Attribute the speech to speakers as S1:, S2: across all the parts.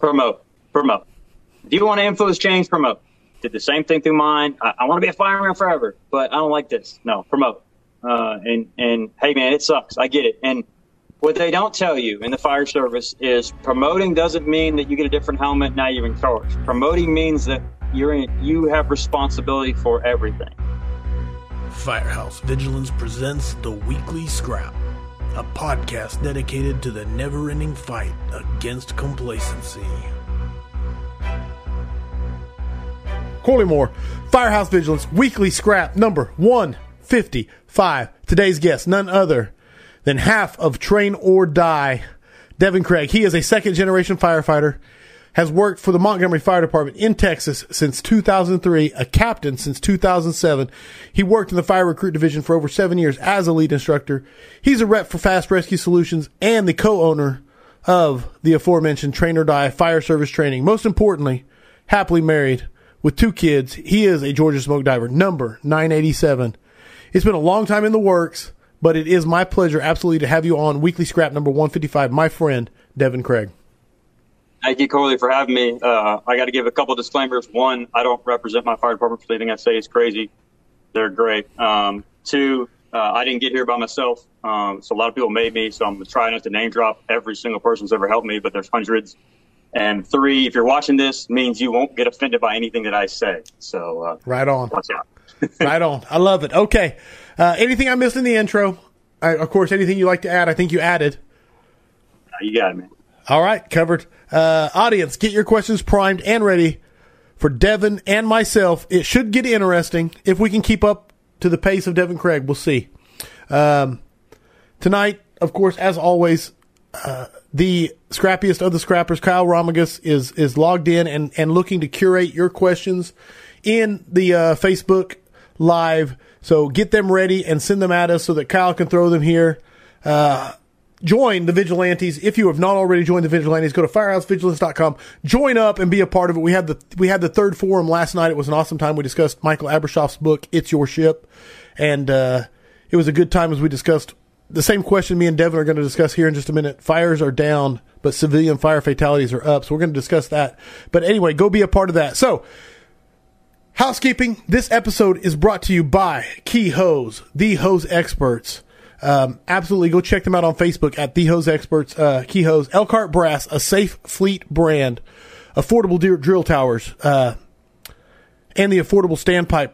S1: promote, promote. If you want to influence change, promote. Did the same thing through mine. I, I want to be a fireman forever, but I don't like this. No, promote. Uh, and and hey, man, it sucks. I get it. And what they don't tell you in the fire service is promoting doesn't mean that you get a different helmet. Now you're in charge. Promoting means that you're in, you have responsibility for everything.
S2: Firehouse Vigilance presents the Weekly Scrap, a podcast dedicated to the never ending fight against complacency.
S3: Corley Moore, Firehouse Vigilance Weekly Scrap number 155. Today's guest, none other than half of Train or Die, Devin Craig. He is a second generation firefighter, has worked for the Montgomery Fire Department in Texas since 2003, a captain since 2007. He worked in the fire recruit division for over seven years as a lead instructor. He's a rep for Fast Rescue Solutions and the co-owner of the aforementioned Train or Die Fire Service Training. Most importantly, happily married with two kids. He is a Georgia smoke diver, number 987. It's been a long time in the works, but it is my pleasure absolutely to have you on Weekly Scrap number 155, my friend, Devin Craig.
S1: Thank you, Corley, for having me. Uh, I got to give a couple disclaimers. One, I don't represent my fire department for anything I say is crazy. They're great. Um, two, uh, I didn't get here by myself. Um, so a lot of people made me. So I'm trying not to name drop every single person who's ever helped me, but there's hundreds. And three, if you're watching this, means you won't get offended by anything that I say. So uh,
S3: right on, right on. I love it. Okay, uh, anything I missed in the intro? I, of course, anything you like to add? I think you added.
S1: Uh, you got it, man.
S3: All right, covered. Uh, audience, get your questions primed and ready for Devin and myself. It should get interesting if we can keep up to the pace of Devin Craig. We'll see. Um, tonight, of course, as always, uh, the scrappiest of the scrappers, Kyle Romagus, is is logged in and, and looking to curate your questions in the uh, Facebook Live. So get them ready and send them at us so that Kyle can throw them here. Uh, join the vigilantes if you have not already joined the vigilantes go to firehousevigilance.com join up and be a part of it we had the we had the third forum last night it was an awesome time we discussed michael abrashoff's book it's your ship and uh, it was a good time as we discussed the same question me and Devin are going to discuss here in just a minute. Fires are down, but civilian fire fatalities are up. So we're going to discuss that. But anyway, go be a part of that. So, housekeeping. This episode is brought to you by Key Hose, the hose experts. Um, absolutely go check them out on Facebook at the hose experts, uh, Key Hose, Elkhart Brass, a safe fleet brand, affordable drill towers, uh, and the affordable standpipe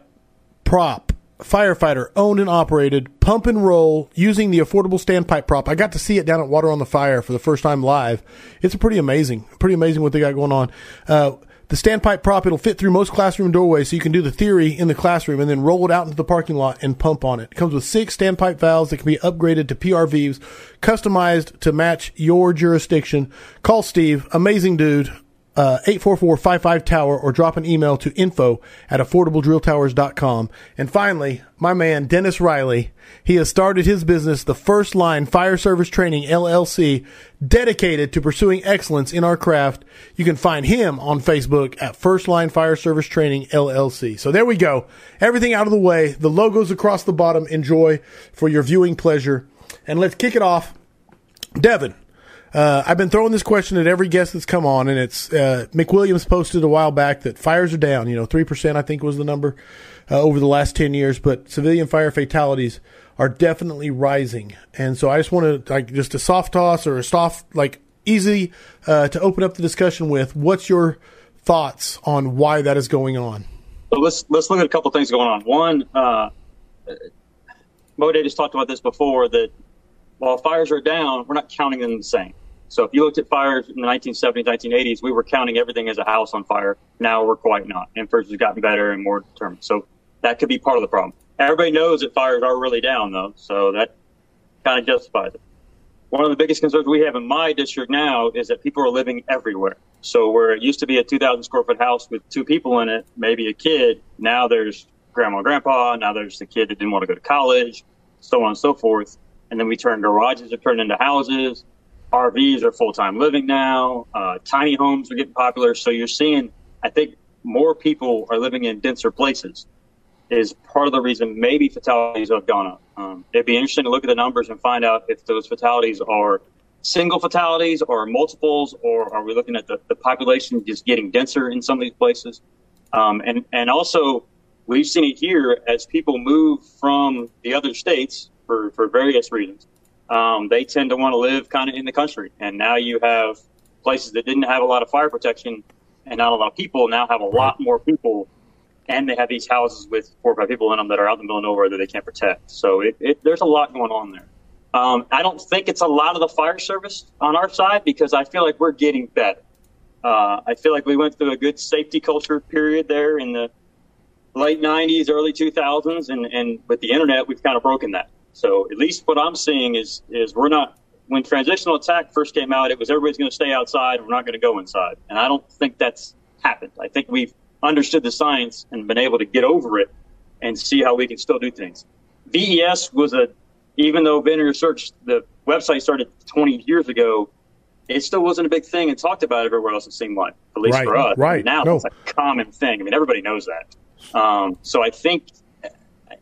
S3: prop firefighter owned and operated pump and roll using the affordable standpipe prop. I got to see it down at Water on the Fire for the first time live. It's pretty amazing, pretty amazing what they got going on. Uh, the standpipe prop, it'll fit through most classroom doorways, so you can do the theory in the classroom and then roll it out into the parking lot and pump on it. It comes with six standpipe valves that can be upgraded to PRVs, customized to match your jurisdiction. Call Steve, amazing dude, uh, 844-55-TOWER or drop an email to info at affordabledrilltowers.com. And finally, my man, Dennis Riley, he has started his business, the First Line Fire Service Training LLC, dedicated to pursuing excellence in our craft. You can find him on Facebook at First Line Fire Service Training LLC. So there we go. Everything out of the way. The logos across the bottom. Enjoy for your viewing pleasure. And let's kick it off. Devin, uh, I've been throwing this question at every guest that's come on, and it's uh, McWilliams posted a while back that fires are down. You know, three percent I think was the number uh, over the last ten years, but civilian fire fatalities are definitely rising. And so I just want to like just a soft toss or a soft like easy uh, to open up the discussion with. What's your thoughts on why that is going on?
S1: So let's let's look at a couple things going on. One, uh, Mo Day just talked about this before that while fires are down, we're not counting them the same. So if you looked at fires in the 1970s, 1980s, we were counting everything as a house on fire. Now we're quite not. Inference has gotten better and more determined. So that could be part of the problem. Everybody knows that fires are really down though, so that kind of justifies it. One of the biggest concerns we have in my district now is that people are living everywhere. So where it used to be a 2,000 square foot house with two people in it, maybe a kid, now there's grandma and grandpa, now there's the kid that didn't want to go to college, so on and so forth. And then we turn garages are turned into houses. RVs are full time living now. Uh, tiny homes are getting popular. So you're seeing, I think, more people are living in denser places. Is part of the reason maybe fatalities have gone up. Um, it'd be interesting to look at the numbers and find out if those fatalities are single fatalities or multiples, or are we looking at the, the population just getting denser in some of these places? Um, and and also, we've seen it here as people move from the other states for, for various reasons. Um, they tend to want to live kind of in the country, and now you have places that didn't have a lot of fire protection and not a lot of people now have a lot more people, and they have these houses with four or five people in them that are out in the middle of nowhere that they can't protect. So it, it, there's a lot going on there. Um, I don't think it's a lot of the fire service on our side because I feel like we're getting better. Uh, I feel like we went through a good safety culture period there in the late 90s, early 2000s, and, and with the internet, we've kind of broken that. So at least what I'm seeing is is we're not when transitional attack first came out, it was everybody's going to stay outside. We're not going to go inside, and I don't think that's happened. I think we've understood the science and been able to get over it and see how we can still do things. VES was a even though Vent Enter Search the website started 20 years ago, it still wasn't a big thing and talked about everywhere else. It seemed like, at least
S3: right,
S1: for us.
S3: Right
S1: now,
S3: no.
S1: it's a common thing. I mean, everybody knows that. Um, so I think,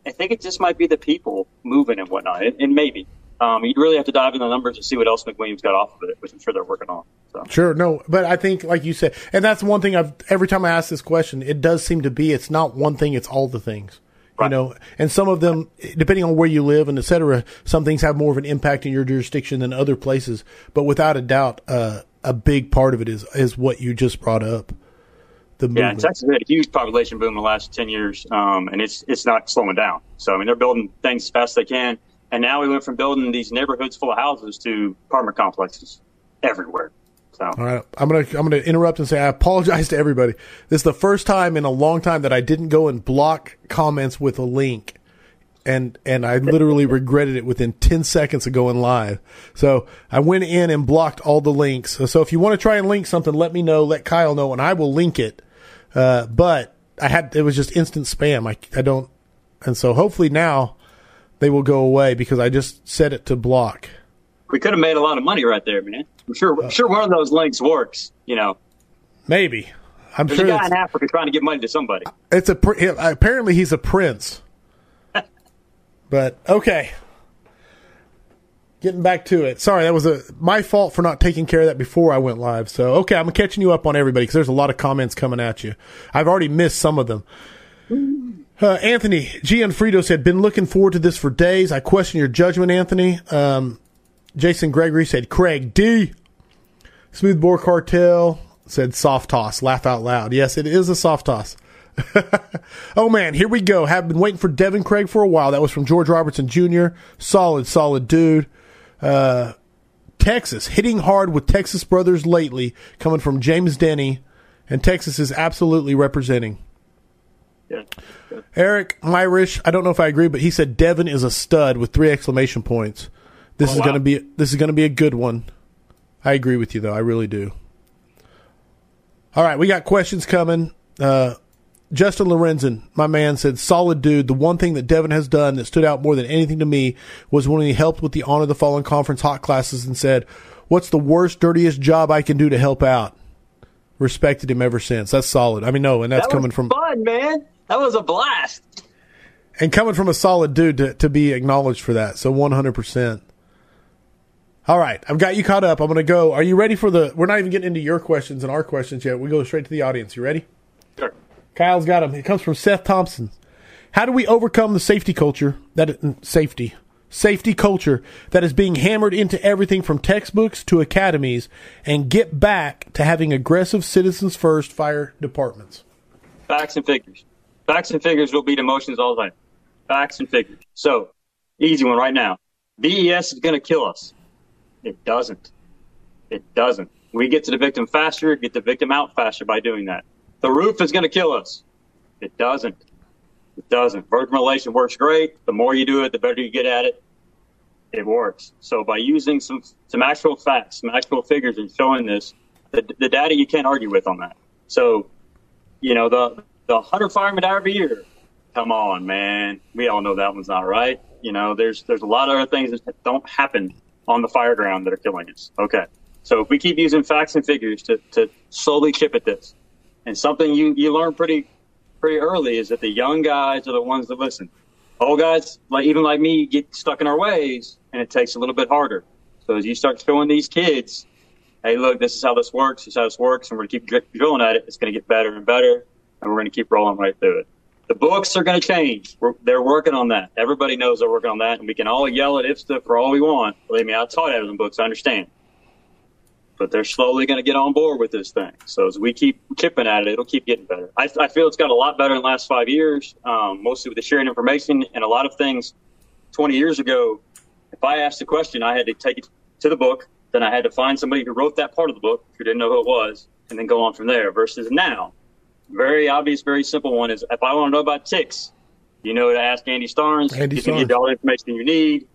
S1: I think it just might be the people moving and whatnot, and, and maybe. Um, you'd really have to dive into the numbers to see what else McWilliams got off of it, which I'm sure they're working on. So.
S3: Sure, no, but I think, like you said, and that's one thing I've every time I ask this question, it does seem to be it's not one thing, it's all the things.
S1: Right.
S3: You know, and some of them, depending on where you live and et cetera, some things have more of an impact in your jurisdiction than other places. But without a doubt, uh, a big part of it is is what you just brought up. The
S1: Yeah,
S3: movement.
S1: and Texas had a huge population boom in the last ten years, um, and it's it's not slowing down. So I mean, they're building things as fast as they can, and now we went from building these neighborhoods full of houses to apartment complexes everywhere. So
S3: All right, I'm gonna I'm gonna interrupt and say I apologize to everybody. This is the first time in a long time that I didn't go and block comments with a link, and and I literally regretted it within ten seconds of going live. So I went in and blocked all the links. So, so if you want to try and link something, let me know. Let Kyle know, and I will link it. Uh, but I had it was just instant spam. I I don't, and so hopefully now they will go away because I just set it to block.
S1: we could have made a lot of money right there, man. I'm sure I'm sure one of those links works. You know,
S3: Maybe. I'm
S1: there's
S3: sure
S1: a guy in Africa trying to give money to somebody.
S3: It's a apparently he's a prince. but okay. Getting back to it. Sorry, that was a my fault for not taking care of that before I went live. So okay, I'm catching you up on everybody because there's a lot of comments coming at you. I've already missed some of them. Uh, Anthony Gianfrido said, "Been looking forward to this for days. I question your judgment, Anthony." Um, Jason Gregory said, "Craig D." Smooth Bore Cartel said, "Soft toss." Laugh out loud. Yes, it is a soft toss. oh man, here we go. Have been waiting for Devin Craig for a while. That was from George Robertson Jr. Solid, solid dude. Uh, Texas hitting hard with Texas brothers lately, coming from James Denny, and Texas is absolutely representing.
S1: Yeah.
S3: Eric Myrish, I don't know if I agree, but he said Devin is a stud with three exclamation points. This
S1: Oh,
S3: is
S1: wow.
S3: going to be this is going to be a good one. I agree with you though. I really do. All right, we got questions coming. Uh, Justin Lorenzen, my man, said, "Solid dude. The one thing that Devin has done that stood out more than anything to me was when he helped with the Honor the Fallen Conference hot classes and said, "What's the worst, dirtiest job I can do to help out?" Respected him ever since. That's solid. I mean, no, and that's
S1: that
S3: coming
S1: was
S3: from
S1: fun, man. That was a blast.
S3: and coming from a solid dude to, to be acknowledged for that. So 100%. All right. I've got you caught up. I'm going to go. Are you ready for the, we're not even getting into your questions and our questions yet. We go straight to the audience. You ready? Kyle's got him. It comes from Seth Thompson. How do we overcome the safety culture that safety safety culture that is being hammered into everything from textbooks to academies and get back to having aggressive citizens first fire departments?
S1: Facts and figures. Facts and figures will beat emotions all the time. Facts and figures. So, easy one right now. VES is going to kill us. It doesn't. It doesn't. We get to the victim faster, get the victim out faster by doing that. The roof is going to kill us. It doesn't. It doesn't. Vertical works great. The more you do it, the better you get at it. It works. So by using some some actual facts, some actual figures, and showing this, the, the data you can't argue with on that. So you know, the the hundred firemen die every year. Come on, man. We all know that one's not right. You know, there's there's a lot of other things that don't happen on the fire ground that are killing us. Okay. So if we keep using facts and figures to, to slowly chip at this, and something you, you learn pretty pretty early is that the young guys are the ones that listen. Old guys, like even like me, get stuck in our ways, and it takes a little bit harder. So as you start showing these kids, hey, look, this is how this works. This is how this works, and we're to keep drilling at it. It's to get better and better, and we're to keep rolling right through it. The books are to change. We're, they're working on that. Everybody knows they're working on that, and we can all yell at IFSTA for all we want. Believe me, I taught Evan books. I understand. But they're slowly going to get on board with this thing. So as we keep chipping at it, it'll keep getting better. I, I feel it's got a lot better in the last five years, um, mostly with the sharing information and a lot of things. 20 years ago, if I asked a question, I had to take it to the book. Then I had to find somebody who wrote that part of the book who didn't know who it was, and then go on from there. Versus now, very obvious, very simple one is if I want to know about TICs, you know to ask Andy Starnes.
S3: Andy
S1: he can
S3: Starnes.
S1: you all the information you need.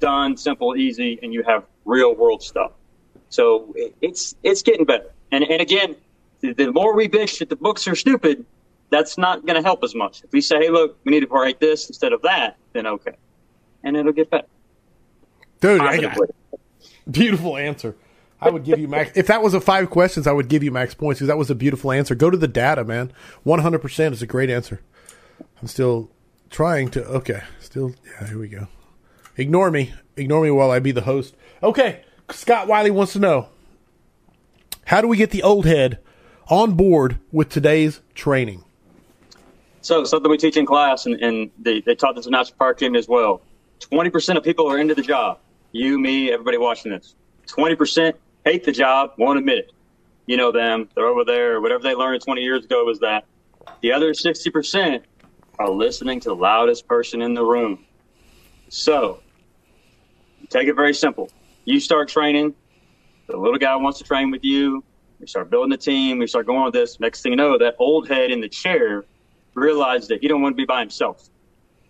S1: Done, simple, easy, and you have real world stuff. So it- it's it's getting better. And and again, the, the more we bitch that the books are stupid, that's not going to help as much. If we say, hey, look, we need to write this instead of that, then okay, and it'll get better.
S3: Dude, beautiful answer. I would give you max. If that was a five questions, I would give you max points because that was a beautiful answer. Go to the data, man. One hundred percent is a great answer. I'm still trying to. Okay, still. Yeah, here we go. Ignore me. Ignore me while I be the host. Okay, Scott Wiley wants to know how do we get the old head on board with today's training?
S1: So something we teach in class, and, and they, they taught this in National Park team as well. Twenty percent of people are into the job. You, me, everybody watching this. Twenty percent hate the job, won't admit it. You know them; they're over there. Whatever they learned twenty years ago was that. The other sixty percent are listening to the loudest person in the room. So, take it very simple. You start training. The little guy wants to train with you. We start building the team. We start going with this. Next thing you know, that old head in the chair realizes that he don't want to be by himself.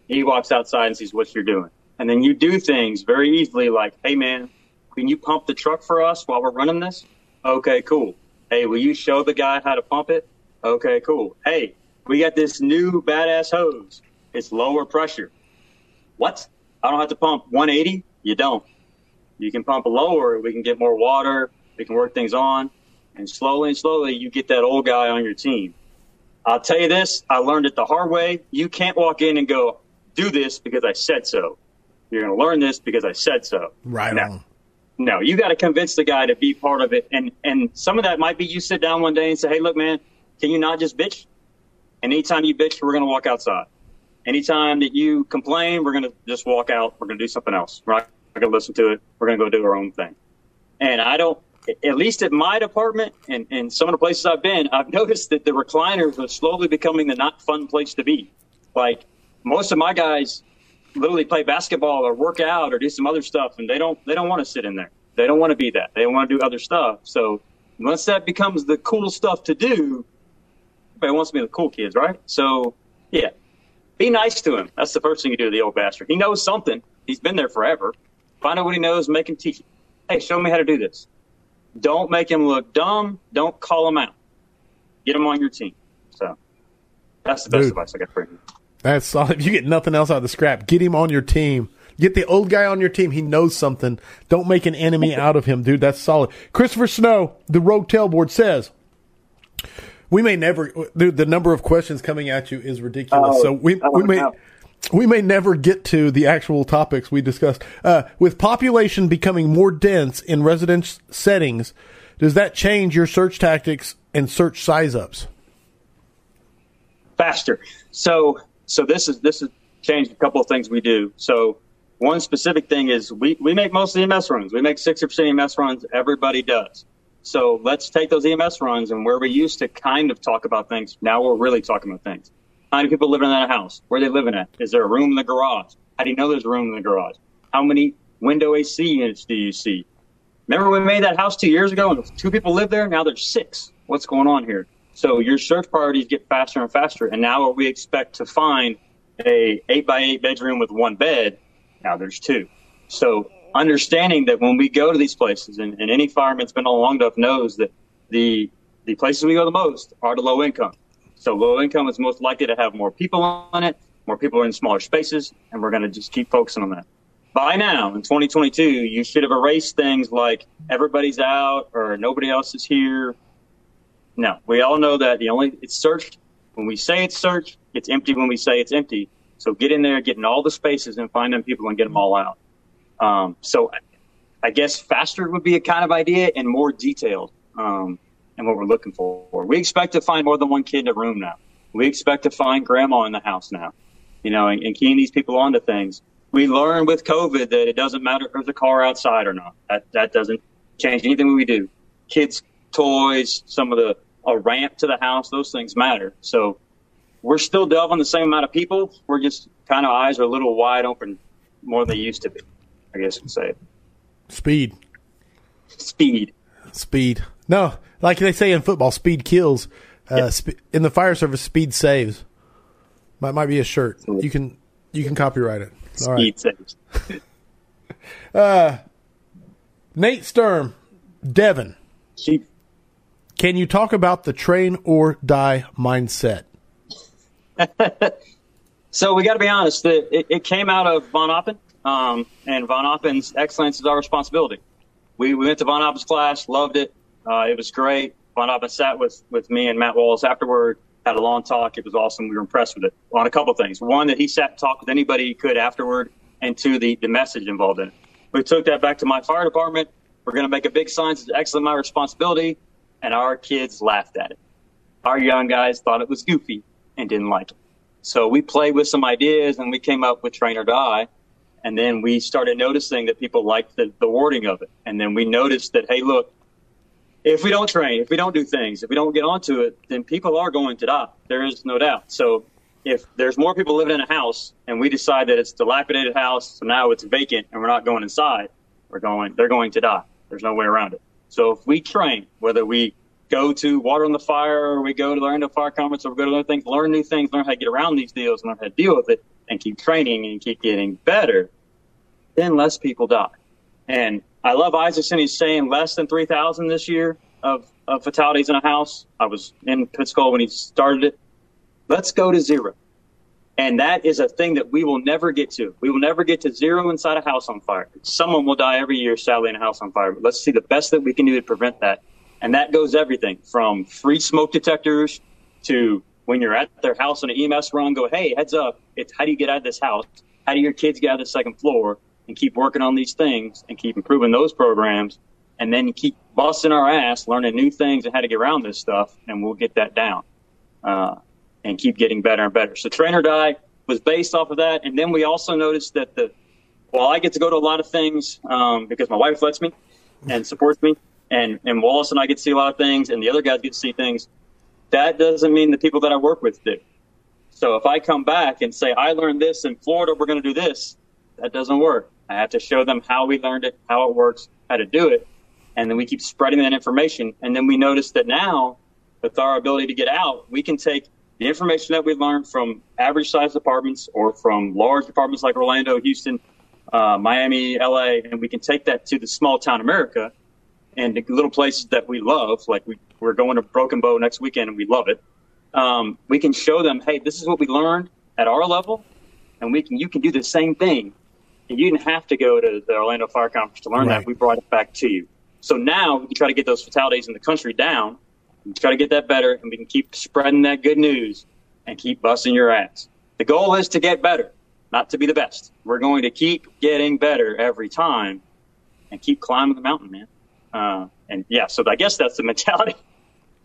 S1: He walks outside and sees what you're doing. And then you do things very easily like, hey, man, can you pump the truck for us while we're running this? Okay, cool. Hey, will you show the guy how to pump it? Okay, cool. Hey, we got this new badass hose. It's lower pressure. What? I don't have to pump 180? You don't. You can pump lower. We can get more water. We can work things on. And slowly and slowly, you get that old guy on your team. I'll tell you this, I learned it the hard way. You can't walk in and go, do this because I said so. You're going to learn this because I said so.
S3: Right
S1: No.
S3: on.
S1: No, you got to convince the guy to be part of it. And, and some of that might be you sit down one day and say, hey, look, man, can you not just bitch? And anytime you bitch, we're going to walk outside. Anytime that you complain, we're going to just walk out. We're going to do something else. Not going to listen to it. We're going to go do our own thing. And I don't, at least at my department and, and some of the places I've been, I've noticed that the recliners are slowly becoming the not fun place to be. Like most of my guys literally play basketball or work out or do some other stuff, and they don't they don't want to sit in there. They don't want to be that. They want to do other stuff. So once that becomes the cool stuff to do, everybody wants to be the cool kids, right? So yeah, be nice to him. That's the first thing you do to the old bastard. He knows something. He's been there forever. Find out what he knows, make him teach it. Hey, show me how to do this. Don't make him look dumb. Don't call him out. Get him on your team. So that's the best
S3: Dude.
S1: advice I got for you.
S3: That's solid. If you get nothing else out of the scrap, get him on your team. Get the old guy on your team. He knows something. Don't make an enemy out of him, dude. That's solid. Christopher Snow, the Rogue Tailboard says, "We may never. Dude, the number of questions coming at you is ridiculous.
S1: Oh,
S3: so we we may."
S1: no.
S3: We may never get to the actual topics we discussed. Uh, with population becoming more dense in residence settings, does that change your search tactics and search size ups?
S1: faster. So so this is this has changed a couple of things we do. So one specific thing is we, we make most EMS runs. We make sixty percent EMS runs. Everybody does. So let's take those EMS runs and where we used to kind of talk about things, now we're really talking about things. How many people live in that house? Where are they living at? Is there a room in the garage? How do you know there's a room in the garage? How many window AC units do you see? Remember we made that house two years ago and two people lived there? Now there's six. What's going on here? So your search priorities get faster and faster. And now what we expect to find a eight by eight bedroom with one bed. Now there's two. So understanding that when we go to these places and, and any fireman's been on long enough knows that the, the places we go the most are the low income. So low income is most likely to have more people on it. More people are in smaller spaces and we're going to just keep focusing on that by now in 2022, you should have erased things like everybody's out or nobody else is here. No, we all know that the only it's searched when we say it's searched, it's empty when we say it's empty. So get in there, get in all the spaces, and find them people and get them all out. Um, so I guess faster would be a kind of idea and more detailed. Um, and what we're looking for. We expect to find more than one kid in a room now. We expect to find grandma in the house now, you know, and, and keying these people onto things. We learned with COVID that it doesn't matter if there's a car outside or not. That that doesn't change anything we do. Kids' toys, some of the a ramp to the house, those things matter. So we're still delving the same amount of people. We're just kind of eyes are a little wide open more than they used to be. I guess you'd say.
S3: Speed.
S1: Speed.
S3: Speed. No, like they say in football, speed kills. Uh, sp- in the fire service, speed saves. Might might be a shirt. You can you can copyright it. All right.
S1: Speed saves.
S3: Nate Sturm, Devin. Can you talk about the train or die mindset?
S1: So we got to be honest. That it, it came out of Von Oppen, um, and Von Oppen's excellence is our responsibility. We, we went to Von Oppen's class, loved it. Uh, it was great. Von Oppen sat with with me and Matt Wallace afterward, had a long talk. It was awesome. We were impressed with it on a couple of things. One, that he sat and talked with anybody he could afterward, and two, the the message involved in it. We took that back to my fire department. We're going to make a big sign. It's excellent, my responsibility, and our kids laughed at it. Our young guys thought it was goofy and didn't like it. So we played with some ideas and we came up with train or die. And then we started noticing that people liked the, the wording of it. And then we noticed that, hey, look, if we don't train, if we don't do things, if we don't get onto it, then people are going to die. There is no doubt. So if there's more people living in a house and we decide that it's a dilapidated house, so now it's vacant and we're not going inside, we're going, they're going to die. There's no way around it. So if we train, whether we go to Water on the Fire or we go to the Orlando Fire Conference or we go to learn things, learn new things, learn how to get around these deals, learn how to deal with it, and keep training and keep getting better, then less people die. And I love Isaacson. He's saying less than 3,000 this year of, of fatalities in a house. I was in Pittsburgh when he started it. Let's go to zero. And that is a thing that we will never get to. We will never get to zero inside a house on fire. Someone will die every year, sadly, in a house on fire. But let's see the best that we can do to prevent that. And that goes everything from free smoke detectors to when you're at their house on an EMS run, go, hey, heads up. It's how do you get out of this house? How do your kids get out of the second floor? And keep working on these things and keep improving those programs. And then keep busting our ass, learning new things and how to get around this stuff. And we'll get that down. Uh, and keep getting better and better. So Train or Die was based off of that. And then we also noticed that the, well, I get to go to a lot of things um, because my wife lets me and supports me. And, and Wallace and I get to see a lot of things, and the other guys get to see things. That doesn't mean the people that I work with do. So if I come back and say, I learned this in Florida, we're going to do this, that doesn't work. I have to show them how we learned it, how it works, how to do it. And then we keep spreading that information. And then we notice that now, with our ability to get out, we can take the information that we learned from average size departments or from large departments like Orlando, Houston, uh, Miami, LA, and we can take that to the small town America and the little places that we love. Like we, we're going to Broken Bow next weekend and we love it. Um, we can show them, hey, this is what we learned at our level, and we can you can do the same thing. And you didn't have to go to the Orlando Fire Conference to learn
S3: Right.
S1: that. We brought it back to you. So now we try to get those fatalities in the country down and try to get that better, and we can keep spreading that good news and keep busting your ass. The goal is to get better, not to be the best. We're going to keep getting better every time and keep climbing the mountain, man. Uh, and yeah, so I guess that's the mentality.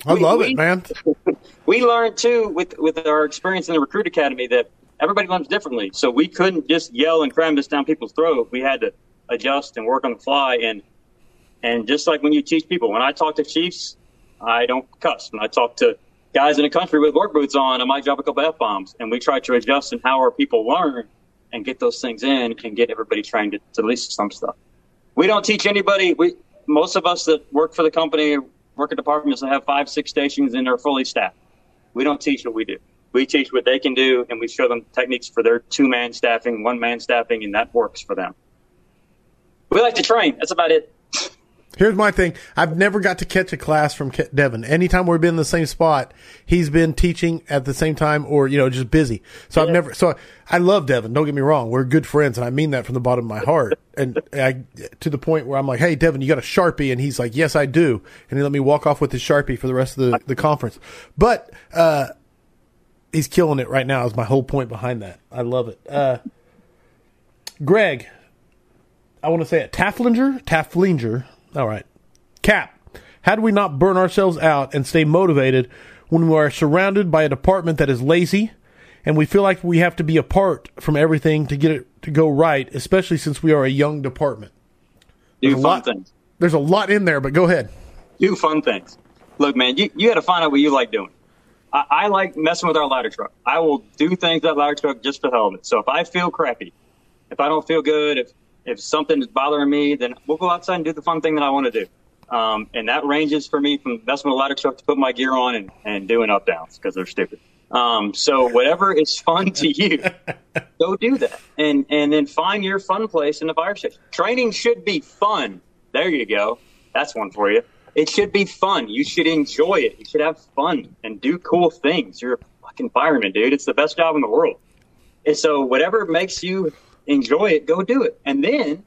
S3: I
S1: We-
S3: love
S1: we-
S3: it, man.
S1: We learned too with with our experience in the recruit academy that everybody learns differently. So we couldn't just yell and cram this down people's throat. We had to adjust and work on the fly. And and just like when you teach people, when I talk to chiefs, I don't cuss. When I talk to guys in the country with work boots on, I might drop a couple f bombs. And we try to adjust and how our people learn and get those things in and get everybody trained to, to at least some stuff. We don't teach anybody. We most of us that work for the company work at departments that have five, six stations and are fully staffed. We don't teach what we do. We teach what they can do, and we show them techniques for their two man staffing, one man staffing, and that works for them. We like to train. That's about it.
S3: Here's my thing. I've never got to catch a class from Devin. Anytime we've been in the same spot, he's been teaching at the same time or, you know, just busy. So I've never, so I love Devin. Don't get me wrong. We're good friends and I mean that from the bottom of my heart. And I, to the point where I'm like, Hey, Devin, you got a Sharpie? And he's like, yes, I do. And he let me walk off with his Sharpie for the rest of the, the conference. But, uh, he's killing it right now is my whole point behind that. I love it. Uh, Greg, I want to say it, Tafflinger, Tafflinger. All right, Cap. How do we not burn ourselves out and stay motivated when we are surrounded by a department that is lazy, and we feel like we have to be apart from everything to get it to go right, especially since we are a young department?
S1: Do
S3: There's a
S1: fun
S3: lot-
S1: things.
S3: There's a lot in there, but go ahead.
S1: do fun things. Look, man, you, you got to find out what you like doing. I, I like messing with our ladder truck. I will do things with that ladder truck just for the hell of it. So if I feel crappy, if I don't feel good, if if something is bothering me, then we'll go outside and do the fun thing that I want to do. Um, and that ranges for me from messing with a ladder truck to put my gear on and, and doing up downs because they're stupid. Um, so whatever is fun to you, go do that, and and then find your fun place in the fire station. Training should be fun. There you go. That's one for you. It should be fun. You should enjoy it. You should have fun and do cool things. You're a fucking fireman, dude. It's the best job in the world. And so whatever makes you enjoy it, go do it. And then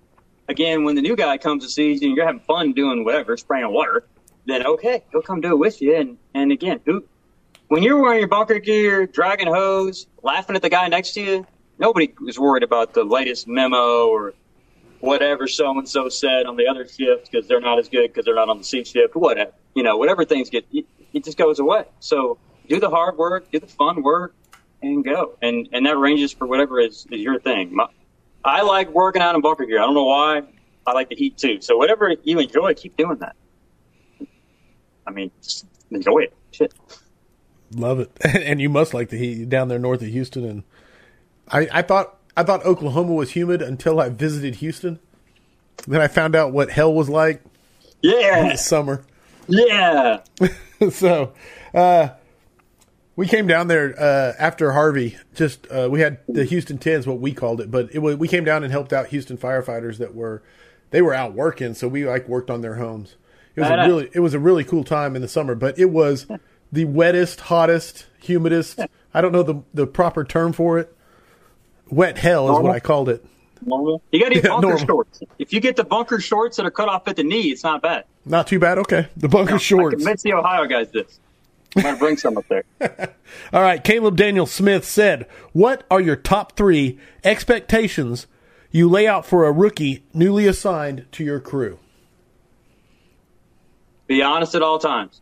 S1: again, when the new guy comes to see you and you're having fun doing whatever, spraying water, then okay, he'll come do it with you. And and again, who when you're wearing your bunker gear, dragging hose, laughing at the guy next to you, nobody is worried about the latest memo or whatever so and so said on the other shift because they're not as good because they're not on the C shift. Whatever, you know, whatever things get, it, just goes away. So do the hard work, do the fun work, and go. And and that ranges for whatever is, is your thing. My, I like working out in bunker gear. I don't know why. I like the heat too. So whatever you enjoy, keep doing that. I mean, just enjoy it. Shit.
S3: Love it, and you must like the heat down there north of Houston. And I, I thought I thought Oklahoma was humid until I visited Houston. Then I found out what hell was like in
S1: Yeah.
S3: the summer.
S1: Yeah.
S3: so uh, we came down there uh, after Harvey. Just uh, we had the Houston Tens, what we called it, but it we came down and helped out Houston firefighters that were they were out working, so we like worked on their homes. It was a really it was a really cool time in the summer, but it was the wettest, hottest, humidest. I don't know the the proper term for it. Wet hell is
S1: Normal?
S3: what I called it.
S1: Normal. You got to get
S3: Yeah,
S1: bunker
S3: normal.
S1: shorts. If you get the bunker shorts that are cut off at the knee, it's not bad.
S3: Not too bad. Okay, the bunker
S1: I
S3: shorts.
S1: convinced the Ohio guys this. I'm gonna bring some up there.
S3: All right, Caleb Daniel Smith said, "What are your top three expectations you lay out for a rookie newly assigned to your crew?"
S1: Be honest at all times.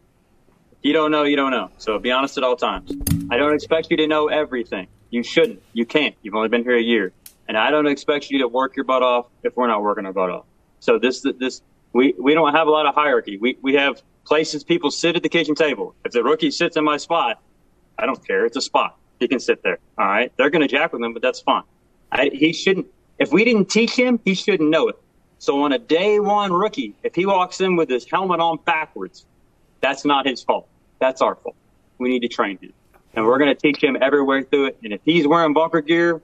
S1: If you don't know, you don't know. So be honest at all times. I don't expect you to know everything. You shouldn't. You can't. You've only been here a year, and I don't expect you to work your butt off if we're not working our butt off. So this this we we don't have a lot of hierarchy. We we have places people sit at the kitchen table. If the rookie sits in my spot, I don't care. It's a spot. He can sit there. All right. They're going to jack with him, but that's fine. I, he shouldn't. If we didn't teach him, he shouldn't know it. So on a day one rookie, if he walks in with his helmet on backwards, that's not his fault. That's our fault. We need to train him. And we're going to teach him everywhere through it. And if he's wearing bunker gear,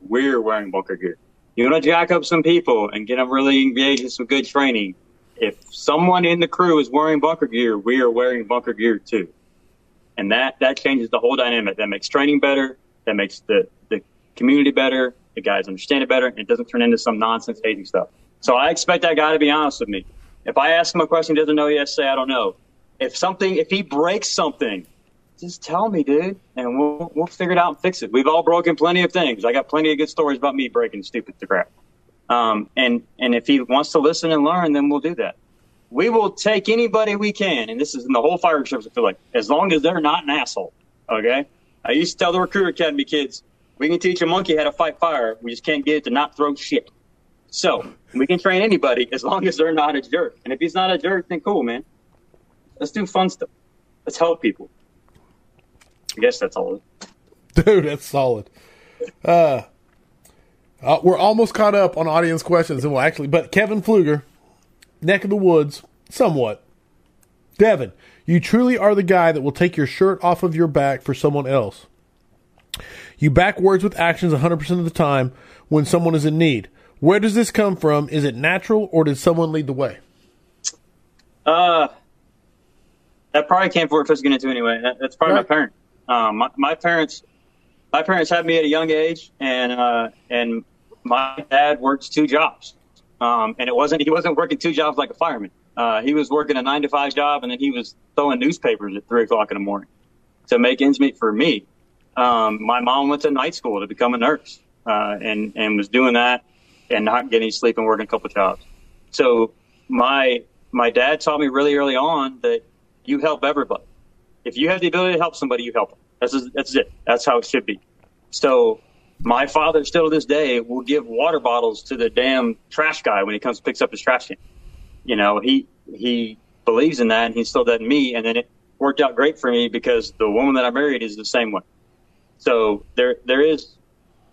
S1: we're wearing bunker gear. You're going to jack up some people and get them really engaged in some good training. If someone in the crew is wearing bunker gear, we are wearing bunker gear too. And that, that changes the whole dynamic. That makes training better. That makes the, the community better. The guys understand it better. And it doesn't turn into some nonsense hating stuff. So I expect that guy to be honest with me. If I ask him a question he doesn't know, yes, say I don't know. If something, if he breaks something, just tell me, dude, and we'll we'll figure it out and fix it. We've all broken plenty of things. I got plenty of good stories about me breaking stupid crap. Um, and and if he wants to listen and learn, then we'll do that. We will take anybody we can, and this is in the whole fire service. I feel like as long as they're not an asshole. Okay. I used to tell the recruit academy kids, we can teach a monkey how to fight fire. We just can't get it to not throw shit. So we can train anybody as long as they're not a jerk. And if he's not a jerk, then cool, man. Let's do fun stuff. Let's help people. I guess that's all.
S3: Dude, that's solid. Uh, uh, we're almost caught up on audience questions, and we'll actually. But Kevin Fluger, neck of the woods, somewhat. Devin, you truly are the guy that will take your shirt off of your back for someone else. You back words with actions 100% of the time when someone is in need. Where does this come from? Is it natural, or did someone lead the way?
S1: Uh, that probably came before I was getting into anyway. That, that's probably
S3: Right.
S1: my parent. Um, my, my parents, my parents had me at a young age, and uh, and my dad worked two jobs. Um, and it wasn't he wasn't working two jobs like a fireman. Uh, he was working a nine to five job, and then he was throwing newspapers at three o'clock in the morning to make ends meet for me. Um, my mom went to night school to become a nurse, uh, and and was doing that and not getting sleep and working a couple jobs. So my my dad taught me really early on that you help everybody. If you have the ability to help somebody, you help them. That's that's it. That's how it should be. So my father still to this day will give water bottles to the damn trash guy when he comes and picks up his trash can. You know, he he believes in that and he still does me and then it worked out great for me because the woman that I married is the same way. So there there is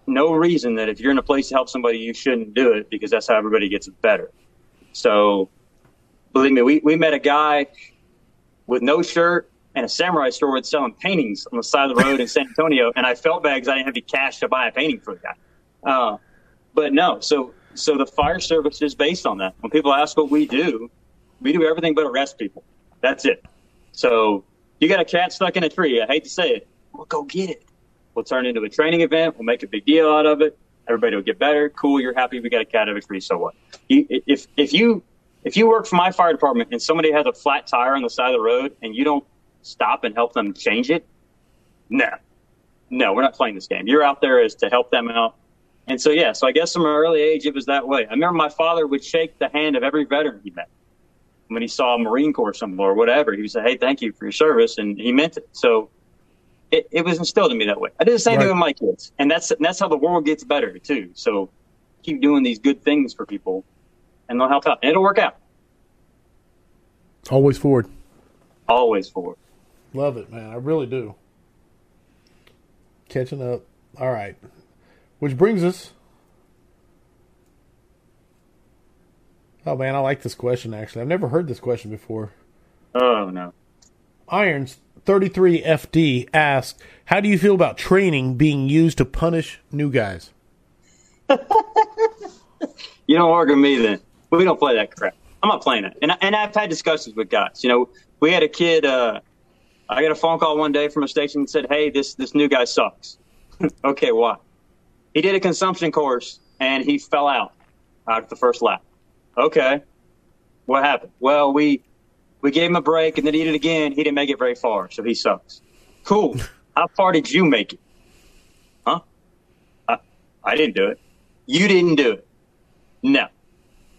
S1: no reason that if you're in a place to help somebody you shouldn't do it because that's how everybody gets better. So believe me, we, we met a guy with no shirt and a samurai store would selling paintings on the side of the road in San Antonio, and I felt bad because I didn't have any cash to buy a painting for the guy. Uh, but no, so so the fire service is based on that. When people ask what we do, we do everything but arrest people. That's it. So you got a cat stuck in a tree. I hate to say it. We'll go get it. We'll turn it into a training event. We'll make a big deal out of it. Everybody will get better. Cool. You're happy. We got a cat out of a tree. So what? You, if if you if you work for my fire department and somebody has a flat tire on the side of the road and you don't stop and help them change it, no, no, we're not playing this game. You're out there is to help them out. And so, yeah, so I guess from an early age, it was that way. I remember my father would shake the hand of every veteran he met when he saw a Marine Corps somewhere or whatever. He would say, Hey, thank you for your service. And he meant it. So it, it was instilled in me that way. I did the same right. thing with my kids. And that's, that's how the world gets better too. So keep doing these good things for people and they'll help out. And it'll work out.
S3: Always forward.
S1: Always forward.
S3: Love it, man. I really do. Catching up. All right. Which brings us. Oh, man, I like this question, actually. I've never heard this question before.
S1: Oh, no.
S3: Irons 33FD asks How do you feel about training being used to punish new guys?
S1: you don't argue me then. We don't play that crap. I'm not playing it. And, and I've had discussions with guys. You know, we had a kid, uh, I got a phone call one day from a station that said, Hey, this, this new guy sucks. okay, why? He did a consumption course and he fell out after the first lap. Okay. What happened? Well, we, we gave him a break and then he did it again. He didn't make it very far. So he sucks. Cool. How far did you make it? Huh? I, I didn't do it. You didn't do it. No.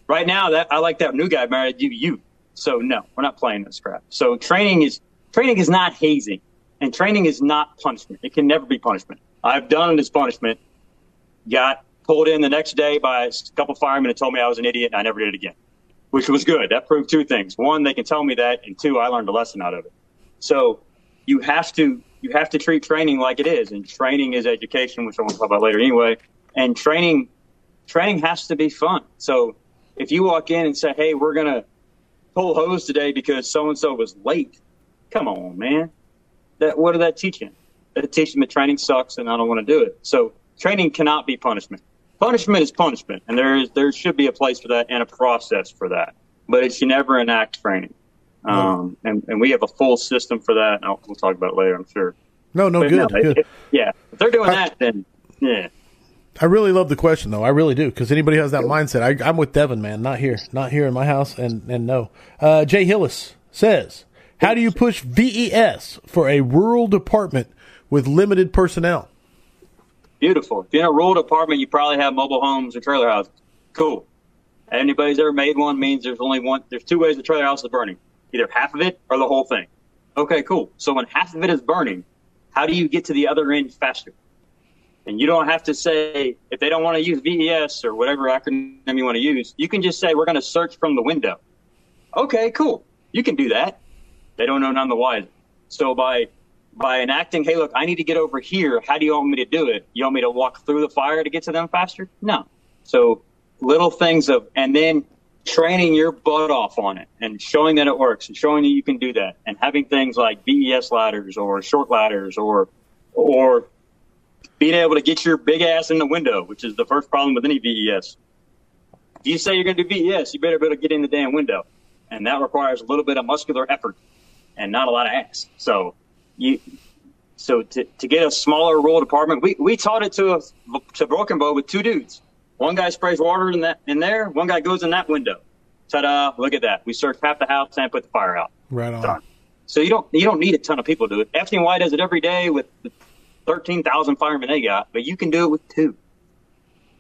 S1: Right now, that I like that new guy married you. You. So no, we're not playing this crap. So training is training is not hazing, and training is not punishment. It can never be punishment. I've done this punishment. Got pulled in the next day by a couple firemen and told me I was an idiot, and I never did it again, which was good. That proved two things: one, they can tell me that, and two, I learned a lesson out of it. So you have to you have to treat training like it is, and training is education, which I want to talk about later anyway. And training training has to be fun. So if you walk in and say, "Hey, we're gonna pull hose today because so and so was late," come on, man. That what did that teach him? That teach him that training sucks and I don't want to do it. So training cannot be punishment. Punishment is punishment, and there is there should be a place for that and a process for that. But it should never enact training. Um, and, and we have a full system for that. And we'll talk about it later, I'm sure.
S3: No, no, but good, no, good.
S1: If, yeah, if they're doing that, then yeah.
S3: I really love the question though. I really do because anybody has that mindset. I, am with Devin, man. Not here, not here in my house, and and no. Uh, Jay Hillis says, "How do you push VES for a rural department with limited personnel?"
S1: Beautiful. If you're in a rural department, you probably have mobile homes or trailer houses. Cool. Anybody's ever made one means there's only one. There's two ways the trailer house is burning: either half of it or the whole thing. Okay, cool. So when half of it is burning, how do you get to the other end faster? And you don't have to say, if they don't want to use VES or whatever acronym you want to use, you can just say, we're going to search from the window. Okay, cool. You can do that. They don't know none the wiser. So by, by enacting, hey, look, I need to get over here. How do you want me to do it? You want me to walk through the fire to get to them faster? No. So little things of, and then training your butt off on it and showing that it works and showing that you can do that and having things like VES ladders or short ladders or, or being able to get your big ass in the window, which is the first problem with any VES. If you say you're going to do VES, you better be able to get in the damn window. And that requires a little bit of muscular effort and not a lot of ass. So you, so to, to get a smaller rural department, we, we taught it to a, to Broken Bow with two dudes. One guy sprays water in that in there. One guy goes in that window. Ta-da! Look at that. We searched half the house and put the fire out.
S3: Right on. Done.
S1: So you don't you don't need a ton of people to do it. FDNY does it every day with 13,000 firemen they got, but you can do it with two.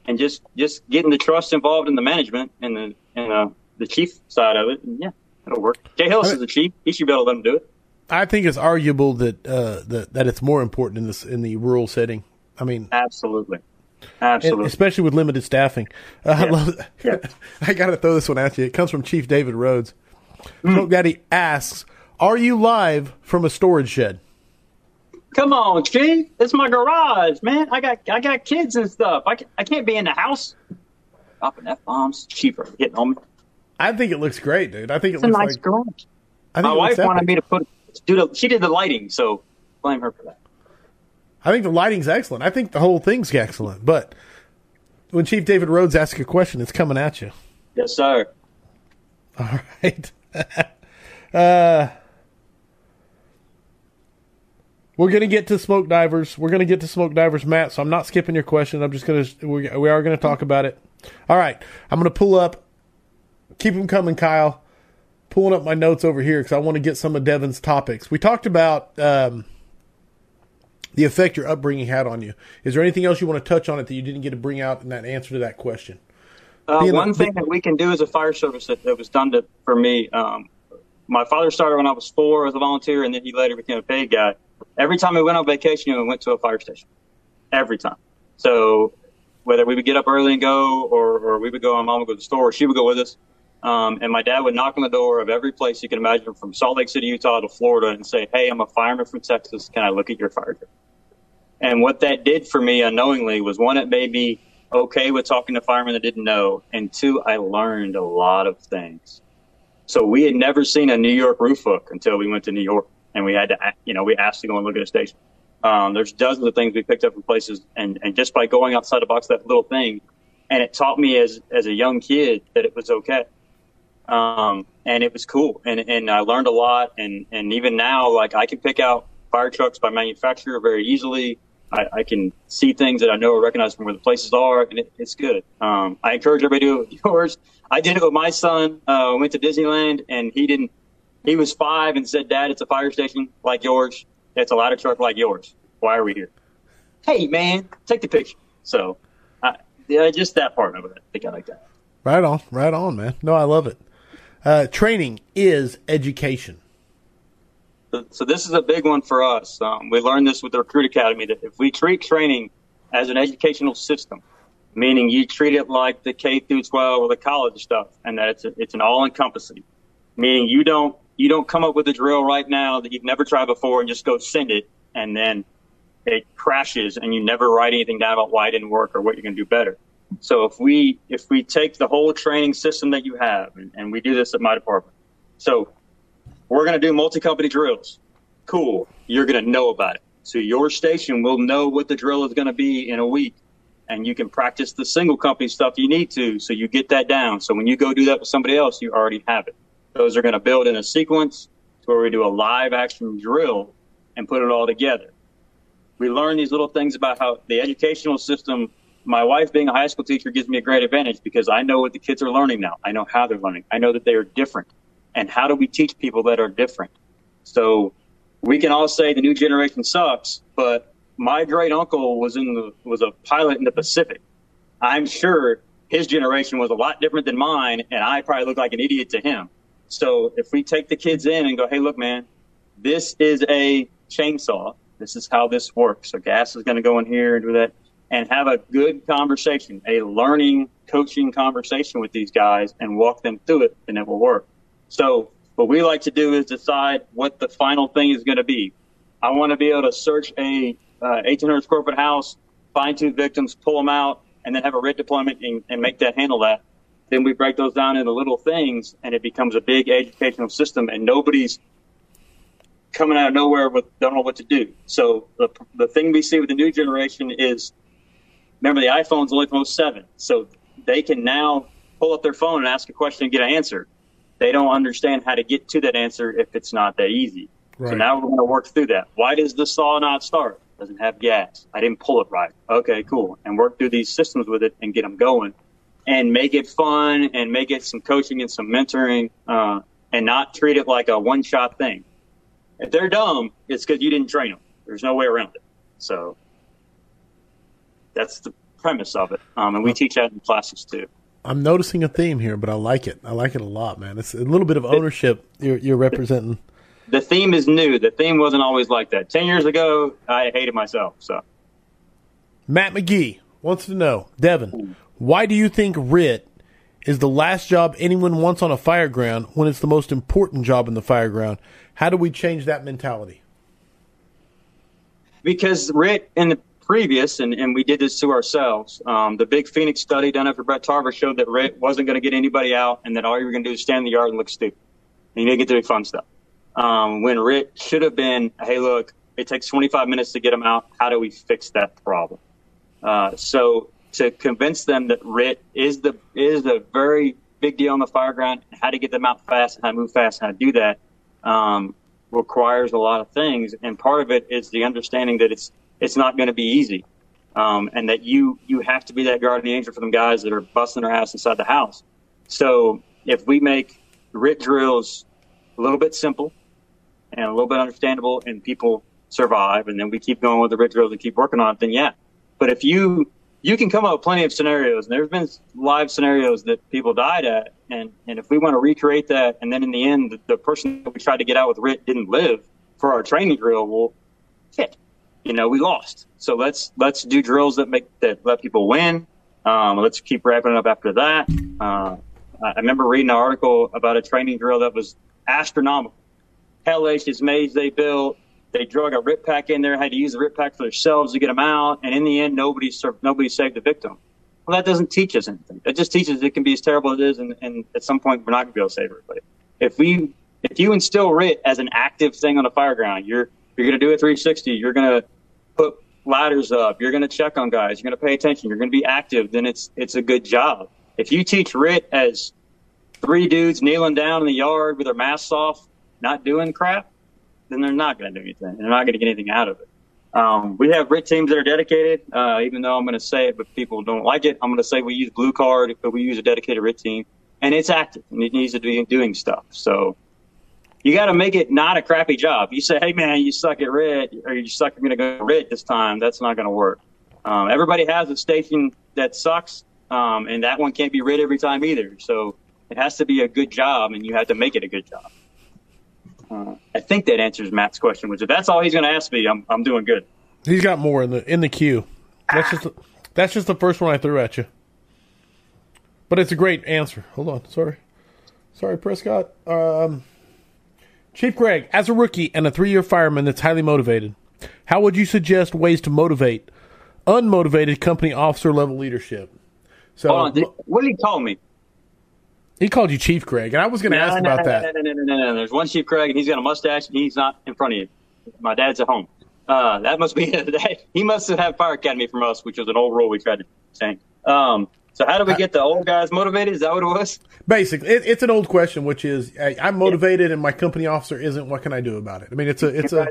S1: and just just getting the trust involved in the management and the and uh, the chief side of it. And yeah, it'll work. Jay Hillis is the chief. He should be able to let him do it.
S3: I think it's arguable that uh, that that it's more important in this in the rural setting. I mean,
S1: absolutely, absolutely,
S3: especially with limited staffing. Uh, yeah. I love. Yeah. I got to throw this one at you. It comes from Chief David Rhodes. Mm. Smoke Daddy asks, "Are you live from a storage shed?"
S1: Come on, Chief. It's my garage, man. I got I got kids and stuff. I, I can't be in the house. Dropping f bombs. cheaper hitting on me.
S3: I think it looks great, dude. I think it
S1: it's
S3: looks
S1: a nice
S3: like,
S1: garage. My wife wanted me to put do the, she did the lighting, so blame her for that.
S3: I think the lighting's excellent. I think the whole thing's excellent. But when Chief David Rhodes asks a question, it's coming at you.
S1: Yes, sir.
S3: All right. uh, we're going to get to smoke divers. We're going to get to smoke divers, Matt. So I'm not skipping your question. I'm just going to we, we are going to talk about it. All right. I'm going to pull up. Keep them coming, Kyle. Pulling up my notes over here because I want to get some of Devin's topics. We talked about. Um, the effect your upbringing had on you. Is there anything else you want to touch on it that you didn't get to bring out in that answer to that question?
S1: Uh, one thing that we can do as a fire service that, that was done to, for me, um, my father started when I was four as a volunteer, and then he later became a paid guy. Every time we went on vacation, we went to a fire station. Every time. So whether we would get up early and go, or, or we would go, and mom would go to the store, or she would go with us. Um, and my dad would knock on the door of every place you can imagine from Salt Lake City, Utah to Florida and say, Hey, I'm a fireman from Texas. Can I look at your fire truck? And what that did for me unknowingly was one, it made me okay with talking to firemen that didn't know. And two, I learned a lot of things. So we had never seen a New York roof hook until we went to New York and we had to, you know, we asked to go and look at a station. Um, there's dozens of things we picked up in places and, and just by going outside the box, that little thing, and it taught me as, as a young kid that it was okay. Um, and it was cool. And, and I learned a lot. And, and even now, like I can pick out fire trucks by manufacturer very easily. I, I, can see things that I know or recognize from where the places are, and it, it's good. Um, I encourage everybody to do yours. I did it with my son. Uh, went to Disneyland, and he didn't. He was five and said, "Dad, it's a fire station like yours. It's a ladder truck like yours. Why are we here?" Hey, man, take the picture. So, I, yeah, just that part of it. I think I like that.
S3: Right on, right on, man. No, I love it. Uh, training is education.
S1: So this is a big one for us. Um, we learned this with the Recruit Academy that if we treat training as an educational system, meaning you treat it like the K through 12 or the college stuff, and that it's a, it's an all encompassing, meaning you don't you don't come up with a drill right now that you've never tried before and just go send it, and then it crashes and you never write anything down about why it didn't work or what you're going to do better. So if we if we take the whole training system that you have, and, and we do this at my department, so we're going to do multi-company drills. Cool. You're going to know about it. So your station will know what the drill is going to be in a week. And you can practice the single company stuff you need to. So you get that down. So when you go do that with somebody else, you already have it. Those are going to build in a sequence to where we do a live action drill and put it all together. We learn these little things about how the educational system, my wife being a high school teacher gives me a great advantage because I know what the kids are learning now. I know how they're learning. I know that they are different and how do we teach people that are different? So we can all say the new generation sucks, but my great uncle was in the was a pilot in the Pacific. I'm sure his generation was a lot different than mine, and I probably look like an idiot to him. So if we take the kids in and go, hey, look, man, this is a chainsaw. This is how this works. So gas is going to go in here and do that, and have a good conversation, a learning, coaching conversation with these guys, and walk them through it, and it will work. So what we like to do is decide what the final thing is going to be. I want to be able to search a uh, 1,800 square foot house, find two victims, pull them out, and then have a RIT deployment and, and make that handle that. Then we break those down into little things, and it becomes a big educational system, and nobody's coming out of nowhere with don't know what to do. So the the thing we see with the new generation is, remember the iPhone's only phone seven, so they can now pull up their phone and ask a question and get an answer they don't understand how to get to that answer if it's not that easy. Right. So now we're going to work through that. Why does the saw not start? Doesn't have gas. I didn't pull it right. Okay, cool. And work through these systems with it and get them going and make it fun and make it some coaching and some mentoring uh, and not treat it like a one shot thing. If they're dumb, it's because you didn't train them. There's no way around it. So that's the premise of it, um, and we teach that in classes too.
S3: I'm noticing a theme here, but I like it. I like it a lot, man. It's a little bit of ownership you're, you're representing.
S1: The theme is new. The theme wasn't always like that. Ten years ago, I hated myself. So,
S3: Matt McGee wants to know, Devin, why do you think RIT is the last job anyone wants on a fireground when it's the most important job in the fireground? How do we change that mentality?
S1: because RIT in the previous, and, and we did this to ourselves, um, the big Phoenix study done after Bret Tarver showed that RIT wasn't going to get anybody out and that all you were going to do is stand in the yard and look stupid. And you didn't get to do fun stuff. Um, when RIT should have been, hey, look, it takes 25 minutes to get them out. How do we fix that problem? Uh, so to convince them that RIT is the is a very big deal on the fire ground, and how to get them out fast, and how to move fast, and how to do that um, requires a lot of things. And part of it is the understanding that it's it's not going to be easy, um, and that you you have to be that guardian angel for them guys that are busting their ass inside the house. So if we make RIT drills a little bit simple and a little bit understandable, and people survive, and then we keep going with the RIT drills and keep working on it, then yeah. But if you you can come up with plenty of scenarios, and there's been live scenarios that people died at, and and if we want to recreate that, and then in the end, the, the person that we tried to get out with RIT didn't live for our training drill, well, shit, you know, we lost. So let's let's do drills that make that let people win. Um, let's keep wrapping up after that. Uh, I remember reading an article about a training drill that was astronomical. Hellacious maze they built. They drug a RIT pack in there, had to use the RIT pack for themselves to get them out, and in the end, nobody served, nobody saved the victim. Well, that doesn't teach us anything. It just teaches it can be as terrible as it is, and, and at some point, we're not going to be able to save everybody. If we, if you instill RIT as an active thing on the fire ground, you're you're going to do a 360. You're going to put ladders up. You're going to check on guys. You're going to pay attention. You're going to be active. Then it's it's a good job. If you teach RIT as three dudes kneeling down in the yard with their masks off, not doing crap, then they're not going to do anything. They're not going to get anything out of it. Um, we have RIT teams that are dedicated. Uh, even though I'm going to say it, but people don't like it, I'm going to say we use blue card, but we use a dedicated RIT team, and it's active and it needs to be doing stuff. So you got to make it not a crappy job. You say, hey man, you suck at RIT, or you suck at going to go RIT this time. That's not going to work. Um, everybody has a station that sucks, um, and that one can't be RIT every time either. So it has to be a good job, and you have to make it a good job. Uh, I think that answers Matt's question. Which if that's all he's going to ask me, I'm I'm doing good.
S3: He's got more in the in the queue. That's just that's just the first one I threw at you. But it's a great answer. Hold on, sorry, sorry, Prescott. Um, Chief Greg, as a rookie and a three-year fireman that's highly motivated, how would you suggest ways to motivate unmotivated company officer level leadership? So,
S1: Hold on, did, what did he call me?
S3: he called you Chief Greg, and I was going to
S1: No,
S3: ask
S1: no,
S3: about
S1: no,
S3: that.
S1: No, no, no, no, no, no. There's one Chief Craig, and he's got a mustache, and he's not in front of you. My dad's at home. Uh, that must be that. He must have had Fire Academy from us, which was an old rule we tried to change. Um, so how do we get the old guys motivated? Is that what it was?
S3: Basically, it, it's an old question, which is I'm motivated and my company officer isn't. What can I do about it? I mean, it's a it's a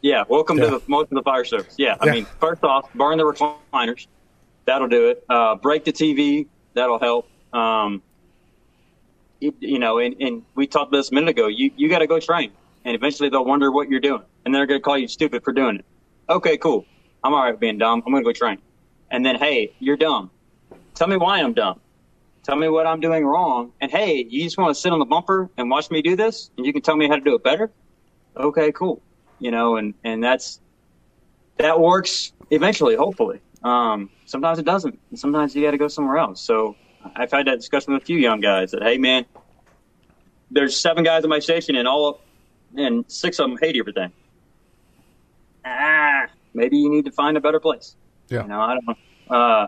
S1: Yeah, welcome
S3: Yeah.
S1: to the most of the fire service. Yeah, I
S3: Yeah.
S1: mean, first off, burn the recliners. That'll do it. Uh, break the TV. That'll help. Um, it, you know, and, and we talked about this a minute ago. You you got to go train, and eventually they'll wonder what you're doing, and they're going to call you stupid for doing it. Okay, cool. I'm all right with being dumb. I'm going to go train. And then, hey, you're dumb. Tell me why I'm dumb. Tell me what I'm doing wrong. And hey, you just want to sit on the bumper and watch me do this, and you can tell me how to do it better. Okay, cool. You know, and and that's that works eventually, hopefully. Um, sometimes it doesn't. And sometimes you got to go somewhere else. So I've had that discussion with a few young guys that, hey, man, there's seven guys in my station, and all of, and six of them hate everything. Ah, maybe you need to find a better place.
S3: Yeah.
S1: You know, I don't know. Uh,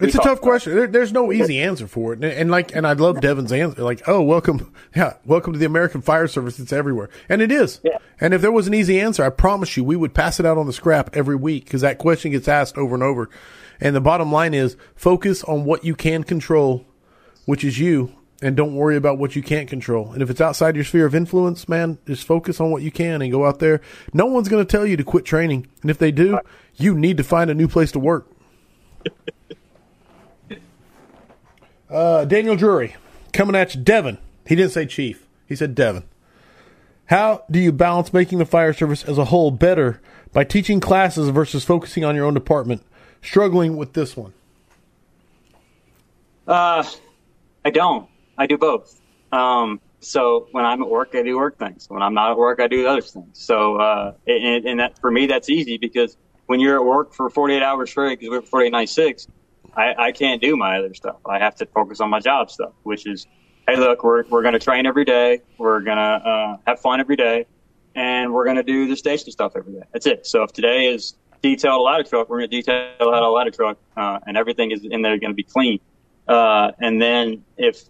S3: It's a tough question. There, there's no easy answer for it, and, and like, and I love Devin's answer. Like, oh, welcome, yeah, welcome to the American Fire Service. It's everywhere, and it is.
S1: Yeah.
S3: And if there was an easy answer, I promise you, we would pass it out on the scrap every week because that question gets asked over and over. And the bottom line is focus on what you can control, which is you, and don't worry about what you can't control. And if it's outside your sphere of influence, man, just focus on what you can and go out there. No one's going to tell you to quit training, and if they do, you need to find a new place to work. Uh, Daniel Drury coming at you. Devin. He didn't say chief. He said Devin. How do you balance making the fire service as a whole better by teaching classes versus focusing on your own department? Struggling with this one.
S1: Uh, I don't. I do both. Um, so when I'm at work, I do work things. When I'm not at work, I do other things. So, uh, and, and that for me, that's easy because when you're at work for 48 hours straight, because we're 48 night six, I, I can't do my other stuff. I have to focus on my job stuff, which is, hey, look, we're, we're going to train every day. We're going to, uh, have fun every day and we're going to do the station stuff every day. That's it. So if today is detailed a ladder truck, we're going to detail out a ladder truck, uh, and everything is in there going to be clean. Uh, and then if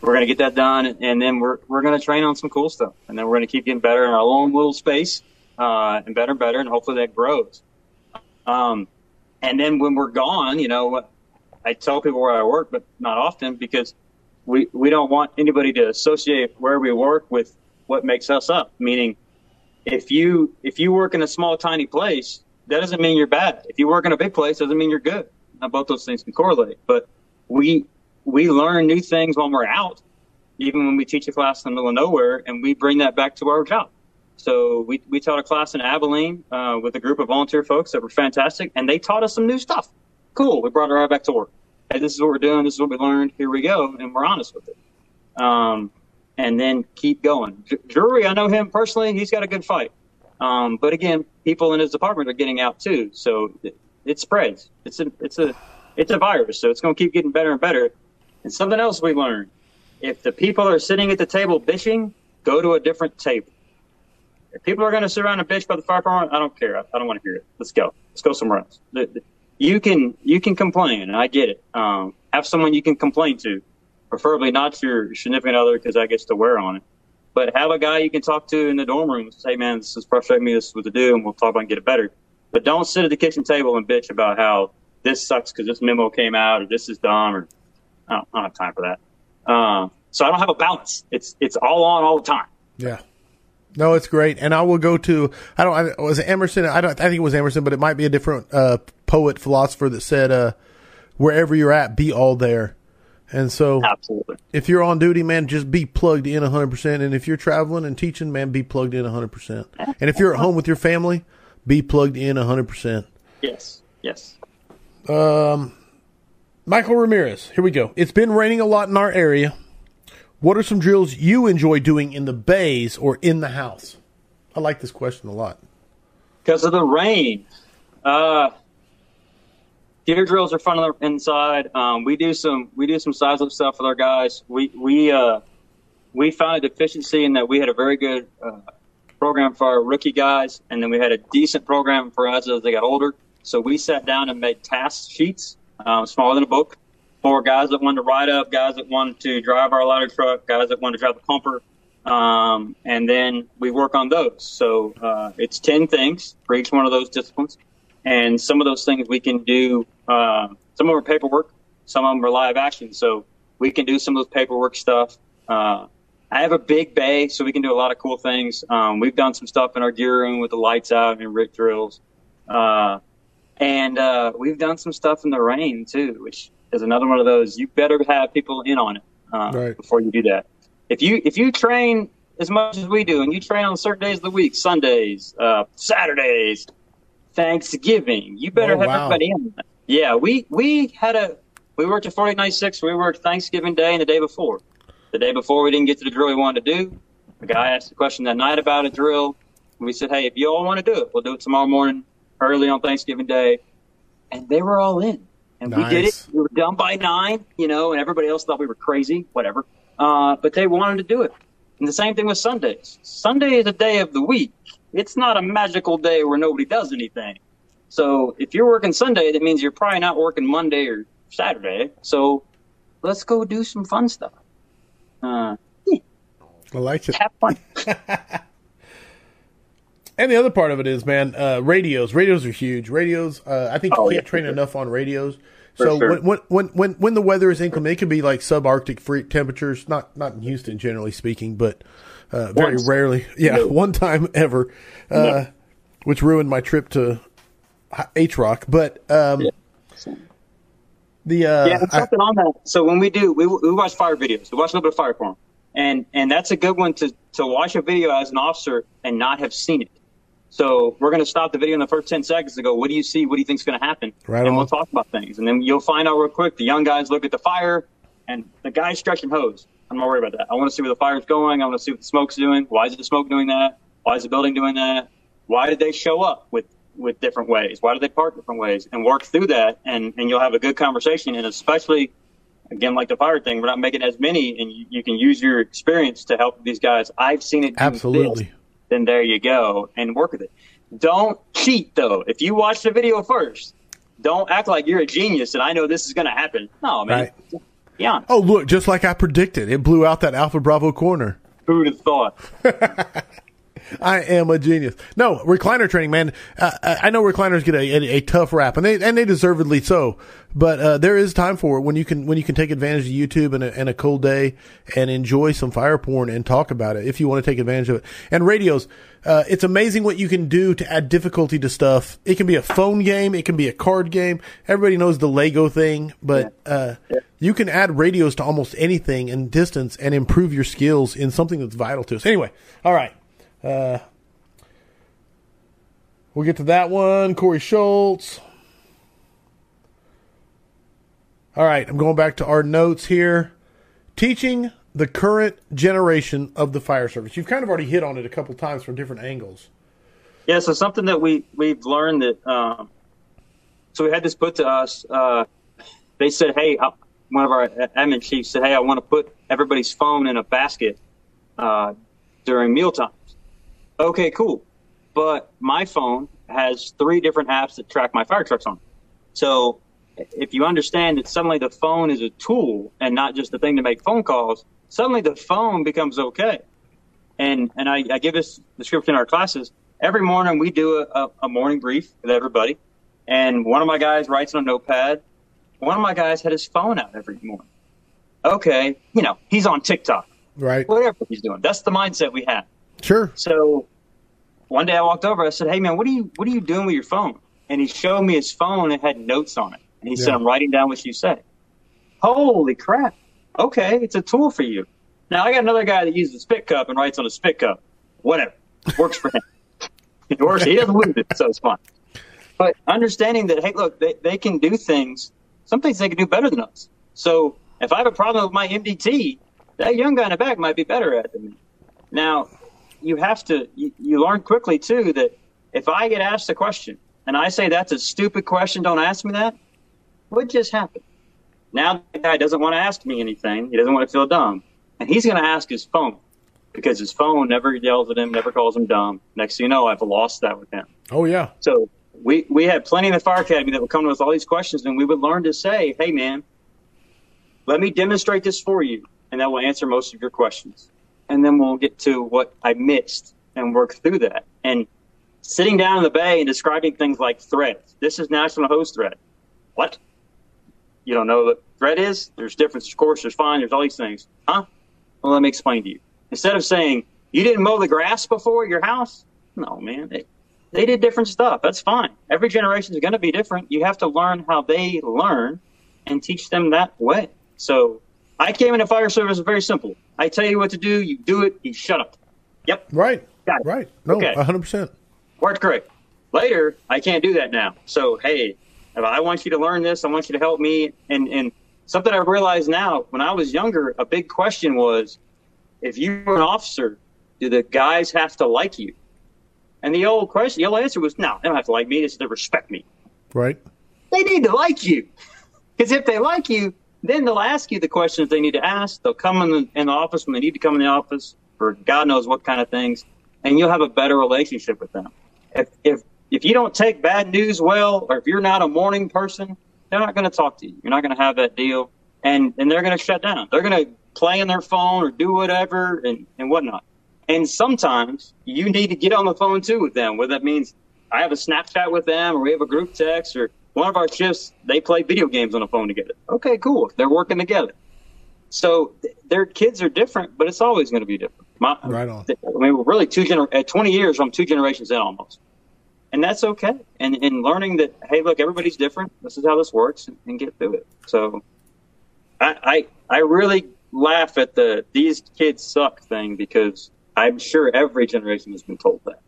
S1: we're going to get that done, and then we're we're going to train on some cool stuff, and then we're going to keep getting better in our own little space, uh, and better and better, and hopefully that grows. Um, and then when we're gone, you know, I tell people where I work, but not often because we we don't want anybody to associate where we work with what makes us up. Meaning, if you if you work in a small tiny place, that doesn't mean you're bad. If you work in a big place, doesn't mean you're good. Now, both those things can correlate, but we we learn new things when we're out, even when we teach a class in the middle of nowhere, and we bring that back to our job. So we, we taught a class in Abilene uh, with a group of volunteer folks that were fantastic, and they taught us some new stuff. Cool. We brought it right back to work. Hey, this is what we're doing. This is what we learned. Here we go, and we're honest with it. Um, and then keep going. Drury, I know him personally. He's got a good fight. Um, but again, people in his department are getting out too, so it, it spreads. It's a it's a it's a virus, so it's going to keep getting better and better. And something else we learned: if the people are sitting at the table bitching, go to a different table. If people are going to sit around and bitch about the fire department, I don't care. I, I don't want to hear it. Let's go. Let's go somewhere else. You can you can complain, and I get it. Um, have someone you can complain to, preferably not your significant other, because that gets to wear on it. But have a guy you can talk to in the dorm room and say, "Man, this is frustrating me. This is what to do," and we'll talk about and get it better. But don't sit at the kitchen table and bitch about how this sucks because this memo came out or this is dumb or I don't, I don't have time for that. Um, so I don't have a balance. It's it's all on all the time.
S3: Yeah. No, it's great, and I will go to. I don't. I, was it Emerson? I don't. I think it was Emerson, but it might be a different uh, poet philosopher that said, uh, "Wherever you're at, be all there." And so,
S1: absolutely,
S3: if you're on duty, man, just be plugged in 100. percent And if you're traveling and teaching, man, be plugged in 100. percent And if you're at home with your family, be plugged in 100. percent
S1: Yes. Yes.
S3: Um, Michael Ramirez. Here we go. It's been raining a lot in our area. What are some drills you enjoy doing in the bays or in the house? I like this question a lot.
S1: Because of the rain. Uh, gear drills are fun on the inside. Um, we do some we do some size up stuff with our guys. We we uh, we found a deficiency in that we had a very good uh, program for our rookie guys, and then we had a decent program for us as they got older. So we sat down and made task sheets, um, smaller than a book, for guys that wanted to ride up, guys that wanted to drive our ladder truck, guys that wanted to drive the pumper. Um, and then we work on those. So uh, it's 10 things for each one of those disciplines. And some of those things we can do, uh, some of them are paperwork, some of them are live action. So we can do some of those paperwork stuff. Uh, I have a big bay, so we can do a lot of cool things. Um, we've done some stuff in our gear room with the lights out and RIT drills. Uh, and uh, we've done some stuff in the rain too, which is another one of those. You better have people in on it uh, right. before you do that. If you if you train as much as we do, and you train on certain days of the week, Sundays, uh, Saturdays, Thanksgiving, you better oh, have wow. everybody in. Yeah, we we had a we worked at 4896. We worked Thanksgiving Day and the day before. The day before, we didn't get to the drill we wanted to do. The guy asked a question that night about a drill. And we said, hey, if you all want to do it, we'll do it tomorrow morning early on Thanksgiving Day, and they were all in. And nice. we did it. We were done by nine, you know, and everybody else thought we were crazy, whatever. Uh, but they wanted to do it. And the same thing with Sundays. Sunday is a day of the week. It's not a magical day where nobody does anything. So if you're working Sunday, that means you're probably not working Monday or Saturday. So let's go do some fun stuff. Uh,
S3: yeah. I like it.
S1: Have fun.
S3: And the other part of it is, man, uh, radios. Radios are huge. Radios. Uh, I think you oh, can't yeah, train sure. enough on radios. So sure. when, when when when the weather is inclement, it can be like subarctic free temperatures. Not not in Houston, generally speaking, but uh, very Once. rarely. Yeah, no. one time ever, uh, no. which ruined my trip to H Rock. But um, yeah. the uh,
S1: yeah, something I, on that. So when we do, we, we watch fire videos. We watch a little bit of fire form, and and that's a good one to to watch a video as an officer and not have seen it So we're going to stop the video in the first 10 seconds to go, what do you see? What do you think's going to happen?
S3: Right
S1: and
S3: on.
S1: we'll talk about things. And then you'll find out real quick. The young guys look at the fire and the guy's stretching hose. I'm not worried about that. I want to see where the fire's going. I want to see what the smoke's doing. Why is the smoke doing that? Why is the building doing that? Why did they show up with, with different ways? Why did they park different ways? And work through that. And, and you'll have a good conversation. And especially, again, like the fire thing, we're not making as many and you, you can use your experience to help these guys. I've seen it.
S3: Absolutely.
S1: this then there you go and work with it. Don't cheat though. If you watch the video first, don't act like you're a genius and I know this is going to happen. No, man. Be honest.
S3: Oh, look, just like I predicted, it blew out that Alpha Bravo corner.
S1: Who would have thought?
S3: I am a genius. No, recliner training, man. Uh, I I know recliners get a, a, a tough rap, and they and they deservedly so. But uh, there is time for it when you can when you can take advantage of YouTube and a, and a cold day and enjoy some fire porn and talk about it if you want to take advantage of it. And radios, uh, it's amazing what you can do to add difficulty to stuff. It can be a phone game, it can be a card game. Everybody knows the Lego thing, but uh, you can add radios to almost anything and distance and improve your skills in something that's vital to us. Anyway, all right. Uh, we'll get to that one. Corey Schultz. All right, I'm going back to our notes here. Teaching the current generation of the fire service. You've kind of already hit on it a couple times from different angles.
S1: Yeah, so something that we we've learned that um, so we had this put to us. Uh, they said, "Hey, one of our admin chiefs said, hey, I want to put everybody's phone in a basket uh, during meal times." Okay, cool, but my phone has three different apps that track my fire trucks on. So if you understand that suddenly the phone is a tool and not just a thing to make phone calls, suddenly the phone becomes okay. And and I, I give this description in our classes. Every morning we do a, a, a morning brief with everybody, and one of my guys writes on a notepad. One of my guys had his phone out every morning. Okay, you know he's on TikTok,
S3: Right.
S1: whatever he's doing. That's the mindset we have.
S3: Sure.
S1: So one day I walked over. I said, "Hey man, what are you what are you doing with your phone?" And he showed me his phone and had notes on it. And he said, "I'm writing down what you say." Holy crap! Okay, it's a tool for you. Now I got another guy that uses a spit cup and writes on a spit cup. Whatever works for him. it works. He doesn't lose it, so it's fine. But understanding that, hey, look, they, they can do things. Some things they can do better than us. So if I have a problem with my MDT, that young guy in the back might be better at it than me. Now, you have to you, you learn quickly too that if I get asked a question and I say that's a stupid question, don't ask me that. What just happened? Now the guy doesn't want to ask me anything. He doesn't want to feel dumb, and he's going to ask his phone because his phone never yells at him, never calls him dumb. Next thing you know, I've lost that with him.
S3: Oh yeah.
S1: So we we had plenty in the fire academy that would come to us with all these questions, and we would learn to say, "Hey, man, let me demonstrate this for you, and that will answer most of your questions." And then we'll get to what I missed and work through that. And sitting down in the bay and describing things like threads. This is National Hose Thread. What? You don't know what thread is? There's difference. Of course, there's fine. There's all these things. Huh? Well, let me explain to you. Instead of saying you didn't mow the grass before your house, no, man. They, they did different stuff. That's fine. Every generation is going to be different. You have to learn how they learn and teach them that way. So I came into fire service very simple. I tell you what to do, you do it, you shut up. Yep,
S3: Right.
S1: Got it.
S3: Right. No,
S1: Okay.
S3: hundred percent.
S1: worked great. Later, I can't do that now. So hey, I want you to learn this, I want you to help me. And and something I've realized now, when I was younger, a big question was, if you were an officer, do the guys have to like you? And the old question, the old answer was, no, they don't have to like me. They just have to respect me.
S3: Right.
S1: They need to like you. Because if they like you, then they'll ask you the questions they need to ask. They'll come in the, in the office when they need to come in the office for God knows what kind of things, and you'll have a better relationship with them. If if if you don't take bad news well, or if you're not a morning person, they're not going to talk to you. You're not going to have that deal, and and they're going to shut down. They're going to play on their phone or do whatever and and whatnot. And sometimes you need to get on the phone too with them, whether that means I have a Snapchat with them or we have a group text or one of our shifts, they play video games on the phone together. Okay, cool. They're working together. So th- their kids are different, but it's always going to be different. My,
S3: Right on.
S1: I mean, we're really two gener- at 20 years, I'm two generations in almost. And that's okay. And, and learning that, hey, look, everybody's different. This is how this works and, and get through it. So I, I, I really laugh at the these kids suck thing because I'm sure every generation has been told that.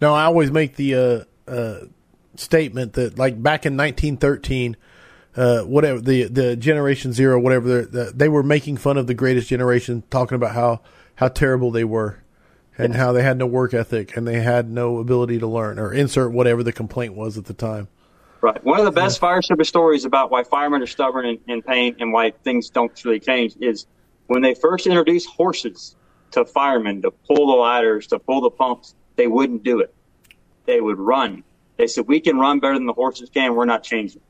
S3: No, I always make the uh, uh, statement that, like back in 1913, uh, whatever the the Generation Zero, whatever the, they were making fun of the Greatest Generation, talking about how how terrible they were, and how they had no work ethic and they had no ability to learn, or insert whatever the complaint was at the time.
S1: Right. One of the best fire service stories about why firemen are stubborn and, and pain and why things don't really change is when they first introduced horses to firemen to pull the ladders, to pull the pumps, they wouldn't do it. They would run. They said, "We can run better than the horses can. We're not changing."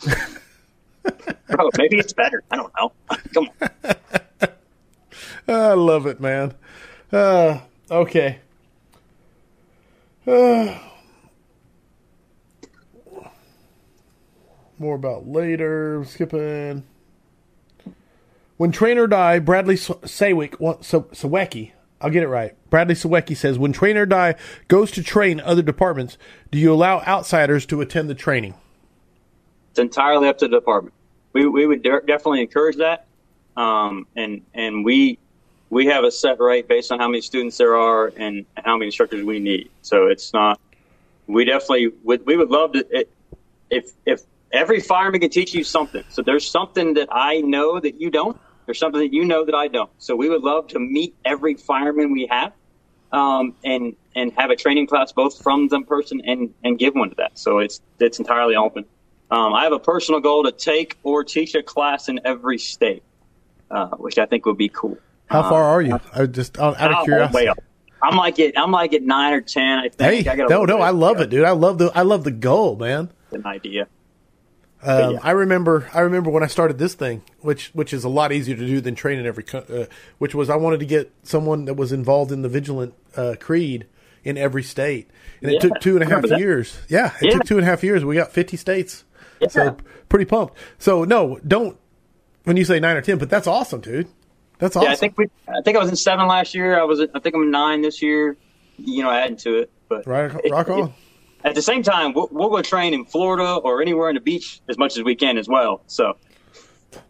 S1: Bro, maybe it's better. I don't know. Come on.
S3: I love it, man. Uh, okay. Uh, more about later. Skipping. When train or die, Bradley Sawick, Sawecki, I'll get it right. Bradley Sawecki says, when train or die goes to train other departments, do you allow outsiders to attend the training?
S1: It's entirely up to the department. We, we would de- definitely encourage that. Um, and, and we, we have a set rate based on how many students there are and how many instructors we need. So it's not, we definitely would, we would love to, it, if, if every fireman can teach you something. So there's something that I know that you don't. There's something that you know that I don't. So we would love to meet every fireman we have, um, and and have a training class both from them person and and give one to that. So it's it's entirely open. Um, I have a personal goal to take or teach a class in every state, uh, which I think would be cool.
S3: How far are you? I just out of curiosity.
S1: I'm like at I'm like at nine or ten. I
S3: think. Hey, no, no, I love it, dude. I love the I love the goal, man.
S1: An idea.
S3: Um, yeah. I remember, I remember when I started this thing, which which is a lot easier to do than training every. Uh, which was I wanted to get someone that was involved in the vigilant uh, creed in every state, and yeah. it took two and a half years. Yeah, it yeah. took two and a half years. We got fifty states, so pretty pumped. So no, don't when you say nine or ten, but that's awesome, dude. That's awesome.
S1: Yeah, I think we. I think I was in seven last year. I was. I think I'm nine this year. You know, adding to it, but
S3: right, rock on. It,
S1: at the same time, we'll, we'll go train in Florida or anywhere on the beach as much as we can as well. So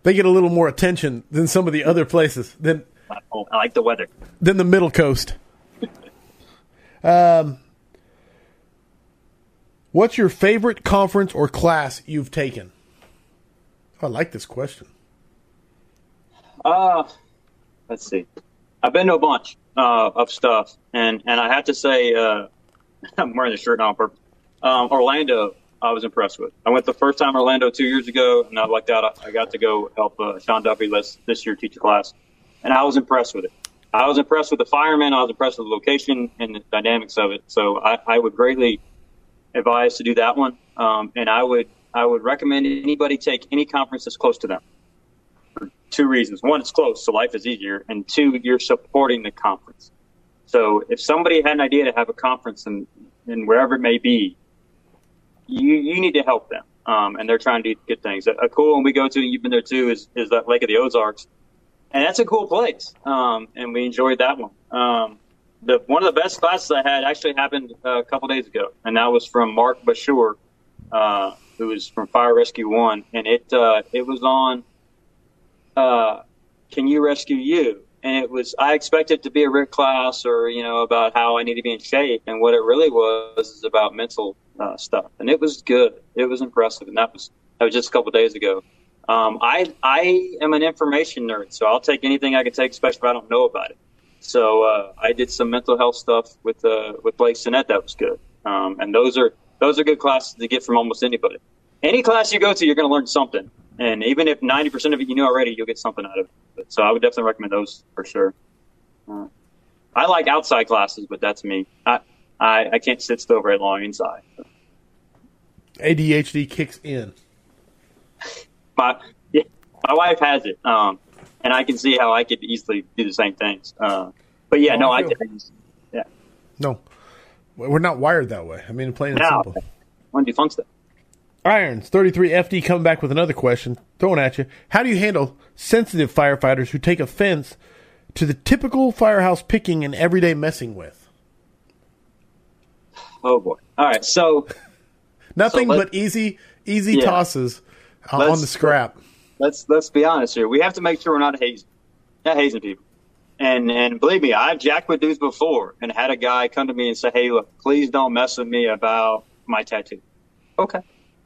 S3: they get a little more attention than some of the other places. Than
S1: I like the weather.
S3: Than the Middle Coast. um, what's your favorite conference or class you've taken? I like this question.
S1: Uh, let's see. I've been to a bunch uh, of stuff, and and I have to say. Uh, I'm wearing the shirt now on purpose. Um, Orlando, I was impressed with. I went the first time Orlando two years ago, and I lucked out. I got to go help uh, Sean Duffy this, this year teach a class, and I was impressed with it. I was impressed with the firemen. I was impressed with the location and the dynamics of it. So I, I would greatly advise to do that one. Um, and I would I would recommend anybody take any conference that's close to them for two reasons. One, it's close, so life is easier, and two, you're supporting the conference. So if somebody had an idea to have a conference and and wherever it may be, you you need to help them. Um, and they're trying to do good things. A, a, cool one we go to, and you've been there too, is is that Lake of the Ozarks, and that's a cool place. Um, and we enjoyed that one. Um, the one of the best classes I had actually happened a couple days ago, and that was from Marc Bashoor, uh, who is from Fire Rescue One, and it uh, it was on. Uh, Can you rescue you? And it was I expected to be a RIT class or you know about how I need to be in shape, and what it really was is about mental uh, stuff, and it was good. It was impressive, and that was that was just a couple days ago. Um, I I am an information nerd, so I'll take anything I can take, especially if I don't know about it. So uh, I did some mental health stuff with uh, with Blake Sinnett that was good, um, and those are those are good classes to get from almost anybody. Any class you go to, you're going to learn something. And even if 90% of it you knew already, you'll get something out of it. So I would definitely recommend those for sure. Uh, I like outside classes, but that's me. I, I, I can't sit still very long inside. So.
S3: ADHD kicks in.
S1: My, yeah, my wife has it. Um, and I can see how I could easily do the same things. Uh, but yeah, oh, no, I, I yeah.
S3: No, we're not wired that way. I mean, plain and no, simple.
S1: Want to do fun stuff.
S3: Irons 33 FD coming back with another question throwing at you. How do you handle sensitive firefighters who take offense to the typical firehouse picking and everyday messing with?
S1: Oh boy! All right, so
S3: nothing so but easy easy yeah. tosses on the scrap.
S1: Let's let's be honest here. We have to make sure we're not hazing, not hazing people. And and believe me, I've jacked with dudes before and had a guy come to me and say, "Hey, look, please don't mess with me about my tattoo." Okay,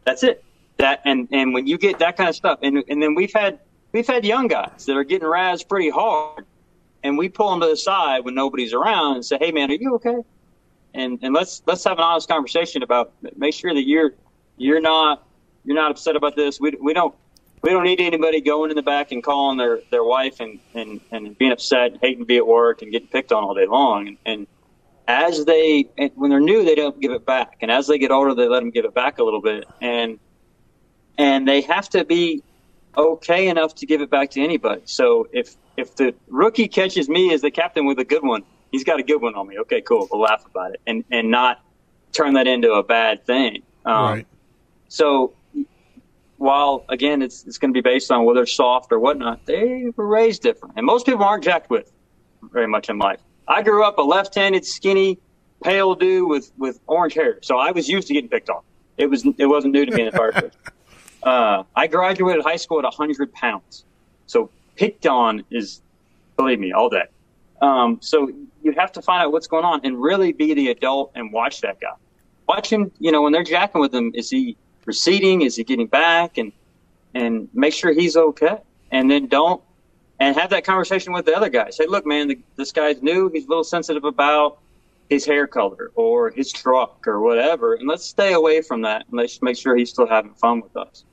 S1: that's it. That and and when you get that kind of stuff, and and then we've had we've had young guys that are getting razzed pretty hard, and we pull them to the side when nobody's around and say, "Hey, man, are you okay?" And and let's let's have an honest conversation about make sure that you're you're not you're not upset about this. We we don't we don't need anybody going in the back and calling their, their wife and, and, and being upset, and hating to be at work and getting picked on all day long. And, and as they, when they're new, they don't give it back. And as they get older, they let them give it back a little bit. And, and they have to be okay enough to give it back to anybody. So if, if the rookie catches me as the captain with a good one, he's got a good one on me. Okay, cool. We'll laugh about it and, and not turn that into a bad thing. Um, right. So while again it's it's going to be based on whether it's soft or whatnot, they were raised different, and most people aren't jacked with very much in life. I grew up a left-handed, skinny, pale dude with with orange hair, so I was used to getting picked on. It was it wasn't new to me in the first place. Uh, I graduated high school at 100 pounds, so picked on is, believe me, all day. Um, so you have to find out what's going on and really be the adult and watch that guy. Watch him, you know, when they're jacking with him, is he receding? Is he getting back? And and make sure he's okay. And then don't and have that conversation with the other guy. Say, look, man, the, this guy's new. He's a little sensitive about his hair color or his truck or whatever, and let's stay away from that and let's make sure he's still having fun with us.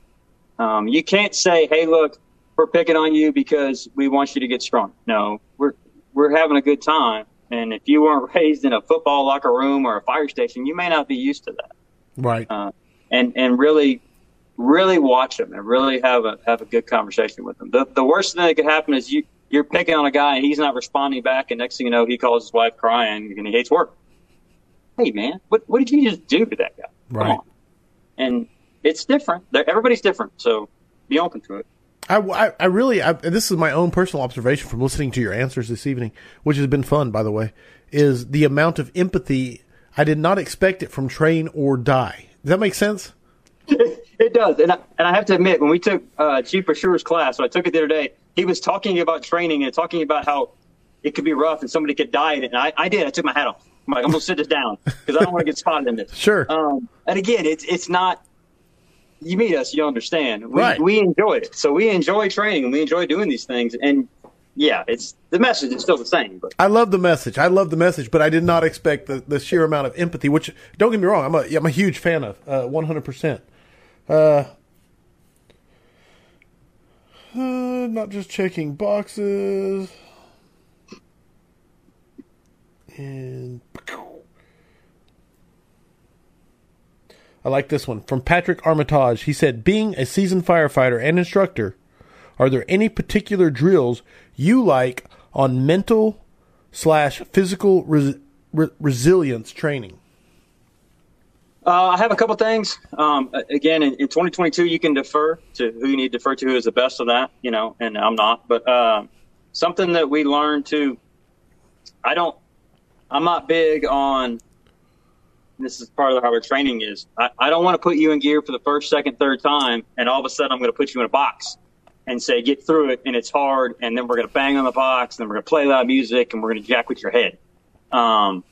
S1: Um, you can't say, hey, look, we're picking on you because we want you to get strong. No, we're we're having a good time. And if you weren't raised in a football locker room or a fire station, you may not be used to that.
S3: Right.
S1: Uh, and and really really watch them and really have a have a good conversation with them. The the worst thing that could happen is you you're picking on a guy and he's not responding back, and next thing you know, he calls his wife crying and he hates work. Hey man, what what did you just do to that guy?
S3: Right.
S1: And it's different. They're, everybody's different, so be open to it.
S3: I, I, I really, I, this is my own personal observation from listening to your answers this evening, which has been fun, by the way, is the amount of empathy. I did not expect it from Train or Die. Does that make sense?
S1: it does, and I, and I have to admit, when we took uh, Chief Bashoor's class, so I took it the other day, he was talking about training and talking about how it could be rough and somebody could die in it. And I, I did. I took my hat off. I'm like, I'm gonna sit this down because I don't want to get spotted in this.
S3: Sure.
S1: Um, and again, it's it's not. You meet us, you understand. We,
S3: right.
S1: we enjoy it, so we enjoy training and we enjoy doing these things. And yeah, it's the message is still the same. But
S3: I love the message. I love the message, but I did not expect the, the sheer amount of empathy. Which don't get me wrong, I'm a I'm a huge fan of, uh, 100. percent uh, uh, not just checking boxes. And I like this one from Patrick Armitage. He said, "Being a seasoned firefighter and instructor, are there any particular drills you like on mental slash physical res- re- resilience training?"
S1: Uh, I have a couple things. Um, again, in, in, 2022, you can defer to who you need to defer to who is the best of that, you know, and I'm not. But uh, something that we learned to, I don't, I'm not big on, this is part of how our training is. I, I don't want to put you in gear for the first, second, third time, and all of a sudden I'm going to put you in a box and say, get through it, and it's hard, and then we're going to bang on the box, and then we're going to play loud music, and we're going to jack with your head. Um,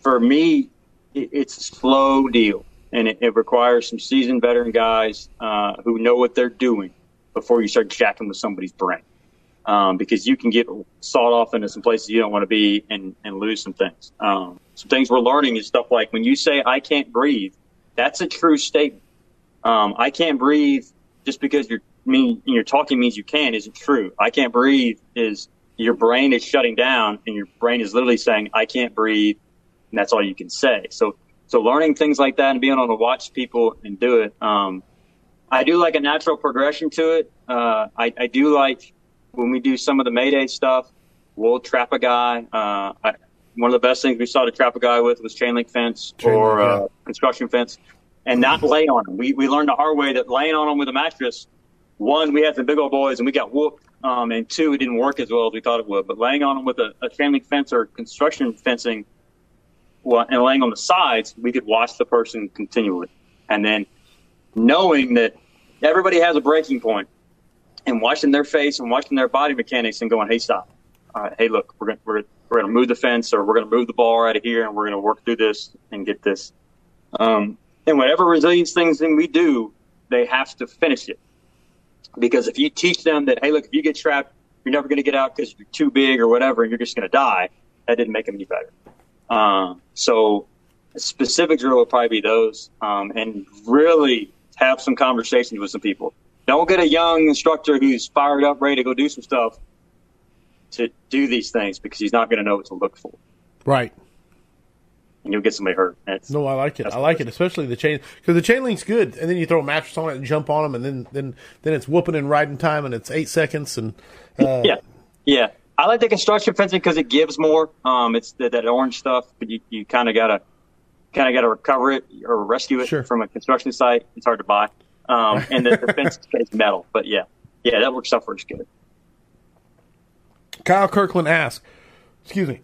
S1: for me, it's a slow deal, and it, it requires some seasoned veteran guys uh, who know what they're doing before you start jacking with somebody's brain. Um, because you can get sawed off into some places you don't want to be and, and lose some things. Um, some things we're learning is stuff like when you say "I can't breathe," that's a true statement. Um, I can't breathe just because you're mean you're talking means you can isn't true. I can't breathe is your brain is shutting down and your brain is literally saying I can't breathe and that's all you can say. So, so learning things like that and being able to watch people and do it. Um, I do like a natural progression to it. Uh, I, I do like when we do some of the Mayday stuff, we'll trap a guy. Uh, I, one of the best things we saw to trap a guy with was chain link fence chain or link, yeah. uh, construction fence and not lay on him. We, we learned the hard way that laying on him with a mattress, one, we had some big old boys and we got whooped. Um, and two, it didn't work as well as we thought it would. But laying on them with a, a chain link fence or construction fencing and laying on the sides, we could watch the person continually. And then knowing that everybody has a breaking point and watching their face and watching their body mechanics and going, hey, stop. uh, hey, look, we're gonna we're, we're gonna move the fence or we're gonna move the ball out of here and we're gonna work through this and get this. Um, and whatever resilience things that we do, they have to finish it because if you teach them that, hey, look, if you get trapped, you're never gonna get out because you're too big or whatever, and you're just gonna die. That didn't make them any better. Um, so specific drill will probably be those, um, and really have some conversations with some people. Don't get a young instructor who's fired up, ready to go do some stuff to do these things because he's not going to know what to look for,
S3: Right.
S1: and you'll get somebody hurt. That's,
S3: No, I like it. I like it, especially the chain because the chain link's good, and then you throw a mattress on it and jump on them, and then then then it's whooping and riding time, and it's eight seconds, and uh,
S1: yeah, yeah. I like the construction fencing because it gives more. Um, it's the, that orange stuff, but you, you kind of gotta kind of gotta recover it or rescue it
S3: Sure.
S1: from a construction site. It's hard to buy. Um, and the, the fence is metal, but yeah, yeah, that works out for us good.
S3: Kyle Kirkland asks, excuse me,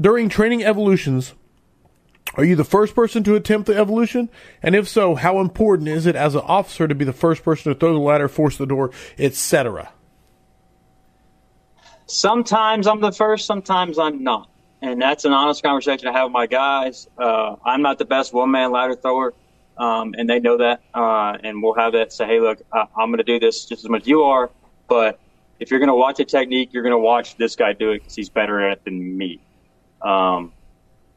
S3: during training evolutions, are you the first person to attempt the evolution? And if so, how important is it as an officer to be the first person to throw the ladder, force the door, etc.?
S1: Sometimes I'm the first, sometimes I'm not. And that's an honest conversation I have with my guys. Uh, I'm not the best one man ladder thrower, um, and they know that. Uh, and we'll have that say, hey, look, I, I'm going to do this just as much as you are, but if you're going to watch a technique, you're going to watch this guy do it because he's better at it than me. Um,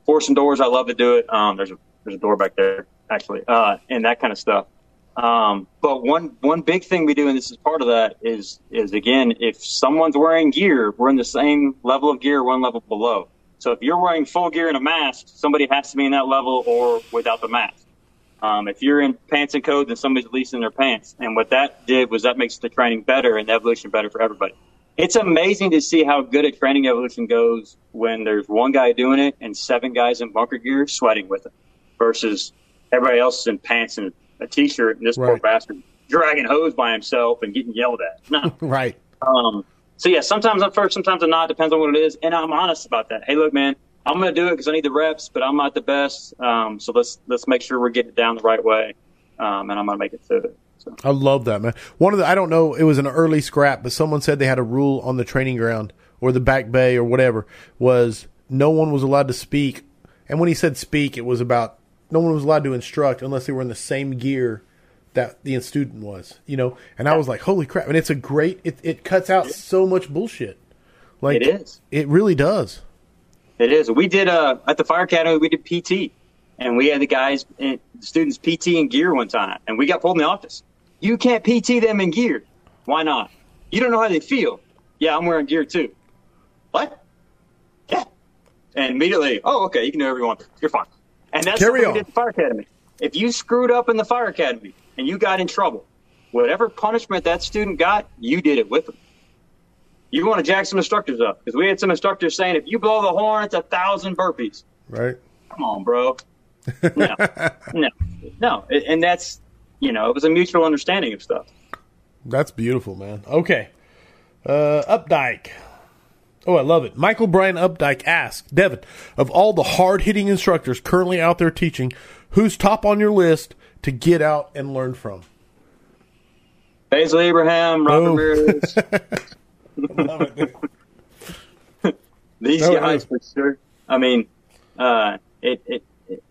S1: forcing doors, I love to do it. Um, there's a there's a door back there actually, uh, and that kind of stuff. Um, but one one big thing we do, and this is part of that, is is again, if someone's wearing gear, we're in the same level of gear, one level below. So if you're wearing full gear and a mask, somebody has to be in that level or without the mask. Um, if you're in pants and coat, then somebody's at least in their pants. And what that did was that makes the training better and evolution better for everybody. It's amazing to see how good a training evolution goes when there's one guy doing it and seven guys in bunker gear sweating with it versus everybody else in pants and a t-shirt and this poor bastard dragging hose by himself and getting yelled at. No.
S3: Right.
S1: Um, so yeah, sometimes I'm first, sometimes I'm not. Depends on what it is, and I'm honest about that. Hey, look, man, I'm going to do it because I need the reps, but I'm not the best. Um, so let's let's make sure we're getting it down the right way, um, and I'm going to make it through it. So
S3: I love that, man. One of the, I don't know, it was an early scrap, but someone said they had a rule on the training ground or the back bay or whatever was no one was allowed to speak. And when he said speak, it was about no one was allowed to instruct unless they were in the same gear that the student was, you know? And I was like, holy crap. And it's a great, it, it cuts out so much bullshit. Like,
S1: It is.
S3: It really does.
S1: it is. We did uh, at the fire academy. We did PT, and we had the guys, and students PT in gear one time, and we got pulled in the office. You can't PT them in gear. Why not? You don't know how they feel. Yeah, I'm wearing gear too. What? Yeah. And immediately, oh, okay, you can do whatever you want. You're fine. And that's
S3: Carry
S1: what we did fire academy. If you screwed up in the fire academy and you got in trouble, whatever punishment that student got, you did it with them. You want to jack some instructors up because we had some instructors saying, if you blow the horn, it's a thousand burpees.
S3: Right.
S1: Come on, bro. No, no, no. And that's, you know, it was a mutual understanding of stuff.
S3: That's beautiful, man. Okay. Uh, Updike. Oh, I love it. Michael Brian Updike asks Devin, of all the hard hitting instructors currently out there teaching, who's top on your list to get out and learn from?
S1: Basil Abraham, Rob
S3: Boom.
S1: Ramirez, these
S3: No,
S1: guys for sure. I mean, uh, it, it it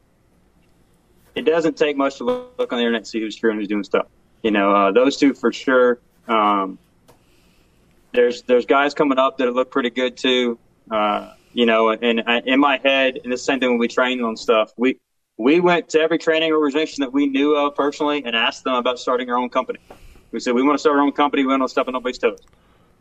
S1: it doesn't take much to look on the internet and see who's true and who's doing stuff. You know, uh, those two for sure. Um, there's there's guys coming up that look pretty good too. Uh, you know, and I, in my head, and the same thing when we trained on stuff, we we went to every training organization that we knew of personally and asked them about starting our own company. We said we want to start our own company. We want to step on nobody's toes,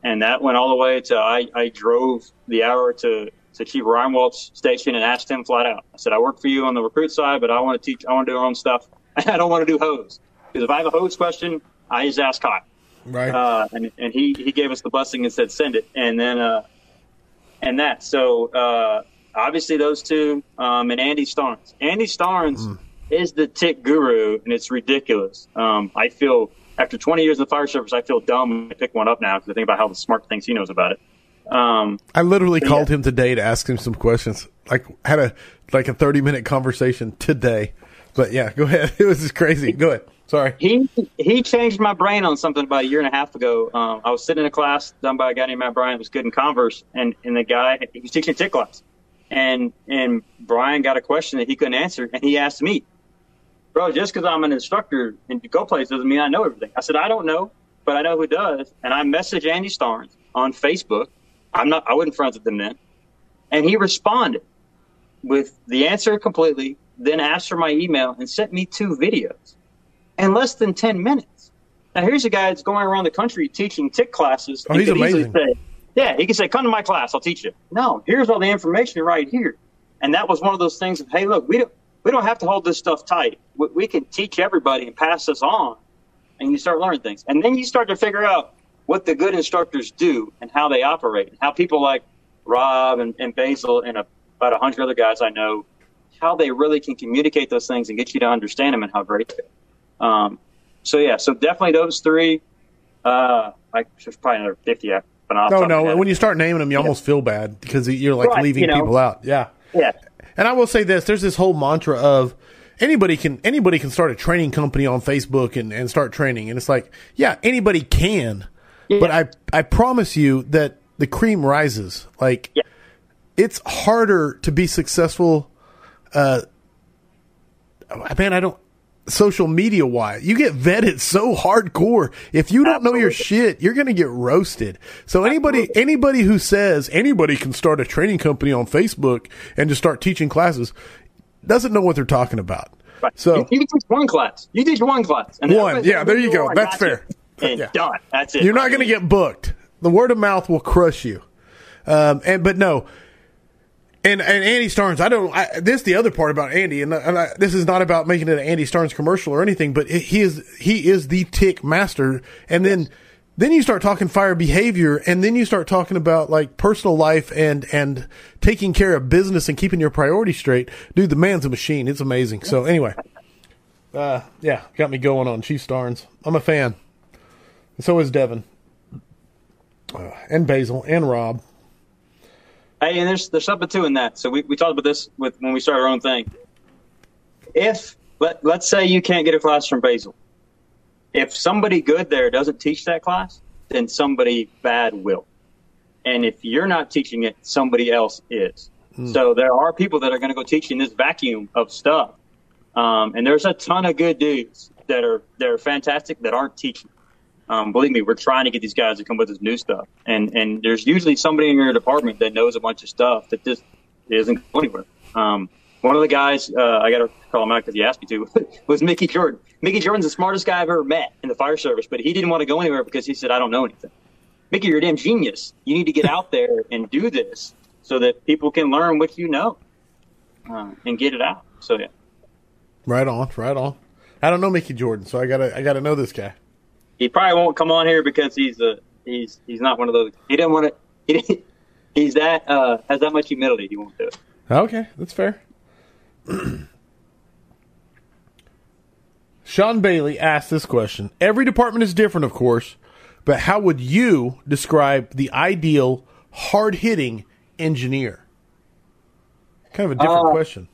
S1: and that went all the way to I, I drove the hour to to Chief Reinwald's station and asked him flat out. I said I work for you on the recruit side, but I want to teach. I want to do our own stuff. I don't want to do hose because if I have a hose question, I just ask Kyle
S3: Right.
S1: uh, and and he he gave us the blessing and said send it, and then uh, and that. So uh, obviously those two, um, and Andy Starnes. Andy Starnes is the TIC guru, and it's ridiculous. Um, I feel after 20 years in the fire service, I feel dumb when I pick one up now because I think about how the smart things he knows about it. Um,
S3: I literally
S1: yeah.
S3: called him today to ask him some questions. Like had a like a thirty minute conversation today. But yeah, go ahead. It was just crazy. Go ahead. Sorry.
S1: He he changed my brain on something about a year and a half ago. Um, I was sitting in a class done by a guy named Matt Bryant, was good in Converse, and and the guy he was teaching a TIC class, and and Brian got a question that he couldn't answer, and he asked me, "Bro, just because I'm an instructor in Go Place doesn't mean I know everything." I said, "I don't know, but I know who does," and I messaged Andy Starnes on Facebook. I'm not, I wasn't friends with him then, and he responded with the answer completely, then asked for my email and sent me two videos in less than 10 minutes. Now, here's a guy that's going around the country teaching TIC classes.
S3: Oh, he's
S1: could easily
S3: amazing.
S1: Say, yeah, he could say, come to my class, I'll teach you. No, here's all the information right here. And that was one of those things of, hey, look, we don't, we don't have to hold this stuff tight. We, we can teach everybody and pass this on, and you start learning things. And then you start to figure out what the good instructors do and how they operate, and how people like Rob and, and Basil and a, about a hundred other guys I know, how they really can communicate those things and get you to understand them and how great they are. Um, so yeah, so definitely those three. Uh, like there's probably another fifty. Off the
S3: No, no. When you start naming them, you almost feel bad because you're like
S1: Right,
S3: leaving
S1: you know.
S3: people out. Yeah.
S1: yeah,
S3: And I will say this: there's this whole mantra of anybody can anybody can start a training company on Facebook and, and start training, and it's like, yeah, anybody can, but I I promise you that the cream rises. Like,
S1: Yeah.
S3: it's harder to be successful. Uh, man, I don't social media wise. You get vetted so hardcore. If you don't know your shit, you're going to get roasted. So anybody anybody who says anybody can start a training company on Facebook and just start teaching classes doesn't know what they're talking about.
S1: Right.
S3: So
S1: you, you can teach one class. You teach one class. And
S3: One. Yeah, there you go.
S1: "Oh, I
S3: That's
S1: you."
S3: fair.
S1: And
S3: Yeah.
S1: done. That's it.
S3: you're not going to get booked. The word of mouth will crush you. Um, and but no, and and Andy Starnes, I don't. I, this the other part about Andy, and, and I, this is not about making it an Andy Starnes commercial or anything, but he is he is the TIC master. And then then you start talking fire behavior, and then you start talking about like personal life and and taking care of business and keeping your priorities straight. Dude, the man's a machine. It's amazing. So anyway, uh, yeah, got me going on Chief Starnes. I'm a fan. And so is Devin. Uh, and Basil and Rob.
S1: Hey, and there's there's something too in that. So we, we talked about this with when we started our own thing. If let let's say you can't get a class from Basil, if somebody good there doesn't teach that class, then somebody bad will. And if you're not teaching it, somebody else is. So there are people that are going to go teach in this vacuum of stuff. Um, and there's a ton of good dudes that are that are fantastic that aren't teaching. Um, believe me, we're trying to get these guys to come with this new stuff, and and there's usually somebody in your department that knows a bunch of stuff that just isn't going anywhere. Um, one of the guys, uh, I got to call him out because he asked me to, was Mickey Jordan. Mickey Jordan's the smartest guy I've ever met in the fire service, but he didn't want to go anywhere because he said, "I don't know anything." Mickey, you're a damn genius. You need to get out there and do this so that people can learn what you know uh, and get it out. So yeah.
S3: Right on, right on. I don't know Mickey Jordan, so I gotta I gotta know this guy.
S1: He probably won't come on here because he's a he's he's not one of those. He didn't want to. He didn't, he's that uh, has that much humility. He won't do it.
S3: Okay, that's fair. Sean Bailey asked this question. Every department is different, of course, but how would you describe the ideal hard hitting engineer? Kind of a different
S1: Uh,
S3: question.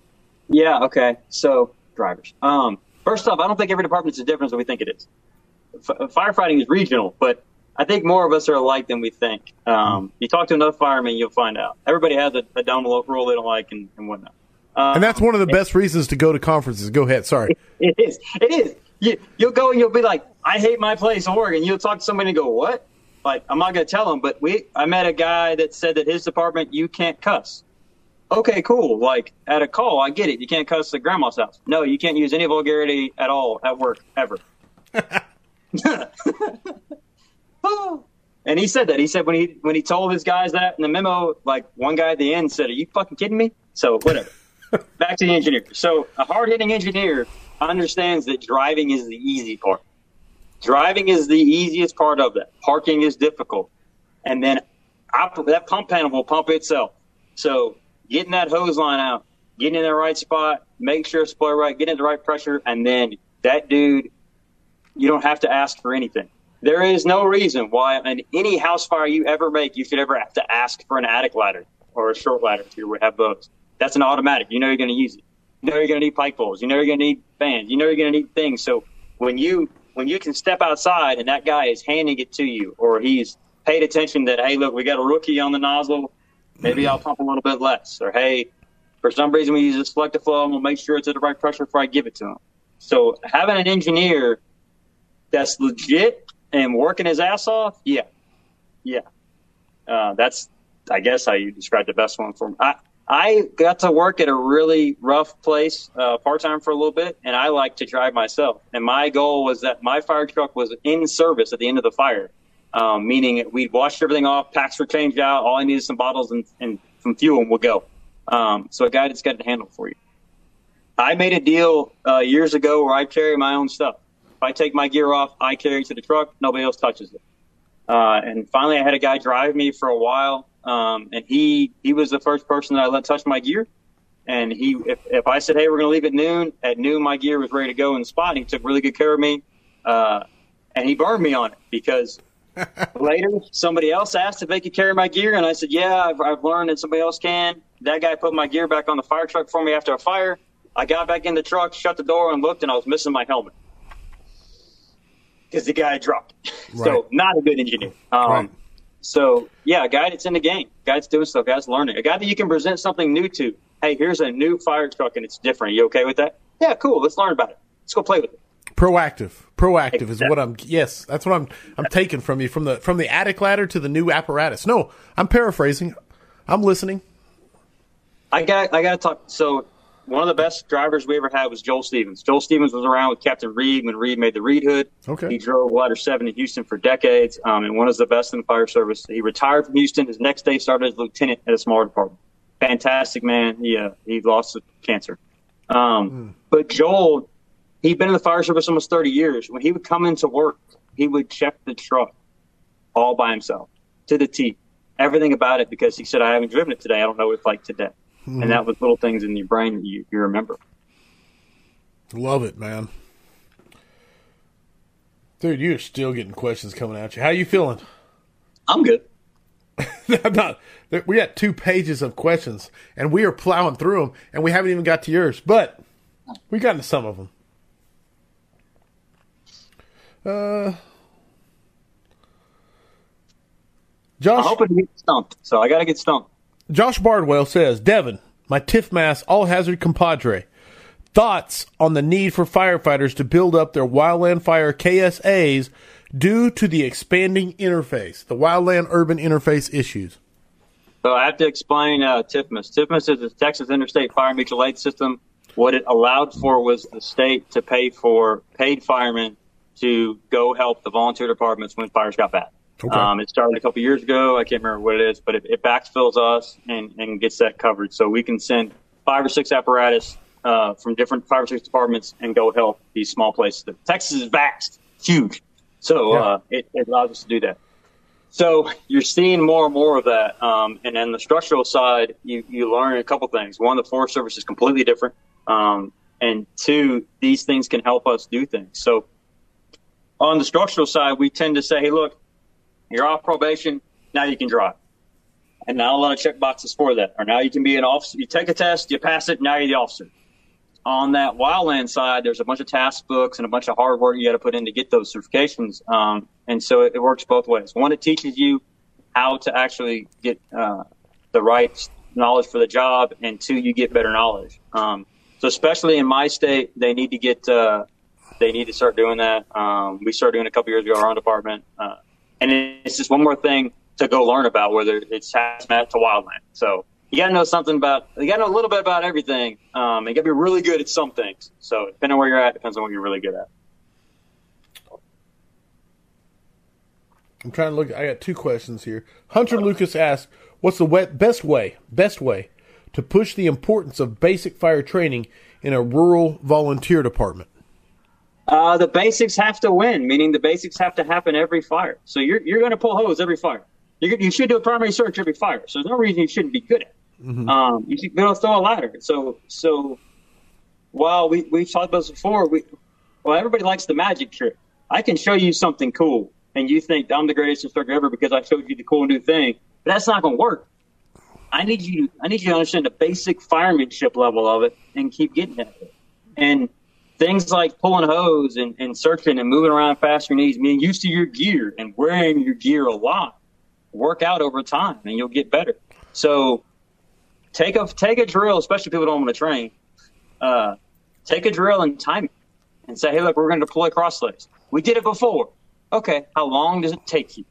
S1: Yeah. Okay. So drivers. Um, first off, I don't think every department is as different as we think it is. F- firefighting is regional, but I think more of us are alike than we think. Um, you talk to another fireman, you'll find out. Everybody has a, a dumb lo- rule they don't like and, and whatnot. Um,
S3: And that's one of the best reasons to go to conferences. Go ahead. Sorry.
S1: It is. It is. You, you'll go and you'll be like, I hate my place, Oregon. You'll talk to somebody and go, what? Like, I'm not going to tell them, but we, I met a guy that said that his department, you can't cuss. Okay, cool. Like, at a call, I get it. You can't cuss at grandma's house. No, you can't use any vulgarity at all at work, ever. and he said that. He said when he when he told his guys that in the memo, like one guy at the end said, "Are you fucking kidding me?" So whatever. Back to the engineer. So a hard hitting engineer understands that driving is the easy part. Driving is the easiest part of that. Parking is difficult, and then that pump panel will pump itself. So getting that hose line out, getting in the right spot, make sure it's split right, getting the right pressure, and then that dude, you don't have to ask for anything. There is no reason why in any house fire you ever make, you should ever have to ask for an attic ladder or a short ladder if you have those. That's an automatic. You know you're going to use it. You know you're going to need pipe poles. You know you're going to need fans. You know you're going to need things. So when you when you can step outside and that guy is handing it to you, or he's paid attention that hey, look, we got a rookie on the nozzle, maybe I'll pump a little bit less, or hey, for some reason we use a selective flow, and we'll make sure it's at the right pressure before I give it to him. So having an engineer that's legit and working his ass off, yeah, yeah, uh, that's I guess how you describe the best one for me. I, I got to work at a really rough place uh, part time for a little bit, and I like to drive myself. And my goal was that my fire truck was in service at the end of the fire, um, meaning we'd washed everything off, packs were changed out, all I needed some bottles and, and some fuel, and we'll go. Um, so a guy that's got to handle for you. I made a deal uh, years ago where I carry my own stuff. If I take my gear off, I carry it to the truck. Nobody else touches it. Uh, and finally, I had a guy drive me for a while um, and he he was the first person that I let touch my gear. And he, if, if I said, "Hey, we're going to leave at noon," at noon my gear was ready to go in the spot. And he took really good care of me, uh, and he burned me on it because later somebody else asked if they could carry my gear, and I said, "Yeah, I've, I've learned that somebody else can." That guy put my gear back on the fire truck for me after a fire. I got back in the truck, shut the door, and looked, and I was missing my helmet because the guy dropped. Right. So not a good engineer. Um, right. So yeah, a guy that's in the game, a guy that's doing stuff, a guy that's learning, a guy that you can present something new to. Hey, here's a new fire truck and it's different. Are you okay with that? Yeah, cool. Let's learn about it. Let's go play with it.
S3: Proactive, proactive exactly. is what I'm. Yes, that's what I'm. I'm taking from you from the from the attic ladder to the new apparatus. No, I'm paraphrasing. I'm listening.
S1: I got. I got to talk. So one of the best drivers we ever had was Joel Stevens. Joel Stevens was around with Captain Reed when Reed made the Reed Hood.
S3: Okay.
S1: He drove Ladder 7 in Houston for decades um, and one of the best in the fire service. He retired from Houston. His next day started as lieutenant at a smaller department. Fantastic man. He, uh, he lost to cancer. Um, mm. But Joel, he'd been in the fire service almost 30 years. When he would come into work, he would check the truck all by himself to the T. Everything about it because he said, I haven't driven it today. I don't know what it's like today. Mm-hmm. And that was little things in your brain that you, you remember.
S3: Love it, man. Dude, you're still getting questions coming at you. How you feeling?
S1: I'm good.
S3: I'm not. We got two pages of questions, and we are plowing through them, and we haven't even got to yours, but we got to some of them. Uh,
S1: Josh, I'm hoping to get stumped, so I got to get stumped.
S3: Josh Bardwell says, Devin, my TIFMAS all hazard compadre. Thoughts on the need for firefighters to build up their wildland fire KSAs due to the expanding interface, the wildland urban interface issues?
S1: So I have to explain uh, TIFMAS. TIFMAS is the Texas Interstate Fire Mutual Aid System. What it allowed for was the state to pay for paid firemen to go help the volunteer departments when fires got bad. Okay. Um, it started a couple years ago. I can't remember what it is, but it, it backfills us and, and gets that covered. So we can send five or six apparatus uh, from different five or six departments and go help these small places. Texas is vast, huge. So yeah. uh, it, it, allows us to do that. So you're seeing more and more of that. Um, and then the structural side, you, you learn a couple things. One, the Forest Service is completely different. Um, and two, these things can help us do things. So on the structural side, we tend to say, hey, look, you're off probation. Now you can drive. And now a lot of check boxes for that. Or now you can be an officer. You take a test, you pass it, now you're the officer. On that wildland side, there's a bunch of task books and a bunch of hard work you got to put in to get those certifications. Um, and so it, it, works both ways. One, it teaches you how to actually get uh, the right knowledge for the job, and two, you get better knowledge. Um, so especially in my state, they need to get uh, they need to start doing that. Um, we started doing a couple years ago. Our own department. Uh, and it's just one more thing to go learn about, whether it's hazmat to wildland. So you got to know something about, you got to know a little bit about everything. Um, you got to be really good at some things. So depending on where you're at, depends on what you're really good at.
S3: I'm trying to look. I got two questions here. Hunter Lucas asks, "What's the best way, best way, to push the importance of basic fire training in a rural volunteer department?"
S1: Uh, the basics have to win, meaning the basics have to happen every fire. So you're, you're going to pull hose every fire. you you should do a primary search every fire. So there's no reason you shouldn't be good at it. Mm-hmm. Um, you should be able to throw a ladder. So, so while we, we've talked about this before, we, well, everybody likes the magic trick. I can show you something cool and you think I'm the greatest instructor ever because I showed you the cool new thing, but that's not going to work. I need you, I need you to understand the basic firemanship level of it and keep getting at it. And things like pulling hose and, and searching and moving around faster needs, being used to your gear and wearing your gear a lot, work out over time and you'll get better. So take a take a drill, especially people don't want to train. Uh, take a drill and time it, and say, "Hey, look, we're going to deploy cross lays. We did it before. Okay, how long does it take you?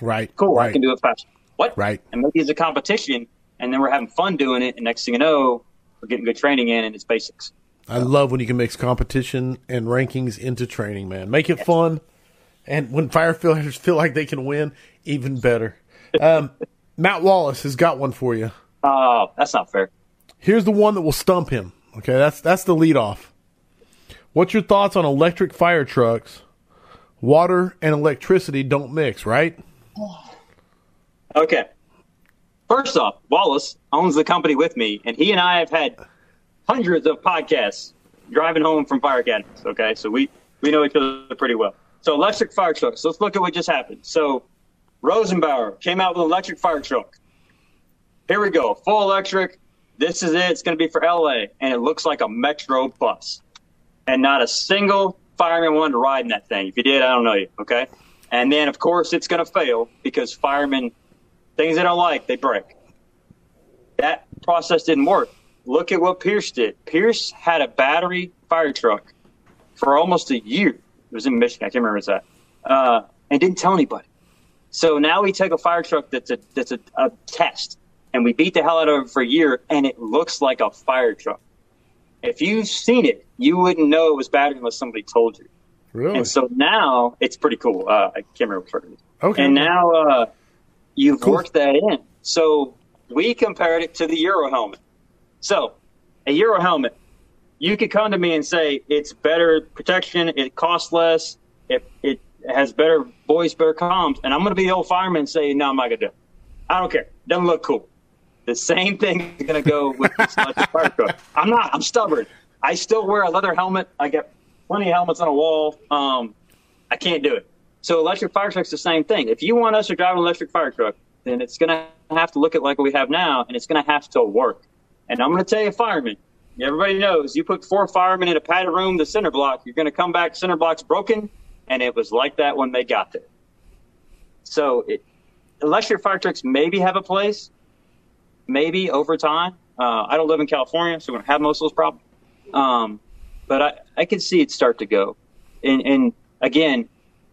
S3: Right.
S1: Cool,
S3: Right.
S1: I can do it faster. What?
S3: Right.
S1: And maybe it's a competition, and then we're having fun doing it. And next thing you know, we're getting good training in, and it's basics.
S3: I love when you can mix competition and rankings into training, man. Make it fun. And when firefighters feel like they can win, even better. Um, Matt Wallace has got one for you.
S1: Oh, that's not fair.
S3: Here's the one that will stump him. Okay, that's that's the lead off. What's your thoughts on electric fire trucks? Water and electricity don't mix, right?
S1: Okay. First off, Wallace owns the company with me, and he and I have had hundreds of podcasts driving home from fire academies. Okay, so we we know each other pretty well. So electric fire trucks. Let's look at what just happened. So Rosenbauer came out with an electric fire truck. Here we go, full electric. This is it. It's going to be for LA, and it looks like a metro bus. And not a single fireman wanted to ride in that thing. If you did, I don't know you. Okay. And then, of course, it's going to fail because firemen things they don't like, they break. That process didn't work. Look at what Pierce did. Pierce had a battery fire truck for almost a year. It was in Michigan. I can't remember that. Uh, and didn't tell anybody. So now we take a fire truck that's a that's a, a test, and we beat the hell out of it for a year, and it looks like a fire truck. If you've seen it, you wouldn't know it was battery unless somebody told you.
S3: Really?
S1: And so now it's pretty cool. Uh, I can't remember what it is.
S3: Okay.
S1: And now uh, you've
S3: Cool.
S1: worked that in. So we compared it to the Euro helmet. So a Euro helmet, you could come to me and say it's better protection, it costs less, it, it has better voice, better comms, and I'm going to be the old fireman and say, no, I'm not going to do it. I don't care. Doesn't look cool. The same thing is going to go with this electric fire truck. I'm not. I'm stubborn. I still wear a leather helmet. I got plenty of helmets on a wall. Um, I can't do it. So electric fire truck's the same thing. If you want us to drive an electric fire truck, then it's going to have to look at like what we have now, and it's going to have to work. And I'm going to tell you, firemen, everybody knows you put four firemen in a padded room, the center block, you're going to come back, center block's broken, and it was like that when they got there. So it, electric fire trucks maybe have a place, maybe over time. Uh, I don't live in California, so we don't have most of those problems. Um, but I, I can see it start to go. And, and again,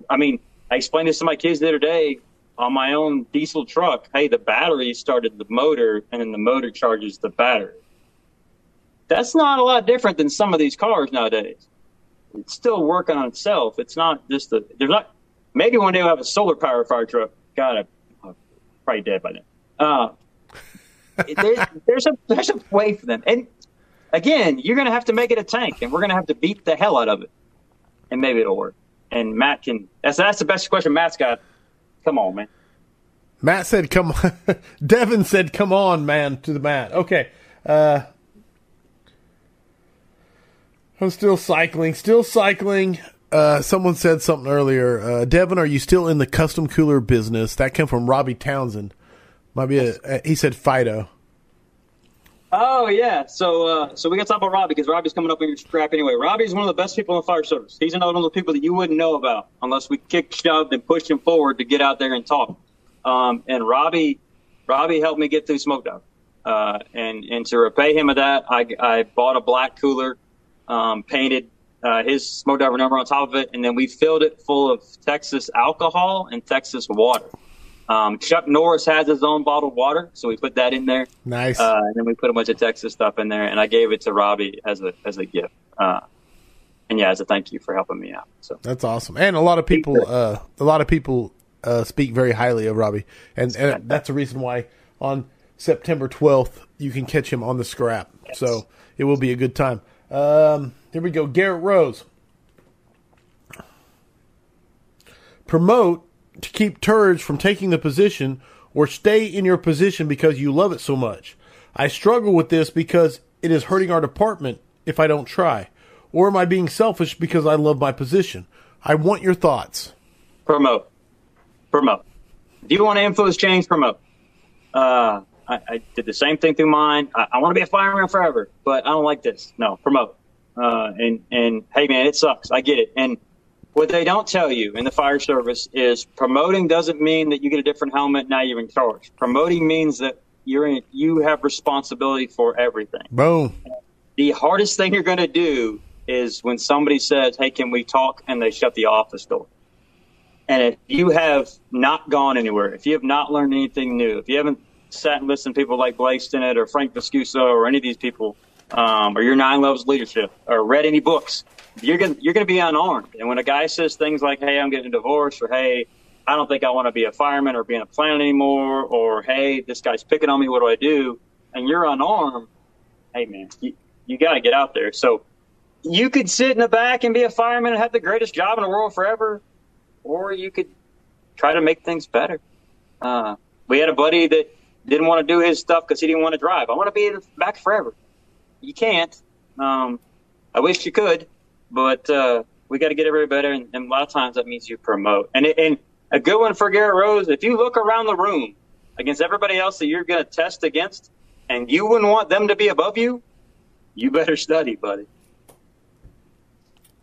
S1: I mean, I explained this to my kids the other day on my own diesel truck. Hey, the battery started the motor, and then the motor charges the battery. That's not a lot different than some of these cars nowadays. It's still working on itself. It's not just the there's not. Maybe one day we'll have a solar power fire truck. God, I'm probably dead by then. Uh, there's, there's a there's a way for them, and again, you're going to have to make it a tank, and we're going to have to beat the hell out of it, and maybe it'll work. And Matt can. That's that's the best question Matt's got. Come on, man.
S3: Matt said, "Come on." Devin said, "Come on, man." To the mat. Okay. Uh, I'm still cycling. Still cycling. Uh, someone said something earlier. Uh, Devin, are you still in the custom cooler business? That came from Robbie Townsend. Might be a. a he said Fido.
S1: Oh yeah, so uh, so we got to talk about Robbie because Robbie's coming up in your scrap anyway. Robbie's one of the best people in the fire service. He's another one of the people that you wouldn't know about unless we kick, shoved, and pushed him forward to get out there and talk. Um, and Robbie, Robbie helped me get through smoke dive. Uh, and and to repay him of that, I, I bought a black cooler, um, painted uh, his smoke diver number on top of it, and then we filled it full of Texas alcohol and Texas water. Um, Chuck Norris has his own bottled water, so we put that in there.
S3: Nice.
S1: Uh, and then we put a bunch of Texas stuff in there, and I gave it to Robbie as a as a gift. Uh, and yeah, as a thank you for helping me out. So
S3: That's awesome. And a lot of people, uh, a lot of people uh, speak very highly of Robbie, and, and that's the reason why on September 12th you can catch him on the scrap. So it will be a good time. Um, here we go. Garrett Rose. Promote to keep turds from taking the position or stay in your position because you love it so much. I struggle with this because it is hurting our department if I don't try. Or am I being selfish because I love my position? I want your thoughts.
S1: promote, promote. Do you want to influence change, promote. Uh, I, I did the same thing through mine. I, I want to be a fireman forever, but I don't like this. No, promote. Uh, and and hey, man, it sucks. I get it. And what they don't tell you in the fire service is promoting doesn't mean that you get a different helmet. Now you're in charge. Promoting means that you're in, you have responsibility for everything.
S3: Boom.
S1: The hardest thing you're going to do is when somebody says, "Hey, can we talk?" and they shut the office door. And if you have not gone anywhere, if you have not learned anything new, if you haven't sat and listened to people like Blake Stinnett or Frank Viscuso or any of these people, um, or your nine levels of leadership, or read any books, you're gonna you're gonna be unarmed. And when a guy says things like, "Hey, I'm getting a divorce," or "Hey, I don't think I want to be a fireman or be in a plant anymore," or "Hey, this guy's picking on me. What do I do?" and you're unarmed, hey man, you, you got to get out there. So you could sit in the back and be a fireman and have the greatest job in the world forever, or you could try to make things better. Uh, we had a buddy that didn't want to do his stuff because he didn't want to drive. I want to be in the back forever. You can't. Um, I wish you could, but uh, we got to get everybody better. And, and, a lot of times that means you promote. And, and a good one for Garrett Rose, if you look around the room against everybody else that you're going to test against, and you wouldn't want them to be above you, you better study, buddy.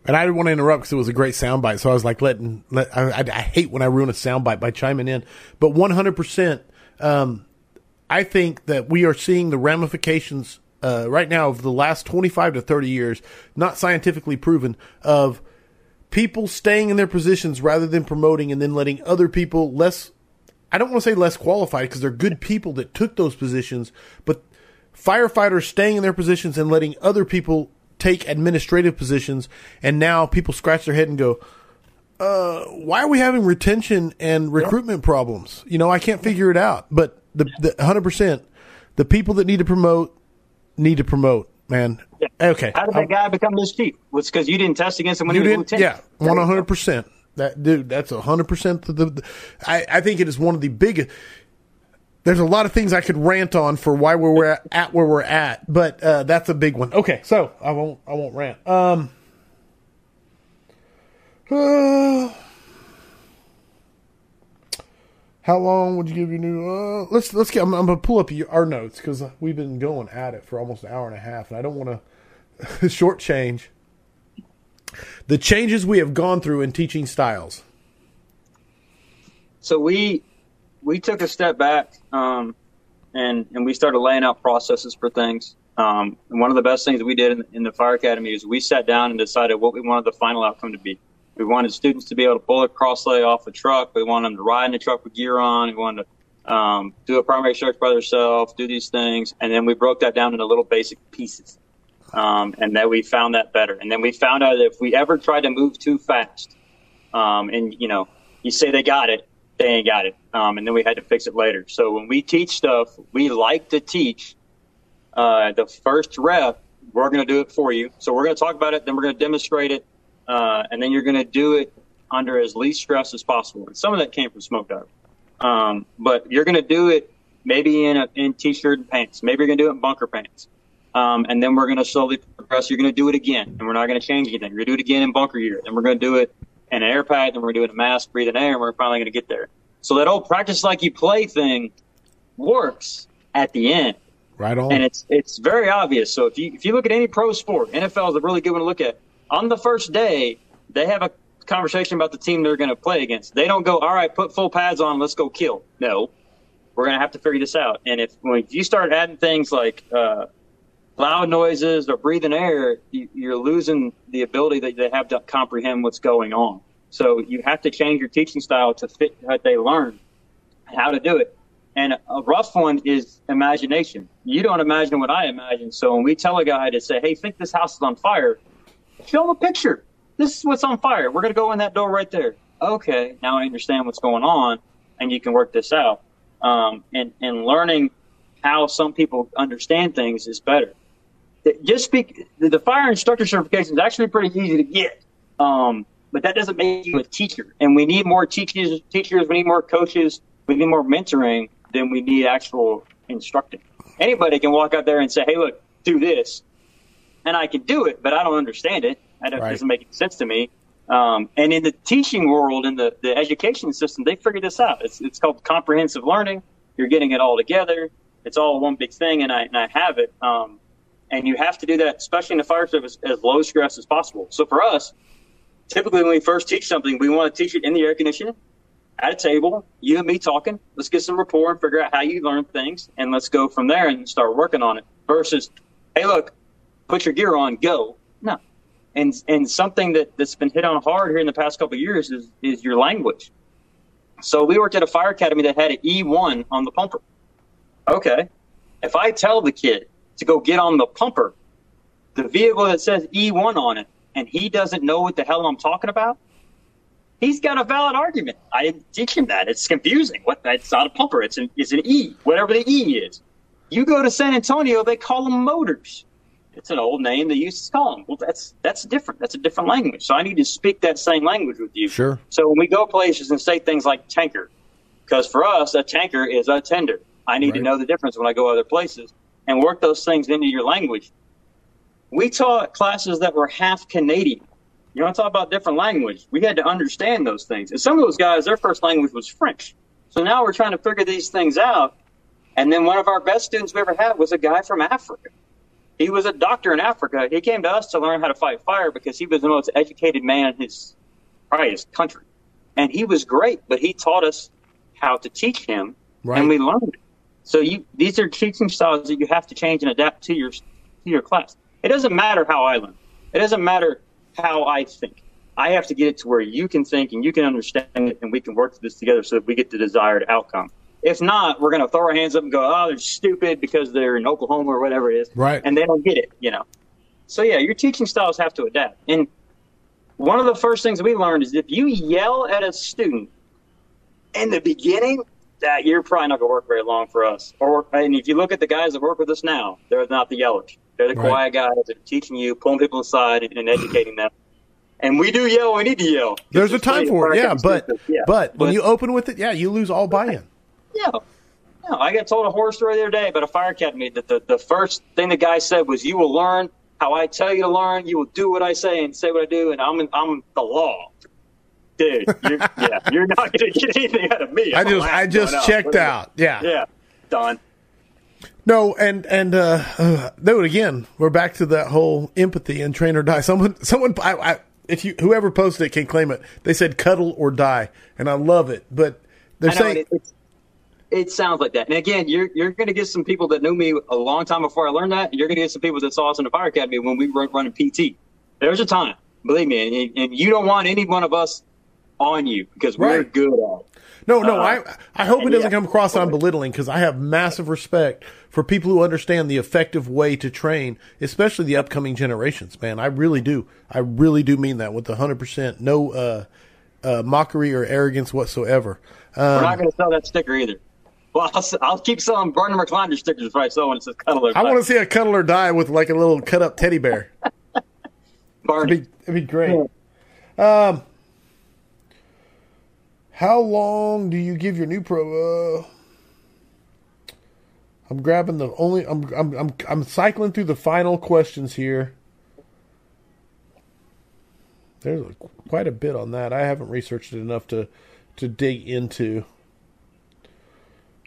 S3: And I didn't want to interrupt because it was a great soundbite. So I was like, letting, let, I, I, I hate when I ruin a soundbite by chiming in. But 100%, um, I think that we are seeing the ramifications uh, right now of the last 25 to 30 years, not scientifically proven, of people staying in their positions rather than promoting and then letting other people less, I don't want to say less qualified because they're good people that took those positions, but firefighters staying in their positions and letting other people take administrative positions, and now people scratch their head and go, uh, "Why are we having retention and recruitment yeah. problems?" You know, I can't figure it out. But the hundred percent, the people that need to promote need to promote. Man,
S1: yeah.
S3: okay.
S1: How did that guy become this cheap? Was because you didn't test against him when
S3: you
S1: he was
S3: lieutenant? Yeah, one hundred percent. That dude, that's hundred percent. The, I, I think it is one of the biggest there's a lot of things I could rant on for why we're at, at where we're at, but uh, that's a big one. Okay, so I won't I won't rant. Um, uh, how long would you give your new? Uh, let's let's get. I'm, I'm gonna pull up your, our notes because we've been going at it for almost an hour and a half, and I don't want to shortchange the changes we have gone through in teaching styles.
S1: So we we took a step back um, and and we started laying out processes for things. Um, and one of the best things we did in, in, the fire academy is we sat down and decided what we wanted the final outcome to be. We wanted students to be able to pull a cross lay off a truck. We wanted them to ride in the truck with gear on. We wanted to um, do a primary search by themselves, do these things, and then we broke that down into little basic pieces. Um, and then we found that better. And then we found out that if we ever tried to move too fast, um, and you know, you say they got it, they ain't got it. Um, and then we had to fix it later. So when we teach stuff, we like to teach uh, the first rep. We're going to do it for you. So we're going to talk about it, then we're going to demonstrate it, uh, and then you're going to do it under as least stress as possible. And some of that came from smoke dive. Um, but you're going to do it maybe in a in t-shirt and pants. Maybe you're going to do it in bunker pants. Um, and then we're going to slowly progress. You're going to do it again, and we're not going to change anything. You're going to do it again in bunker gear. Then we're going to do it in an air pack, then we're doing a mask, breathing air, and we're finally going to get there. So that old practice like you play thing works at the end.
S3: Right on.
S1: And it's it's very obvious. So if you if you look at any pro sport, NFL is a really good one to look at. On the first day, they have a conversation about the team they're going to play against. They don't go, all right, put full pads on, let's go kill. No, we're going to have to figure this out. And if when you start adding things like uh, loud noises or breathing air, you, are losing the ability that they have to comprehend what's going on. So you have to change your teaching style to fit what they learn, how to do it. And a rough one is imagination. You don't imagine what I imagine. So when we tell a guy to say, "Hey, think this house is on fire," show him a picture. This is what's on fire. We're going to go in that door right there. Okay, now I understand what's going on, and you can work this out. Um, and and learning how some people understand things is better just speak the fire instructor certification is actually pretty easy to get. Um, but that doesn't make you a teacher. And we need more teachers, teachers, we need more coaches, we need more mentoring than we need actual instructing. Anybody can walk out there and say, Hey, look, do this. And I can do it, but I don't understand it. That right. doesn't make any sense to me. Um, and in the teaching world, in the, the education system, they figured this out. It's, it's called comprehensive learning. You're getting it all together. It's all one big thing, and I, and I have it. Um, And you have to do that, especially in the fire service, as low stress as possible. So for us, typically when we first teach something, we want to teach it in the air conditioning at a table, you and me talking. Let's get some rapport and figure out how you learn things, and let's go from there and start working on it. Versus, hey, look, put your gear on, go. No, and and something that that's been hit on hard here in the past couple of years is is your language. So we worked at a fire academy that had an E1 on the pumper. Okay, if I tell the kid to go get on the pumper, the vehicle that says E1 on it, and he doesn't know what the hell I'm talking about, he's got a valid argument. I didn't teach him that. It's confusing. What? That's not a pumper. It's an it's an E, whatever the E is. You go to San Antonio, they call them motors. It's an old name they used to call them. Well, that's that's different. That's a different language. So I need to speak that same language with you.
S3: Sure.
S1: So when we go places and say things like tanker, because for us a tanker is a tender. I need
S3: Right.
S1: to know the difference when I go other places and work those things into your language. We taught classes that were half Canadian. You want to talk about different language? We had to understand those things. And some of those guys, their first language was French. So now we're trying to figure these things out. And then one of our best students we ever had was a guy from Africa. He was a doctor in Africa. He came to us to learn how to fight fire because he was the most educated man in his probably his country. And he was great, but he taught us how to teach him
S3: Right.
S1: and we learned it. So you these are teaching styles that you have to change and adapt to your to your class. It doesn't matter how I learn. It doesn't matter how I think. I have to get it to where you can think and you can understand it, and we can work this together so that we get the desired outcome. If not, we're going to throw our hands up and go, "Oh, they're stupid because they're in Oklahoma or whatever it is,"
S3: Right.
S1: And they don't get it, you know. So yeah, your teaching styles have to adapt. And one of the first things we learned is if you yell at a student in the beginning, that you're probably not going to work very long for us. Or and if you look at the guys that work with us now, they're not the yellers. They're the
S3: Right.
S1: quiet guys that are teaching you, pulling people aside, and, and educating them. And we do yell. We need to yell.
S3: There's a time for it, yeah. But.
S1: Yeah.
S3: but when you open with it, yeah, you lose all buy-in.
S1: Yeah. No, I got told a horror story the other day about a fire academy that the, the first thing the guy said was, "You will learn how I tell you to learn. You will do what I say and say what I do, and I'm I'm the law." Dude, you're, yeah, you're not going to get anything out of me.
S3: I just I just checked
S1: Whatever.
S3: out. Yeah.
S1: Yeah, done.
S3: No, and and uh, uh dude, again, we're back to that whole empathy and train or die. Someone, someone, I, I, if you whoever posted it can claim it. They said cuddle or die, and I love it. But they're
S1: know,
S3: saying
S1: it, it's, it sounds like that. And again, you're you're going to get some people that knew me a long time before I learned that, and you're going to get some people that saw us in the fire academy when we were running PT. There's a time, believe me, and, and you don't want any one of us on you because we're
S3: Right.
S1: good at it.
S3: no, no.
S1: uh,
S3: I I hope it doesn't
S1: yeah.
S3: come across that I'm belittling because I have massive respect for people who understand the effective way to train, especially the upcoming generations. Man, I really do. I really do mean that with a hundred percent no uh, uh, mockery or arrogance whatsoever.
S1: We're
S3: Um,
S1: not going to sell that sticker either. Well, I'll, I'll keep selling Burner McCliner stickers if I sell one that says cuddle or
S3: I want to see a cuddle or die with like a little cut up teddy bear.
S1: Barney.
S3: It'd be, it'd be great. Um, how long do you give your new pro? Uh, I'm grabbing the only. I'm I'm I'm I'm cycling through the final questions here. There's a, quite a bit on that. I haven't researched it enough to to dig into.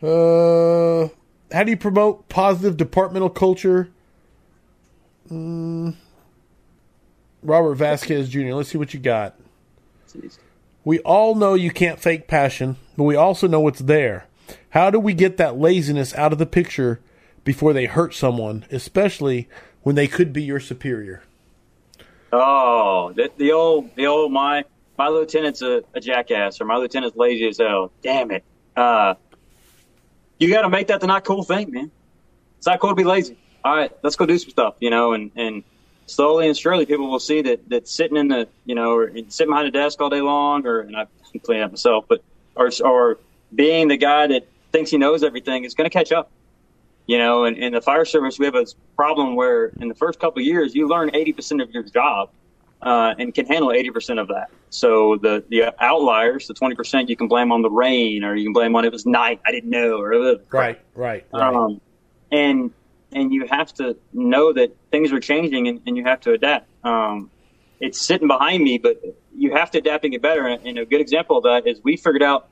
S3: Uh, how do you promote positive departmental culture? Robert Vasquez Jr. Let's see what you got. We all know you can't fake passion, but we also know it's there. How do we get that laziness out of the picture before they hurt someone, especially when they could be your superior?
S1: Oh, the, the old, the old my my lieutenant's a, a jackass, or my lieutenant's lazy as hell. Damn it! Uh, you got to make that the not cool thing, man. It's not cool to be lazy. All right, let's go do some stuff, you know, and and slowly and surely people will see that that sitting in the, you know, or sitting behind a desk all day long, or and I'm cleaning up myself, but or or being the guy that thinks he knows everything is going to catch up. You know, and in the fire service, we have a problem where in the first couple of years, you learn 80% of your job uh, and can handle 80% of that. So the, the outliers, the 20%, you can blame on the rain or you can blame on it was night, I didn't know, or uh,
S3: Right, right, right.
S1: um, and and you have to know that things are changing and, and you have to adapt. Um, it's sitting behind me, but you have to adapt and get better. And, and a good example of that is we figured out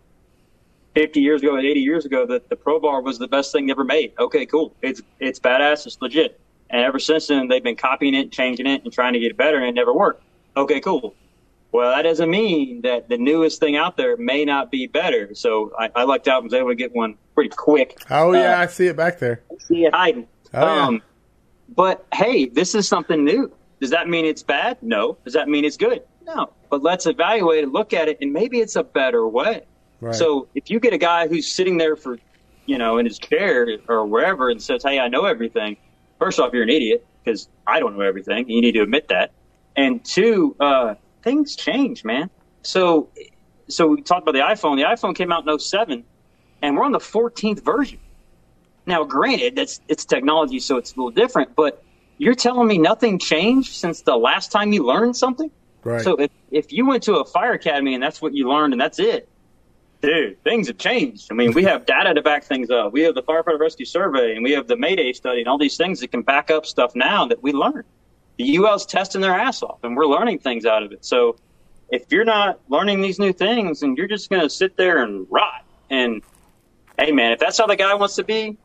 S1: 50 years ago, 80 years ago, that the Pro Bar was the best thing ever made. Okay, cool. It's it's badass. It's legit. And ever since then, they've been copying it, changing it, and trying to get it better, and it never worked. Okay, cool. Well, that doesn't mean that the newest thing out there may not be better. So I, I lucked out and was able to get one pretty quick.
S3: Oh yeah, uh, I see it back there.
S1: I See it hiding. Oh, um, yeah. But hey, this is something new. Does that mean it's bad? No. Does that mean it's good? No. But let's evaluate it, look at it, and maybe it's a better way. Right. So if you get a guy who's sitting there for, you know, in his chair or wherever and says, "Hey, I know everything," first off, you're an idiot because I don't know everything. You need to admit that. And two, uh, things change, man. So, so we talked about the iPhone. The iPhone came out in 07, and we're on the 14th version. Now, granted, that's it's technology, so it's a little different. But you're telling me nothing changed since the last time you learned something?
S3: Right.
S1: So if, if you went to a fire academy and that's what you learned and that's it, dude, things have changed. I mean, we have data to back things up. We have the firefighter rescue survey and we have the Mayday study and all these things that can back up stuff now that we learned. The UL's testing their ass off and we're learning things out of it. So if you're not learning these new things and you're just going to sit there and rot and hey man, if that's how the guy wants to be,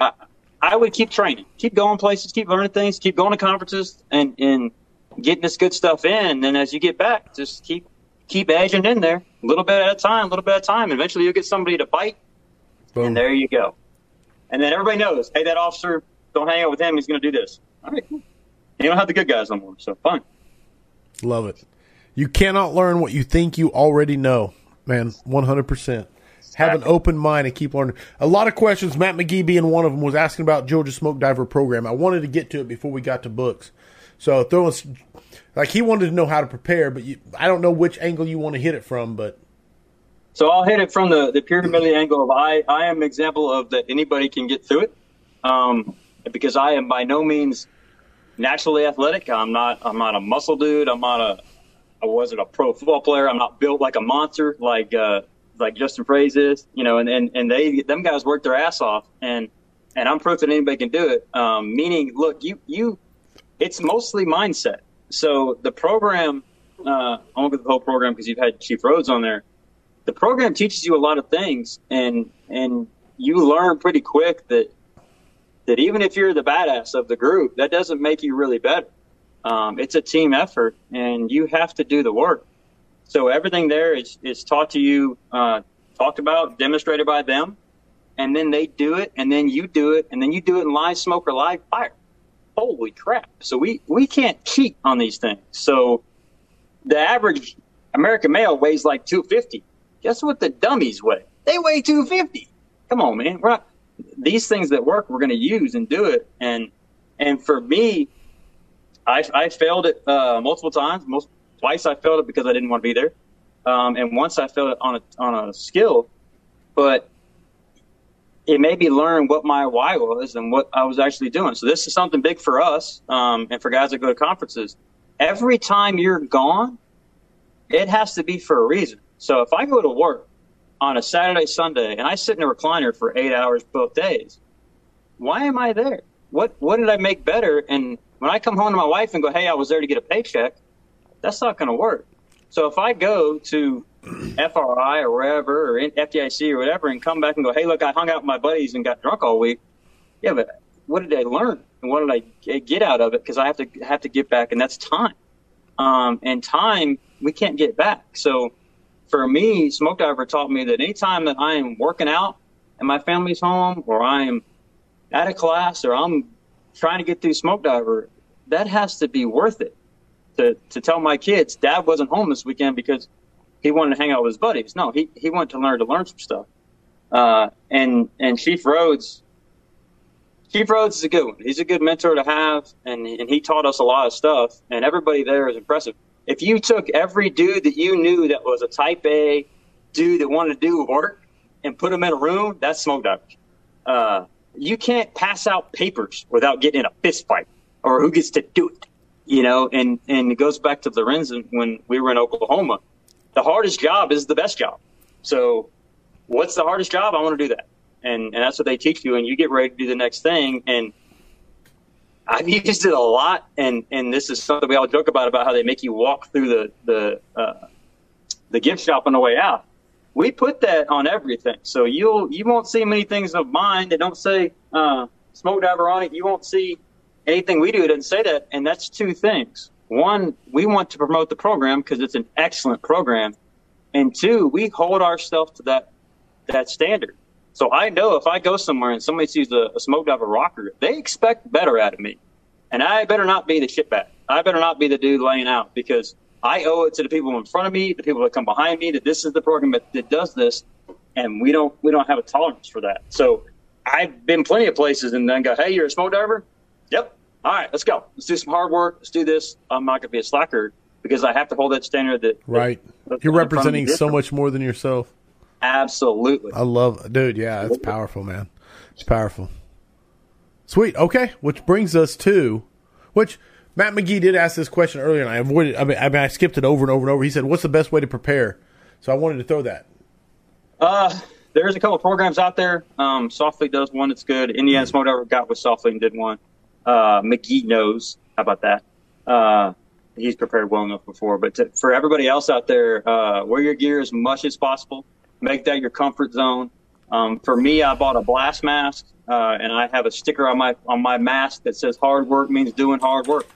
S1: I, I would keep training, keep going places, keep learning things, keep going to conferences and, and getting this good stuff in. And as you get back, just keep keep edging in there, a little bit at a time, a little bit at a time. Eventually, you'll get somebody to bite, Boom. and there you go. And then everybody knows, hey, that officer, don't hang out with him. He's going to do this. All right, cool. You don't have the good guys no more, so fine.
S3: Love it. You cannot learn what you think you already know, man. One hundred percent. Have an open mind and keep learning. A lot of questions. Matt McGee being one of them was asking about Georgia Smoke Diver program. I wanted to get to it before we got to books. So throwing like he wanted to know how to prepare, but you, I don't know which angle you want to hit it from. But
S1: so I'll hit it from the the pyramid angle of I I am example of that anybody can get through it, um, because I am by no means naturally athletic. I'm not I'm not a muscle dude. I'm not a I wasn't a pro football player. I'm not built like a monster like uh, like Justin Fraze is. You know, and, and and they them guys work their ass off, and and I'm proof that anybody can do it. Um, meaning, look, you you it's mostly mindset. So the program, uh, I won't go the whole program because you've had Chief Rhodes on there. The program teaches you a lot of things, and and you learn pretty quick that that even if you're the badass of the group, that doesn't make you really better. Um, it's a team effort, and you have to do the work. So everything there is is taught to you, uh, talked about, demonstrated by them, and then they do it, and then you do it, and then you do it in live smoke or live fire holy crap. So we, we can't cheat on these things. So the average American male weighs like 250. Guess what the dummies weigh? They weigh 250. Come on, man. We're not, these things that work, we're going to use and do it. And, and for me, I, I failed it uh, multiple times. Most twice I failed it because I didn't want to be there. Um, and once I failed it on a, on a skill, but it made me learn what my why was and what I was actually doing. So this is something big for us um, and for guys that go to conferences. Every time you're gone, it has to be for a reason. So if I go to work on a Saturday, Sunday, and I sit in a recliner for eight hours both days, why am I there? What what did I make better? And when I come home to my wife and go, "Hey, I was there to get a paycheck," that's not going to work. So if I go to FRI or wherever or FDIC or whatever and come back and go, hey, look, I hung out with my buddies and got drunk all week. Yeah, but what did I learn and what did I get out of it? Because I have to have to get back, and that's time. Um, and time we can't get back. So for me, Smoke Diver taught me that anytime that I am working out and my family's home, or I am at a class, or I'm trying to get through Smoke Diver, that has to be worth it. To to tell my kids, Dad wasn't home this weekend because he wanted to hang out with his buddies. No, he, he wanted to learn to learn some stuff. Uh, and, and Chief Rhodes, Chief Rhodes is a good one. He's a good mentor to have, and, and he taught us a lot of stuff, and everybody there is impressive. If you took every dude that you knew that was a type A dude that wanted to do work and put them in a room, that's smoke divers. Uh, you can't pass out papers without getting in a fist fight or who gets to do it, you know, and, and it goes back to Lorenzen when we were in Oklahoma the hardest job is the best job. So what's the hardest job? I want to do that. And, and that's what they teach you. And you get ready to do the next thing. And I've used it a lot. And, and this is something we all joke about, about how they make you walk through the, the, uh, the gift shop on the way out. We put that on everything. So you'll, you won't see many things of mine that don't say, uh, smoke diver on it. You won't see anything we do that doesn't say that. And that's two things. One, we want to promote the program because it's an excellent program. And two, we hold ourselves to that that standard. So I know if I go somewhere and somebody sees a, a smoke diver rocker, they expect better out of me. And I better not be the shitbag. I better not be the dude laying out because I owe it to the people in front of me, the people that come behind me, that this is the program that, that does this, and we don't we don't have a tolerance for that. So I've been plenty of places and then go, hey, you're a smoke diver? Yep. All right, let's go. Let's do some hard work. Let's do this. I'm not going to be a slacker because I have to hold that standard that.
S3: Right.
S1: that-
S3: You're
S1: in front of me
S3: representing so much more than yourself.
S1: Absolutely.
S3: I love, dude. Yeah, it's powerful, man. It's powerful. Sweet. Okay, which brings us to, which Matt McGee did ask this question earlier, and I avoided. I mean, I, mean, I skipped it over and over and over. He said, "What's the best way to prepare?" So I wanted to throw that.
S1: Uh, there's a couple of programs out there. Um, Softly does one that's good. Indiana Smoke Diver got with Softly and did one. Uh, McGee knows. How about that? Uh, he's prepared well enough before. But to, for everybody else out there, uh, wear your gear as much as possible. Make that your comfort zone. Um, for me, I bought a blast mask, uh, and I have a sticker on my on my mask that says "Hard work means doing hard work."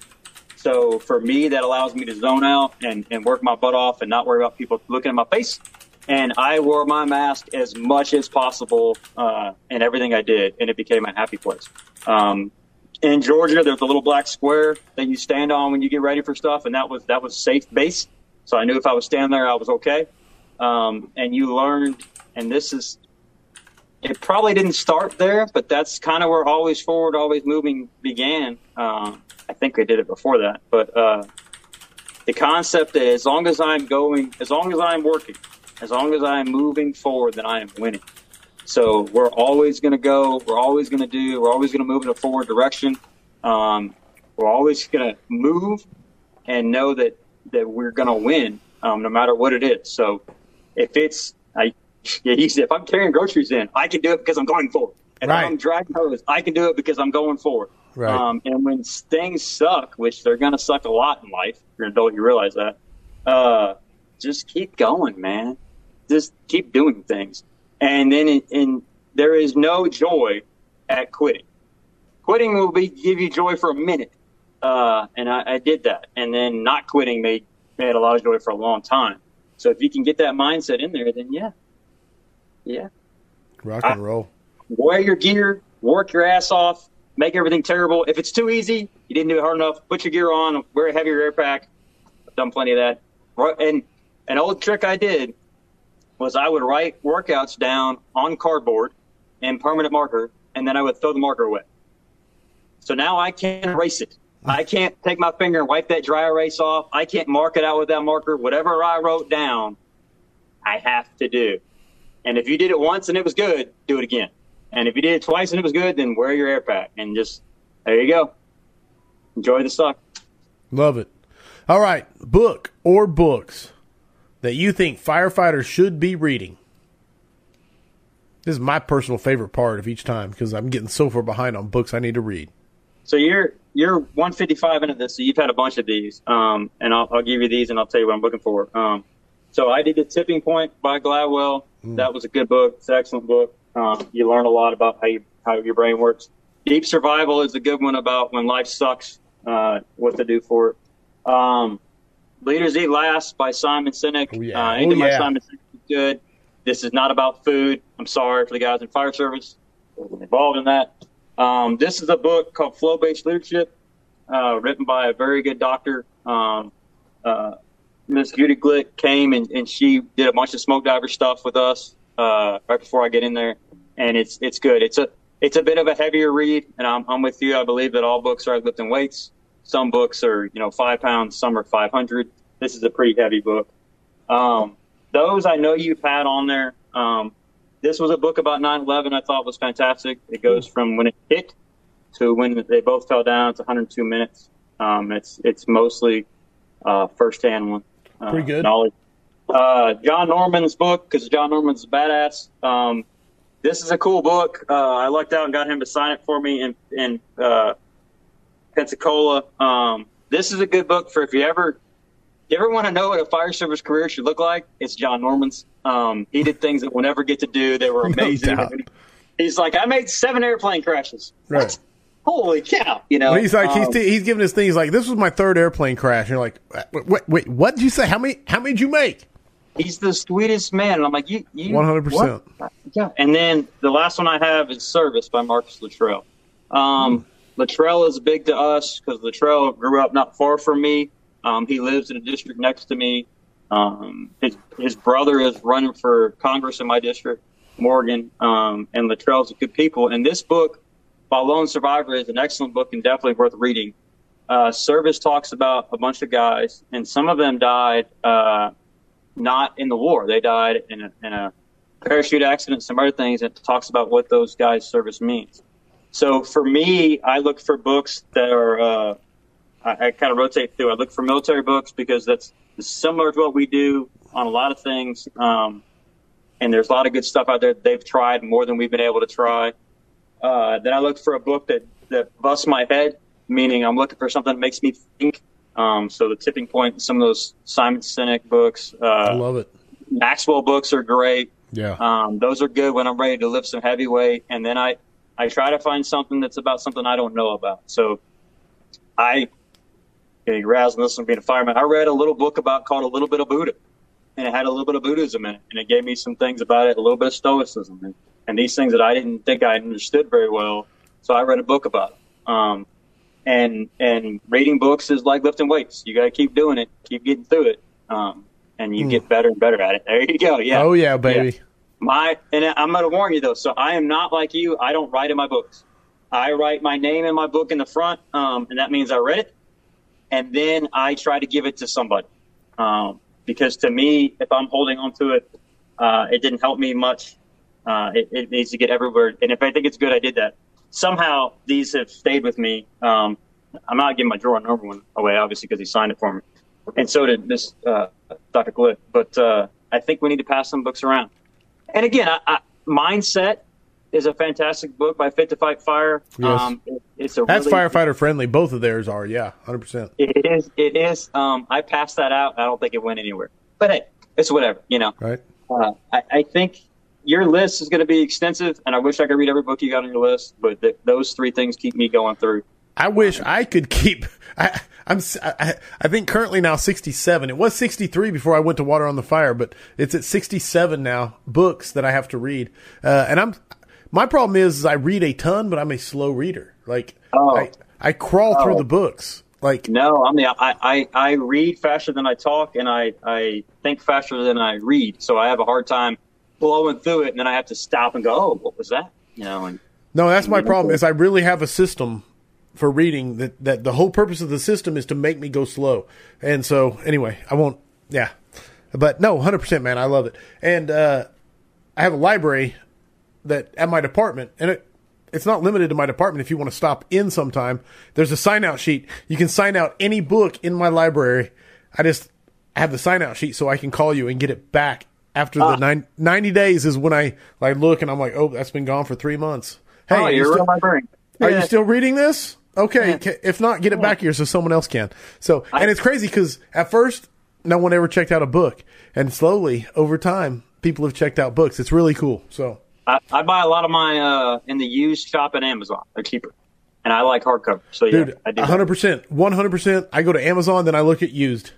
S1: So for me, that allows me to zone out and, and work my butt off and not worry about people looking at my face. And I wore my mask as much as possible uh, in everything I did, and it became a happy place. Um, in Georgia, there's a little black square that you stand on when you get ready for stuff, and that was that was safe base. So I knew if I was standing there, I was okay. Um, and you learned, and this is it probably didn't start there, but that's kind of where always forward, always moving began. Uh, I think I did it before that, but uh, the concept that as long as I'm going, as long as I'm working, as long as I'm moving forward, then I am winning. So we're always going to go. We're always going to do. We're always going to move in a forward direction. Um, we're always going to move and know that that we're going to win, um, no matter what it is. So if it's I, yeah, he said, if I'm carrying groceries in, I can do it because I'm going forward. If
S3: Right.
S1: I'm dragging hose, I can do it because I'm going forward.
S3: Right.
S1: Um, and when things suck, which they're going to suck a lot in life, if you're an adult, you realize that. Uh, just keep going, man. Just keep doing things. And then, in, in there is no joy at quitting. Quitting will be give you joy for a minute, uh, and I, I did that. And then not quitting made made a lot of joy for a long time. So if you can get that mindset in there, then yeah, yeah,
S3: Rock and roll.
S1: wear your gear, work your ass off, make everything terrible. If it's too easy, you didn't do it hard enough, put your gear on, wear a heavier air pack. I've done plenty of that. And an old trick I did was I would write workouts down on cardboard and permanent marker, and then I would throw the marker away. So now I can't erase it. I can't take my finger and wipe that dry erase off. I can't mark it out with that marker. Whatever I wrote down, I have to do. And if you did it once and it was good, do it again. And if you did it twice and it was good, then wear your air pack and just there you go. Enjoy the suck.
S3: Love it. All right, book or books that you think firefighters should be reading. This is my personal favorite part of each time because I'm getting so far behind on books I need to read.
S1: So you're you're 155 into this, so you've had a bunch of these, um, and I'll, I'll give you these, and I'll tell you what I'm looking for. Um, so I did the Tipping Point by Gladwell. That was a good book. It's an excellent book. Um, you learn a lot about how you how your brain works. Deep Survival is a good one about when life sucks, uh, what to do for it. Leaders Eat Last by Simon Sinek.
S3: Oh, yeah.
S1: Uh, anything
S3: Oh,
S1: by
S3: yeah.
S1: Simon Sinek is good. This is not about food. I'm sorry for the guys in fire service involved in that. Um, this is a book called Flow Based Leadership, uh, written by a very good doctor. Um, uh, Miss Judy Glick came and, and she did a bunch of smoke diver stuff with us uh, right before I get in there, and it's it's good. It's a it's a bit of a heavier read, and I'm, I'm with you. I believe that all books are lifting weights. Some books are you know five pounds, some are five hundred. This is a pretty heavy book. Um, those I know you've had on there. Um, this was a book about 9/11. I thought was fantastic. It goes from when it hit to when they both fell down. It's 102 minutes. Um, it's it's mostly uh, firsthand one. Uh,
S3: Pretty good.
S1: knowledge. Uh, John Norman's book because John Norman's a badass. Um, this is a cool book. Uh, I lucked out and got him to sign it for me in in uh, Pensacola. Um, this is a good book for if you ever you ever want to know what a fire service career should look like? It's John Norman's. Um, he did things that we'll never get to do. They were amazing.
S3: doubt.
S1: He's like, I made seven airplane crashes.
S3: Right.
S1: holy cow, you know.
S3: Well, he's like
S1: um,
S3: he's he's giving his thing. He's like, this was my third airplane crash. And you're like, wait, wait, wait what did you say? How many? How many did you make?
S1: he's the sweetest man. And I'm like, you, you
S3: 100%.
S1: Yeah. And then the last one I have is Service by Marcus Luttrell. Um, Luttrell is big to us because Luttrell grew up not far from me. Um, he lives in a district next to me. Um, his, his brother is running for Congress in my district, Morgan, um, and Luttrell's a good people. And this book, by Lone Survivor, is an excellent book and definitely worth reading. Uh, Service talks about a bunch of guys, and some of them died uh, not in the war. They died in a, in a parachute accident, some other things. It talks about what those guys' service means. So for me, I look for books that are, uh, I, I kind of rotate through. I look for military books because that's similar to what we do on a lot of things. Um, and there's a lot of good stuff out there that they've tried more than we've been able to try. Uh, then I look for a book that, that busts my head, meaning I'm looking for something that makes me think. Um, so the tipping point, some of those Simon Sinek books, uh,
S3: I love it.
S1: Maxwell books are great.
S3: Yeah.
S1: Um, those are good when I'm ready to lift some heavy weight. And then I, I try to find something that's about something I don't know about. So I, razzed and listening being a fireman, I read a little book about called A Little Bit of Buddha. And it had a little bit of Buddhism in it. And it gave me some things about it, a little bit of Stoicism and, and these things that I didn't think I understood very well. So I read a book about it. Um, and, and reading books is like lifting weights. You got to keep doing it, keep getting through it. Um, and you get better and better at it. There you go. Yeah.
S3: Oh yeah, baby.
S1: My and I'm going to warn you though. So I am not like you. I don't write in my books. I write my name in my book in the front, um, and that means I read it, and then I try to give it to somebody. Um, because to me, if I'm holding on to it, uh, it didn't help me much. Uh, it, it needs to get everywhere, and if I think it's good, I did that. Somehow these have stayed with me. Um, I'm not giving my drawer number one away, obviously, because he signed it for me, and so did this uh, Dr. Glick. But uh, I think we need to pass some books around. And again, I, I, Mindset is a fantastic book by Fit to Fight Fire.
S3: Yes.
S1: it- it's a
S3: That's
S1: really,
S3: firefighter friendly. Both of theirs are. Yeah, hundred percent.
S1: It is. It is. Um, I passed that out. I don't think it went anywhere. But hey, it's whatever. You know.
S3: Right.
S1: Uh, I, I think your list is going to be extensive, and I wish I could read every book you got on your list. But th- those three things keep me going through.
S3: I wish I could keep. I, I'm. I, I think currently now 67. It was 63 before I went to Water on the Fire, but it's at 67 now. Books that I have to read, uh, and I'm. My problem is, is I read a ton, but I'm a slow reader. Like
S1: Oh.
S3: I, I crawl through
S1: Oh.
S3: the books. Like
S1: No, I mean, I, I, I read faster than I talk, and I, I think faster than I read. So I have a hard time blowing through it, and then I have to stop and go, "Oh, what was that?" You know. And
S3: No, that's my problem. Is I really have a system for reading that that the whole purpose of the system is to make me go slow. And so anyway, I won't. Yeah, but no, hundred percent, man. I love it. And uh, I have a library that at my department, and it. It's not limited to my department. If you want to stop in sometime, there's a sign out sheet. You can sign out any book in my library. I just have the sign out sheet so I can call you and get it back after the nine, 90 days is when I like look and I'm like, oh, that's been gone for three months. Hey,
S1: oh,
S3: are you
S1: you're a
S3: still-
S1: librarian.
S3: are
S1: Yeah.
S3: you still reading this? Okay. ca- If not, get it back here so someone else can. So, and it's crazy because at first, no one ever checked out a book. And slowly, over time, people have checked out books. It's really cool. So,
S1: I, I buy a lot of my uh, in the used shop at Amazon. They're cheaper, and I like hardcover. So yeah,
S3: dude,
S1: I do.
S3: 100%. 100%. I go to Amazon, then I look at used.